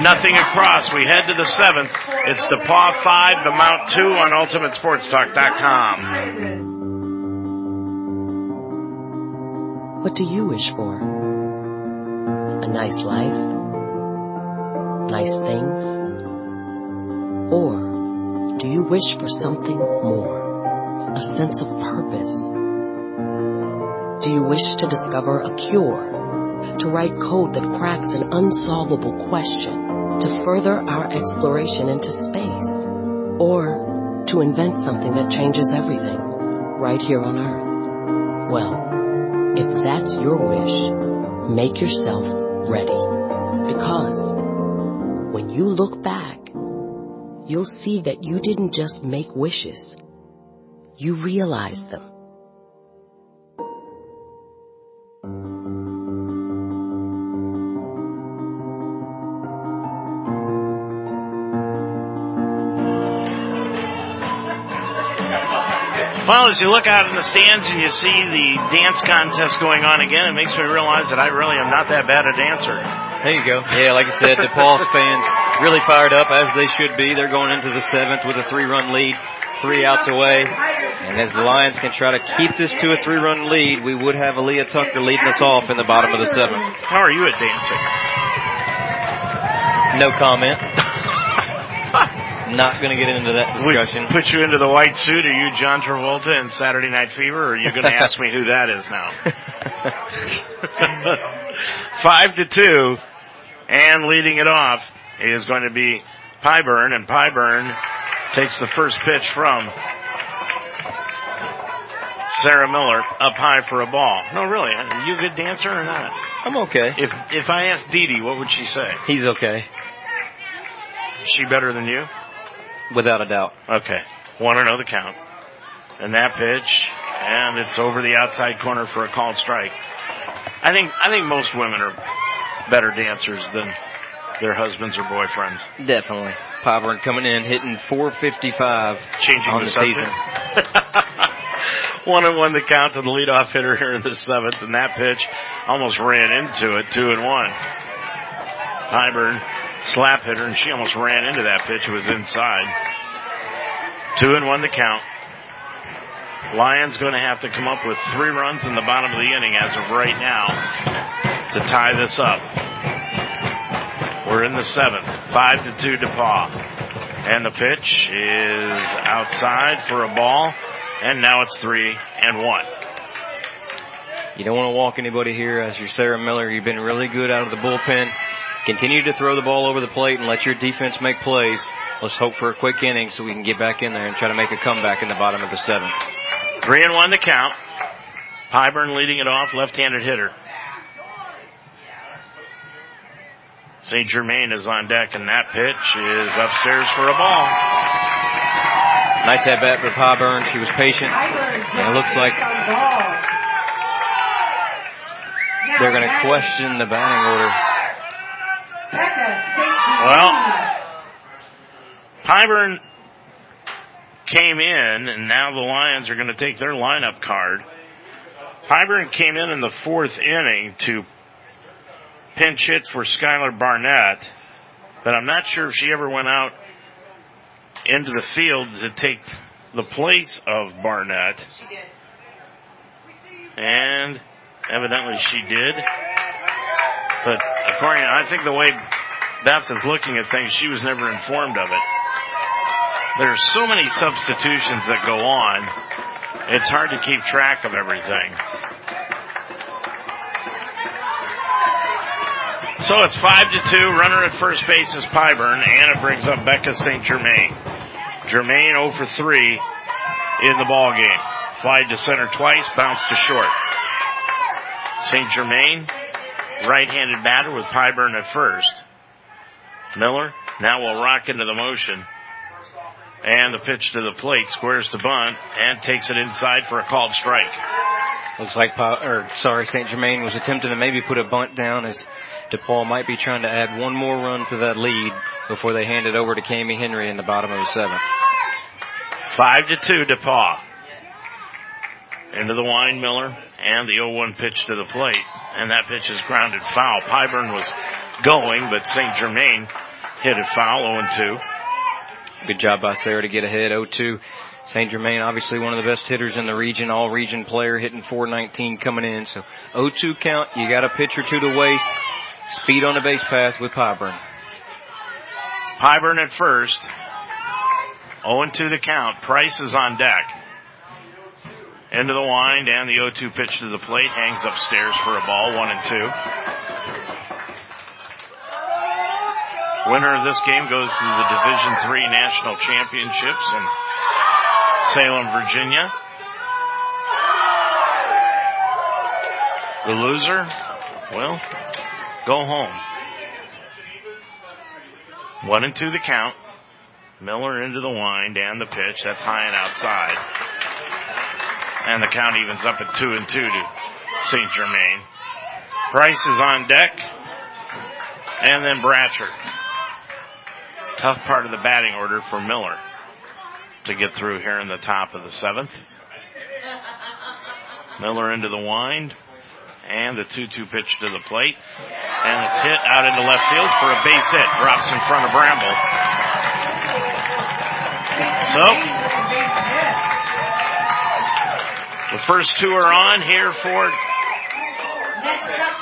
nothing across. We head to the seventh. It's DePauw five, the Mount two on UltimateSportsTalk.com. What do you wish for? A nice life? Nice things? Or do you wish for something more? A sense of purpose? Do you wish to discover a cure? To write code that cracks an unsolvable question? To further our exploration into space? Or to invent something that changes everything right here on Earth? Well, if that's your wish, make yourself ready. Because when you look back, you'll see that you didn't just make wishes, you realized them. Well, as you look out in the stands and you see the dance contest going on again, it makes me realize that I really am not that bad a dancer. There you go. Yeah, like I said, DePauw's fans really fired up as they should be. They're going into the seventh with a three-run lead, three outs away. And as the Lions can try to keep this to a three-run lead, we would have Aaliyah Tucker leading us off in the bottom of the seventh. How are you at dancing? No comment. Not going to get into that discussion. We put you into the white suit. Are you John Travolta in Saturday Night Fever, or are you going to ask me who that is now? Five to two, and leading it off is going to be Pyburn, and Pyburn takes the first pitch from Sarah Miller up high for a ball. No, really, are you a good dancer or not? I'm okay. If if I asked Dee Dee, what would she say? He's okay. Is she better than you? Without a doubt. Okay. Want to know the count. And that pitch, and it's over the outside corner for a called strike. I think, I think most women are better dancers than their husbands or boyfriends. Definitely. Pyburn coming in, hitting 455 Changing on the, the season. one and one the count to the leadoff hitter here in the seventh, and that pitch almost ran into it, two and one. Pyburn slap hitter, and she almost ran into that pitch. It was inside. Two and one to count. Lions going to have to come up with three runs in the bottom of the inning as of right now to tie this up. We're in the seventh, five to two DePauw. And the pitch is outside for a ball, and now it's three and one. You don't want to walk anybody here as your Sarah Miller. You've been really good out of the bullpen. Continue to throw the ball over the plate and let your defense make plays. let's hope for a quick inning so we can get back in there and try to make a comeback in the bottom of the seventh. Three and one to count. Pyburn leading it off, left-handed hitter. St. Germain is on deck, and that pitch is upstairs for a ball. Nice at bat for Pyburn. She was patient, and it looks like they're going to question the batting order. Well, Pyburn came in, and now the Lions are going to take their lineup card. Pyburn came in in the fourth inning to pinch hit for Skylar Barnett, but I'm not sure if she ever went out into the field to take the place of Barnett. She did. And evidently she did. But according, I think the way Beth is looking at things, she was never informed of it. There are so many substitutions that go on. It's hard to keep track of everything. So it's five to two. Runner at first base is Pyburn, and it brings up Becca St. Germain. Germain 0 for 3 in the ball game. Fly to center twice, bounced to short. St. Germain, right-handed batter with Pyburn at first. Miller now will rock into the motion. And the pitch to the plate, squares to bunt, and takes it inside for a called strike. Looks like, or sorry, St. Germain was attempting to maybe put a bunt down as DePauw might be trying to add one more run to that lead before they hand it over to Cami Henry in the bottom of the seventh. Five to two, DePauw. Into the wine Miller and the 0-1 pitch to the plate. And that pitch is grounded foul. Pyburn was going, but St. Germain hit it foul 0-2. Good job by Sarah to get ahead 0-2. St. Germain, obviously one of the best hitters in the region, all region player, hitting 419 coming in. So 0-2 count. You got a pitch or two to waste. Speed on the base path with Pyburn. Pyburn at first. 0-2 the count. Price is on deck. Into the wind and the 0-2 pitch to the plate hangs upstairs for a ball, one and two. Winner of this game goes to the Division Three National Championships in Salem, Virginia. The loser, well, go home. One and two the count. Miller into the wind and the pitch. That's high and outside. And the count evens up at two and two to St. Germain. Price is on deck. And then Bratcher. Tough part of the batting order for Miller to get through here in the top of the seventh. Miller into the wind and the 2-2 pitch to the plate. And it's hit out into left field for a base hit. Drops in front of Bramble. So, the first two are on here for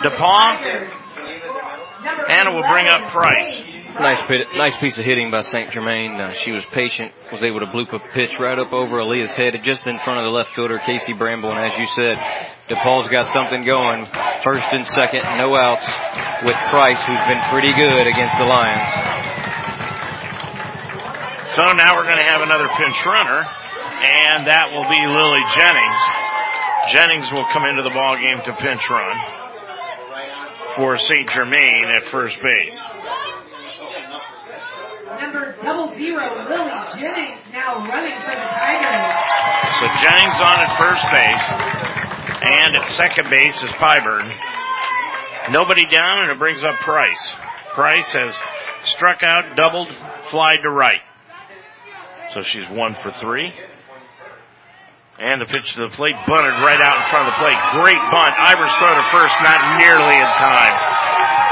DePauw. And it will bring up Price. Nice, nice piece of hitting by St. Germain. Uh, she was patient, was able to bloop a pitch right up over Aaliyah's head, just in front of the left fielder, Casey Bramble. And as you said, DePauw's got something going. First and second, no outs with Price, who's been pretty good against the Lions. So now we're going to have another pinch runner, and that will be Lily Jennings. Jennings will come into the ball game to pinch run for St. Germain at first base. Number double zero, Lily Jennings now running for the Tigers. So Jennings on at first base, and at second base is Pyburn. Nobody down, and it brings up Price. Price has struck out, doubled, fly to right. So she's one for three. And the pitch to the plate, bunted right out in front of the plate. Great bunt. Ivers throw to first, not nearly in time.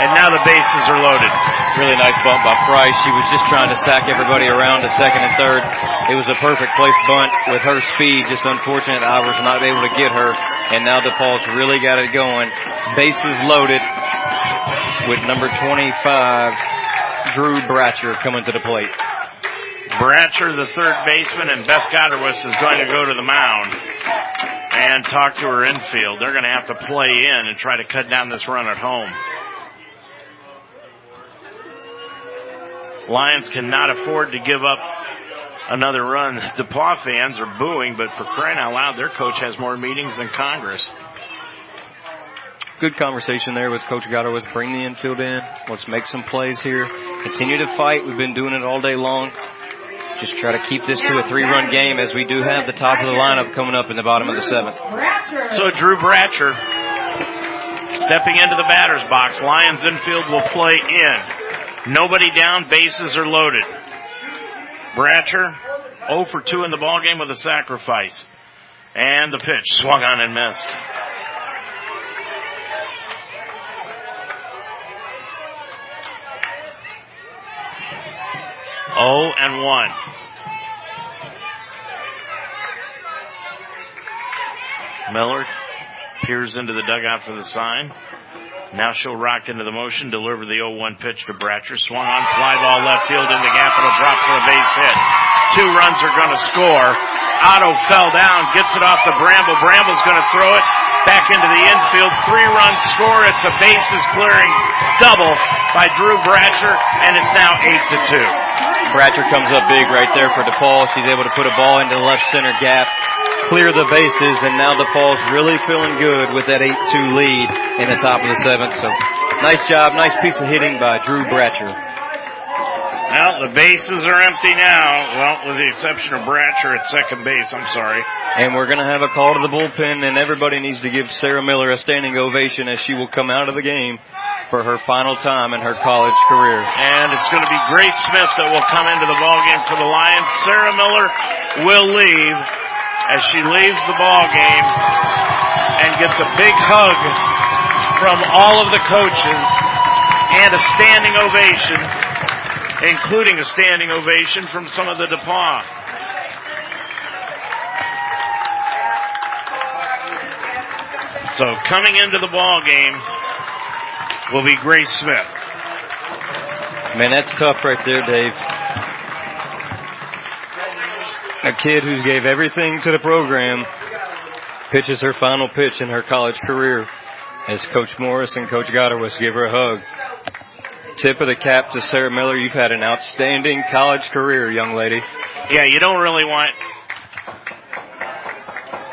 And now the bases are loaded. Really nice bunt by Price. She was just trying to sack everybody around to second and third. It was a perfect place bunt with her speed. Just unfortunate Ivers not able to get her. And now DePauw's really got it going. Bases loaded with number 25, Drew Bratcher coming to the plate. Bratcher, the third baseman, and Beth Gotterwis is going to go to the mound and talk to her infield. They're going to have to play in and try to cut down this run at home. Lions cannot afford to give up another run. The DePauw fans are booing, but for crying out loud, their coach has more meetings than Congress. Good conversation there with Coach Gotterwith. Bring the infield in. Let's make some plays here. Continue to fight. We've been doing it all day long. Just try to keep this to a three-run game as we do have the top of the lineup coming up in the bottom of the seventh. So Drew Bratcher stepping into the batter's box. Lions infield will play in. Nobody down. Bases are loaded. Bratcher 0 for 2 in the ball game with a sacrifice. And the pitch swung on and missed. Oh and one. Miller peers into the dugout for the sign. Now she'll rock into the motion, deliver the 0-1 pitch to Bratcher. Swung on, fly ball left field in the gap. It'll drop for a base hit. Two runs are going to score. Otto fell down, gets it off the Bramble. Bramble's going to throw it back into the infield. Three runs score. It's a bases clearing double by Drew Bratcher, and it's now eight to two. Bratcher comes up big right there for DePauw. She's able to put a ball into the left center gap clear the bases, and now DePauw's really feeling good with that 8-2 lead in the top of the seventh. So nice job, nice piece of hitting by Drew Bratcher. Well, the bases are empty now. Well, with the exception of Bratcher at second base, I'm sorry. And we're going to have a call to the bullpen, and everybody needs to give Sarah Miller a standing ovation as she will come out of the game for her final time in her college career. And it's going to be Grace Smith that will come into the ballgame for the Lions. Sarah Miller will leave as she leaves the ball game and gets a big hug from all of the coaches and a standing ovation, including a standing ovation from some of the DePauw. So coming into the ball game will be Grace Smith. Man, that's tough right there, Dave a kid who gave everything to the program pitches her final pitch in her college career as Coach Morris and Coach Gotterwist give her a hug. Tip of the cap to Sarah Miller. You've had an outstanding college career, young lady. Yeah, you don't really want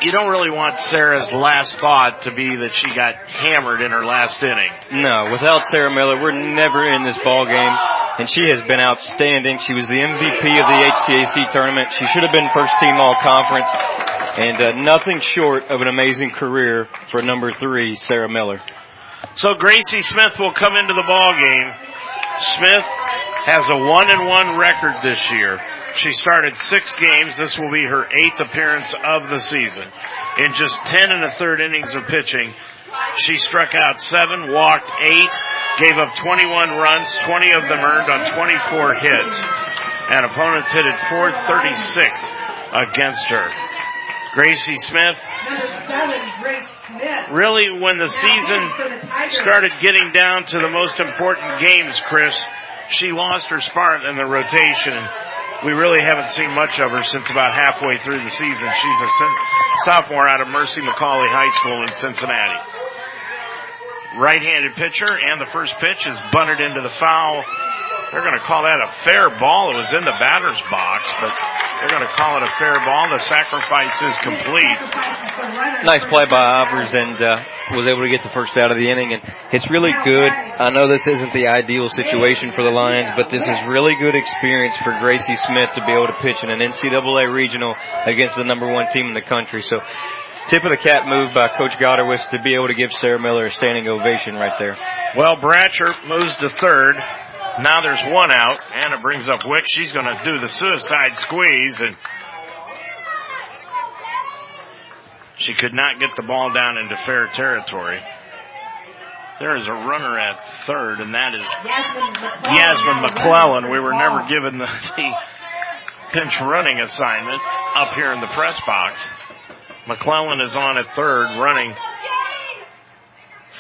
you don't really want Sarah's last thought to be that she got hammered in her last inning. No, without Sarah Miller, we're never in this ball game and she has been outstanding. She was the MVP of the HCAC tournament. She should have been first team all conference and uh, nothing short of an amazing career for number three, Sarah Miller. So Gracie Smith will come into the ball game. Smith has a one and one record this year. She started six games. This will be her eighth appearance of the season. In just ten and a third innings of pitching, she struck out seven, walked eight, gave up 21 runs, 20 of them earned on 24 hits, and opponents hit at 436 against her. Gracie Smith. Really, when the season started getting down to the most important games, Chris, she lost her spark in the rotation. We really haven't seen much of her since about halfway through the season. She's a sophomore out of Mercy McAuley High School in Cincinnati right-handed pitcher, and the first pitch is bunted into the foul. They're going to call that a fair ball. It was in the batter's box, but they're going to call it a fair ball. The sacrifice is complete. Nice play by Ivers and uh, was able to get the first out of the inning. And it's really good. I know this isn't the ideal situation for the Lions, but this is really good experience for Gracie Smith to be able to pitch in an NCAA regional against the number one team in the country. So tip of the cap move by Coach Gotterwist to be able to give Sarah Miller a standing ovation right there. Well, Bratcher moves to third. Now there's one out, it brings up Wick. She's going to do the suicide squeeze, and she could not get the ball down into fair territory. There is a runner at third, and that is Yasmin McClellan. We were never given the, the pinch running assignment up here in the press box. McClellan is on at third, running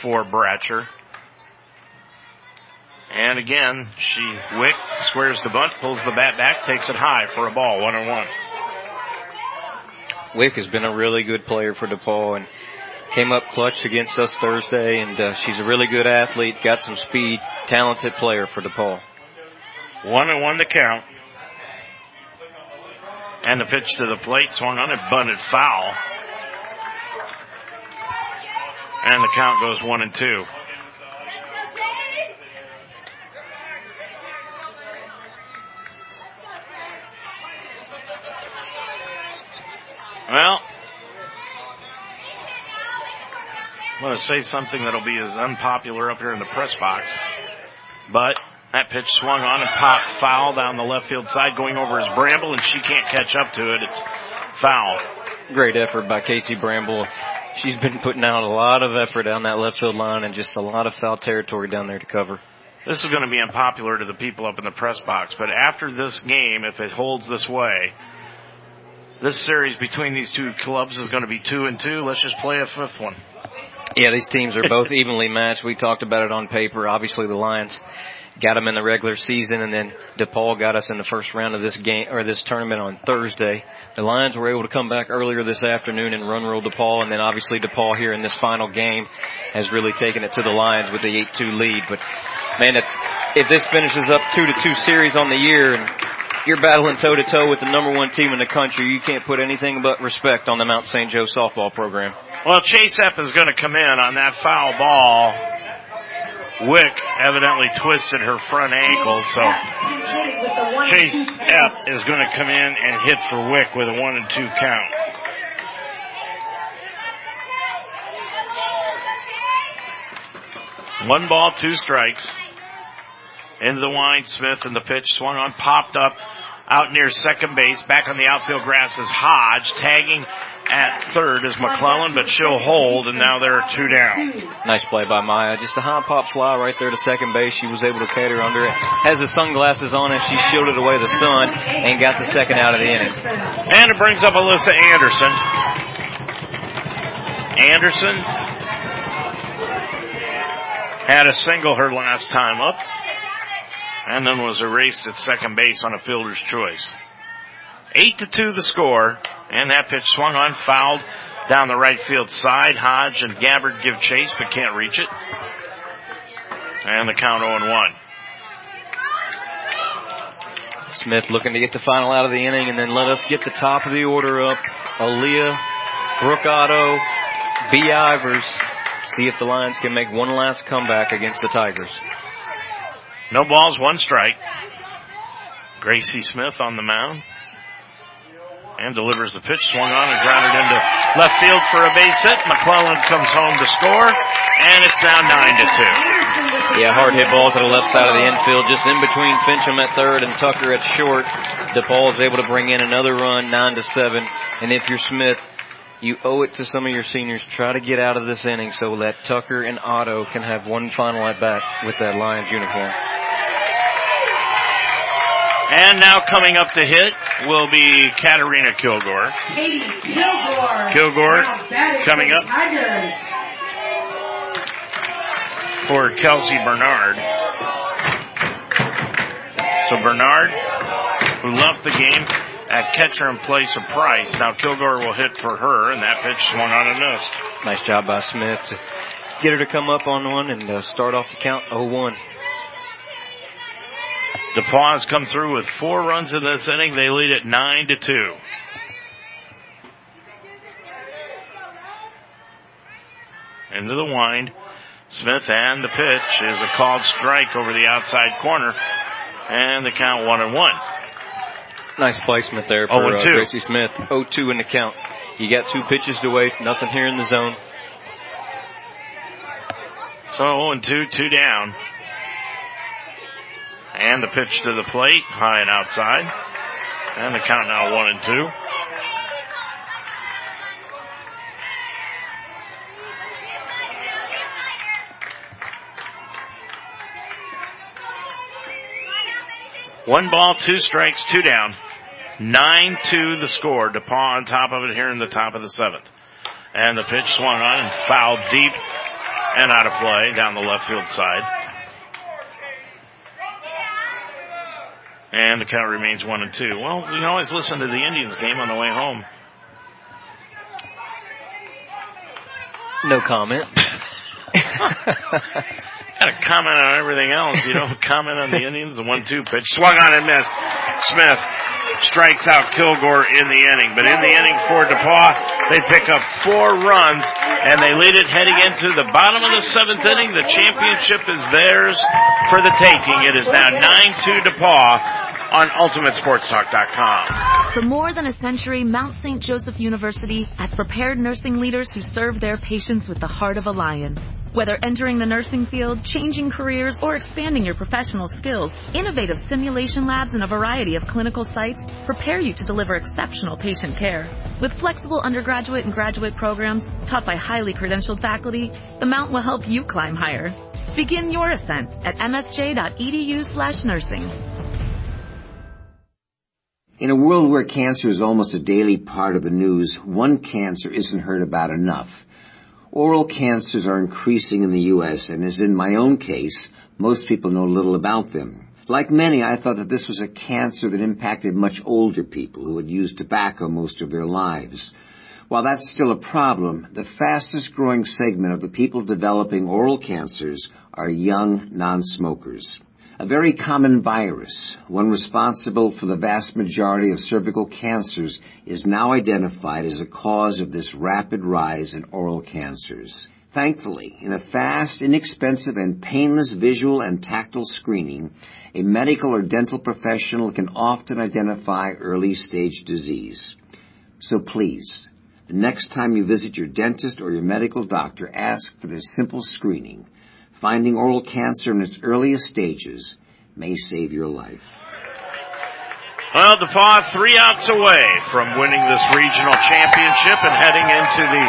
for Bratcher. And again, she Wick squares the bunt, pulls the bat back, takes it high for a ball, one and one. Wick has been a really good player for DePauw and came up clutch against us Thursday, and uh, she's a really good athlete, got some speed, talented player for DePauw. One and one to count. And the pitch to the plate swung on it, bunted foul. And the count goes one and two. Well, I'm going to say something that'll be as unpopular up here in the press box, but that pitch swung on and popped foul down the left field side going over his Bramble and she can't catch up to it. It's foul. Great effort by Casey Bramble. She's been putting out a lot of effort down that left field line and just a lot of foul territory down there to cover. This is going to be unpopular to the people up in the press box, but after this game, if it holds this way, this series between these two clubs is going to be two and two. Let's just play a fifth one. Yeah, these teams are both evenly matched. We talked about it on paper. Obviously, the Lions got them in the regular season, and then DePauw got us in the first round of this game or this tournament on Thursday. The Lions were able to come back earlier this afternoon and run rule DePauw, and then obviously DePauw here in this final game has really taken it to the Lions with the 8-2 lead. But man, if this finishes up two to two series on the year, and you're battling toe to toe with the number one team in the country, you can't put anything but respect on the Mount St. Joe softball program. Well, Chase Epp is going to come in on that foul ball. Wick evidently twisted her front ankle, so Chase Epp is going to come in and hit for Wick with a one and two count. One ball, two strikes. Into the wind, Smith, and the pitch swung on, popped up out near second base. Back on the outfield grass is Hodge. Tagging at third is McClellan, but she'll hold, and now there are two down. Nice play by Maya. Just a high pop fly right there to second base. She was able to cater under it. Has the sunglasses on and she shielded away the sun and got the second out of the inning. And it brings up Alyssa Anderson. Anderson had a single her last time up and then was erased at second base on a fielder's choice. Eight to two the score, and that pitch swung on, fouled down the right field side. Hodge and Gabbard give chase, but can't reach it. And the count 0 1. Smith looking to get the final out of the inning and then let us get the top of the order up. Aaliyah, Brooke Otto, B. Ivers. See if the Lions can make one last comeback against the Tigers. No balls, one strike. Gracie Smith on the mound. And delivers the pitch, swung on and grounded into left field for a base hit. McClellan comes home to score, and it's now nine to two. Yeah, hard hit ball to the left side of the infield, just in between Fincham at third and Tucker at short. DePauw is able to bring in another run, nine to seven. And if you're Smith, you owe it to some of your seniors. Try to get out of this inning so that Tucker and Otto can have one final at bat with that Lions uniform. And now coming up to hit will be Katarina Kilgore. Katie Kilgore. Kilgore coming up Tigers. for Kelsey Bernard. So Bernard, who left the game at catcher in place of Price, now Kilgore will hit for her, and that pitch swung on and missed. Nice job by Smith to get her to come up on one and uh, start off the count 0-1. DePauw has come through with four runs in this inning. They lead at nine to two. Into the wind. Smith and the pitch is a called strike over the outside corner. And the count one and one. Nice placement there for Oh, uh. Gracie Smith. 0-2 in the count. You got two pitches to waste, nothing here in the zone. So 0 and 2, two down. And the pitch to the plate, high and outside. And the count now 1 and 2. One ball, two strikes, two down. 9-2 the score. DePauw on top of it here in the top of the seventh. And the pitch swung on and fouled deep and out of play down the left field side. And the count remains one and two. Well, we can always listen to the Indians game on the way home. No comment. Got to comment on everything else. You don't comment on the Indians. The one-two pitch swung on and missed. Smith strikes out Kilgore in the inning. But in the inning for DePauw, they pick up four runs and they lead it heading into the bottom of the seventh inning. The championship is theirs for the taking. It is now 9-2 DePauw on UltimateSportsTalk.com. For more than a century, Mount St. Joseph University has prepared nursing leaders who serve their patients with the heart of a lion. Whether entering the nursing field, changing careers, or expanding your professional skills, innovative simulation labs and a variety of clinical sites prepare you to deliver exceptional patient care. With flexible undergraduate and graduate programs taught by highly credentialed faculty, the Mount will help you climb higher. Begin your ascent at msj.edu slash nursing. In a world where cancer is almost a daily part of the news, one cancer isn't heard about enough. Oral cancers are increasing in the U.S., and as in my own case, most people know little about them. Like many, I thought that this was a cancer that impacted much older people who had used tobacco most of their lives. While that's still a problem, the fastest growing segment of the people developing oral cancers are young non-smokers. A very common virus, one responsible for the vast majority of cervical cancers, is now identified as a cause of this rapid rise in oral cancers. Thankfully, in a fast, inexpensive, and painless visual and tactile screening, a medical or dental professional can often identify early stage disease. So please, the next time you visit your dentist or your medical doctor, ask for this simple screening. Finding oral cancer in its earliest stages may save your life. Well, DePauw three outs away from winning this regional championship and heading into the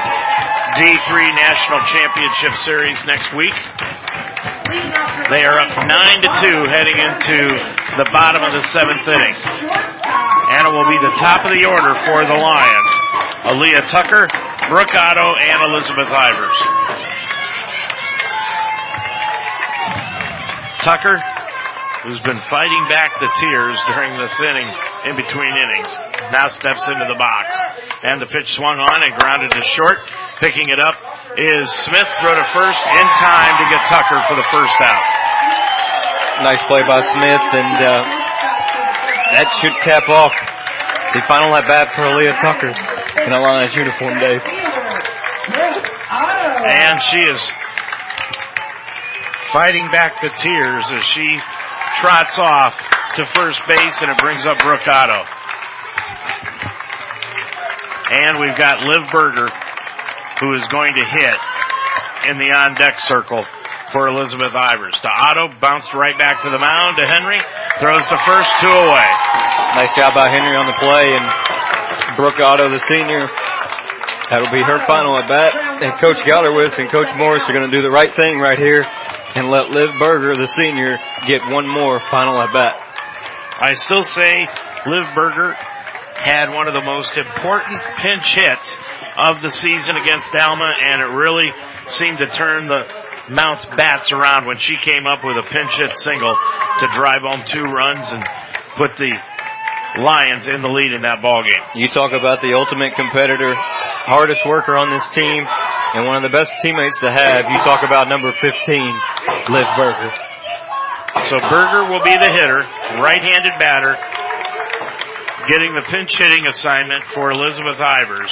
D3 National Championship Series next week. They are up nine to two heading into the bottom of the seventh inning. And it will be the top of the order for the Lions. Aaliyah Tucker, Brooke Otto, and Elizabeth Ivers. Tucker, who's been fighting back the tears during this inning, in between innings, now steps into the box. And the pitch swung on and grounded to short. Picking it up is Smith, throw to first in time to get Tucker for the first out. Nice play by Smith, and uh, that should cap off the final at bat for Aaliyah Tucker in a Lions uniform day. And she is fighting back the tears as she trots off to first base and it brings up Brooke Otto. And we've got Liv Berger who is going to hit in the on deck circle for Elizabeth Ivers. To Otto, bounced right back to the mound to Henry, throws the first two away. Nice job by Henry on the play and Brooke Otto, the senior, that'll be her final at bat. And Coach Gellerwitz and Coach Morris are going to do the right thing right here and let Liv Berger, the senior, get one more final at bat. I still say Liv Berger had one of the most important pinch hits of the season against Alma, and it really seemed to turn the Mount's bats around when she came up with a pinch hit single to drive home two runs and put the Lions in the lead in that ball game. You talk about the ultimate competitor, hardest worker on this team, and one of the best teammates to have. You talk about number 15, Liv Berger. So Berger will be the hitter, right-handed batter, getting the pinch hitting assignment for Elizabeth Ivers.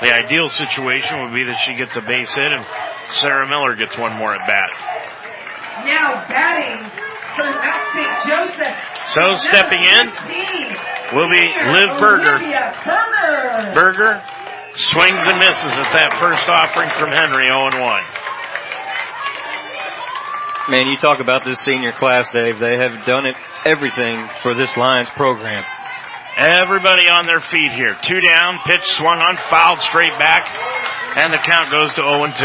The ideal situation would be that she gets a base hit and Sarah Miller gets one more at bat. Now batting for Mount Joseph. So stepping in will be Liv Berger. Berger swings and misses at that first offering from Henry 0 1. Man, you talk about this senior class, Dave. They have done it everything for this Lions program. Everybody on their feet here. Two down, pitch swung on, fouled straight back, and the count goes to 0 2.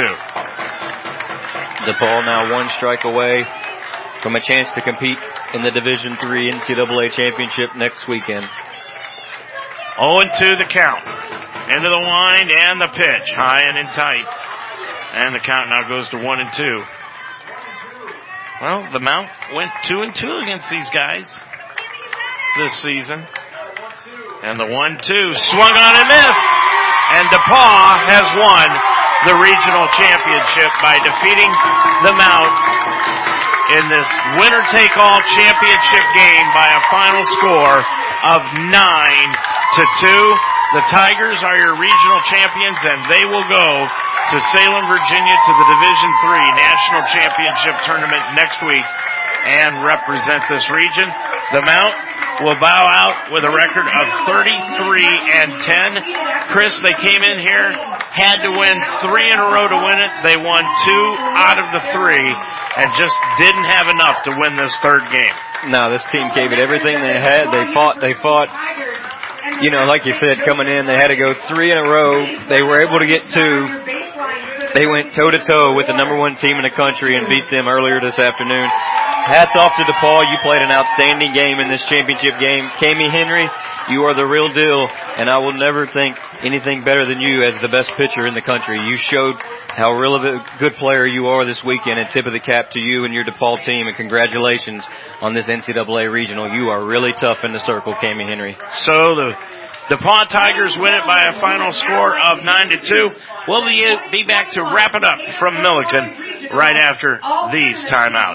DePauw now one strike away from a chance to compete in the Division Three NCAA championship next weekend. 0 2 the count. Into the wind and the pitch, high and in tight. And the count now goes to 1 and 2. Well, the Mount went 2 and 2 against these guys this season. And the 1 2 swung on and missed. And DePauw has won the regional championship by defeating the Mount in this winner take all championship game by a final score of 9 to 2. The Tigers are your regional champions and they will go to Salem, Virginia to the Division 3 National Championship Tournament next week and represent this region. The Mount will bow out with a record of 33 and 10. Chris, they came in here, had to win three in a row to win it. They won two out of the three and just didn't have enough to win this third game. No, this team gave it everything they had. They fought, they fought. You know, like you said, coming in, they had to go three in a row. They were able to get two. They went toe to toe with the number one team in the country and beat them earlier this afternoon. Hats off to DePauw. You played an outstanding game in this championship game. Cami Henry, you are the real deal, and I will never think anything better than you as the best pitcher in the country. You showed how a good player you are this weekend, and tip of the cap to you and your DePauw team, and congratulations on this NCAA regional. You are really tough in the circle, Cami Henry. So the DePauw Tigers win it by a final score of 9 to 2. We'll be, be back to wrap it up from Millikin right after these timeouts.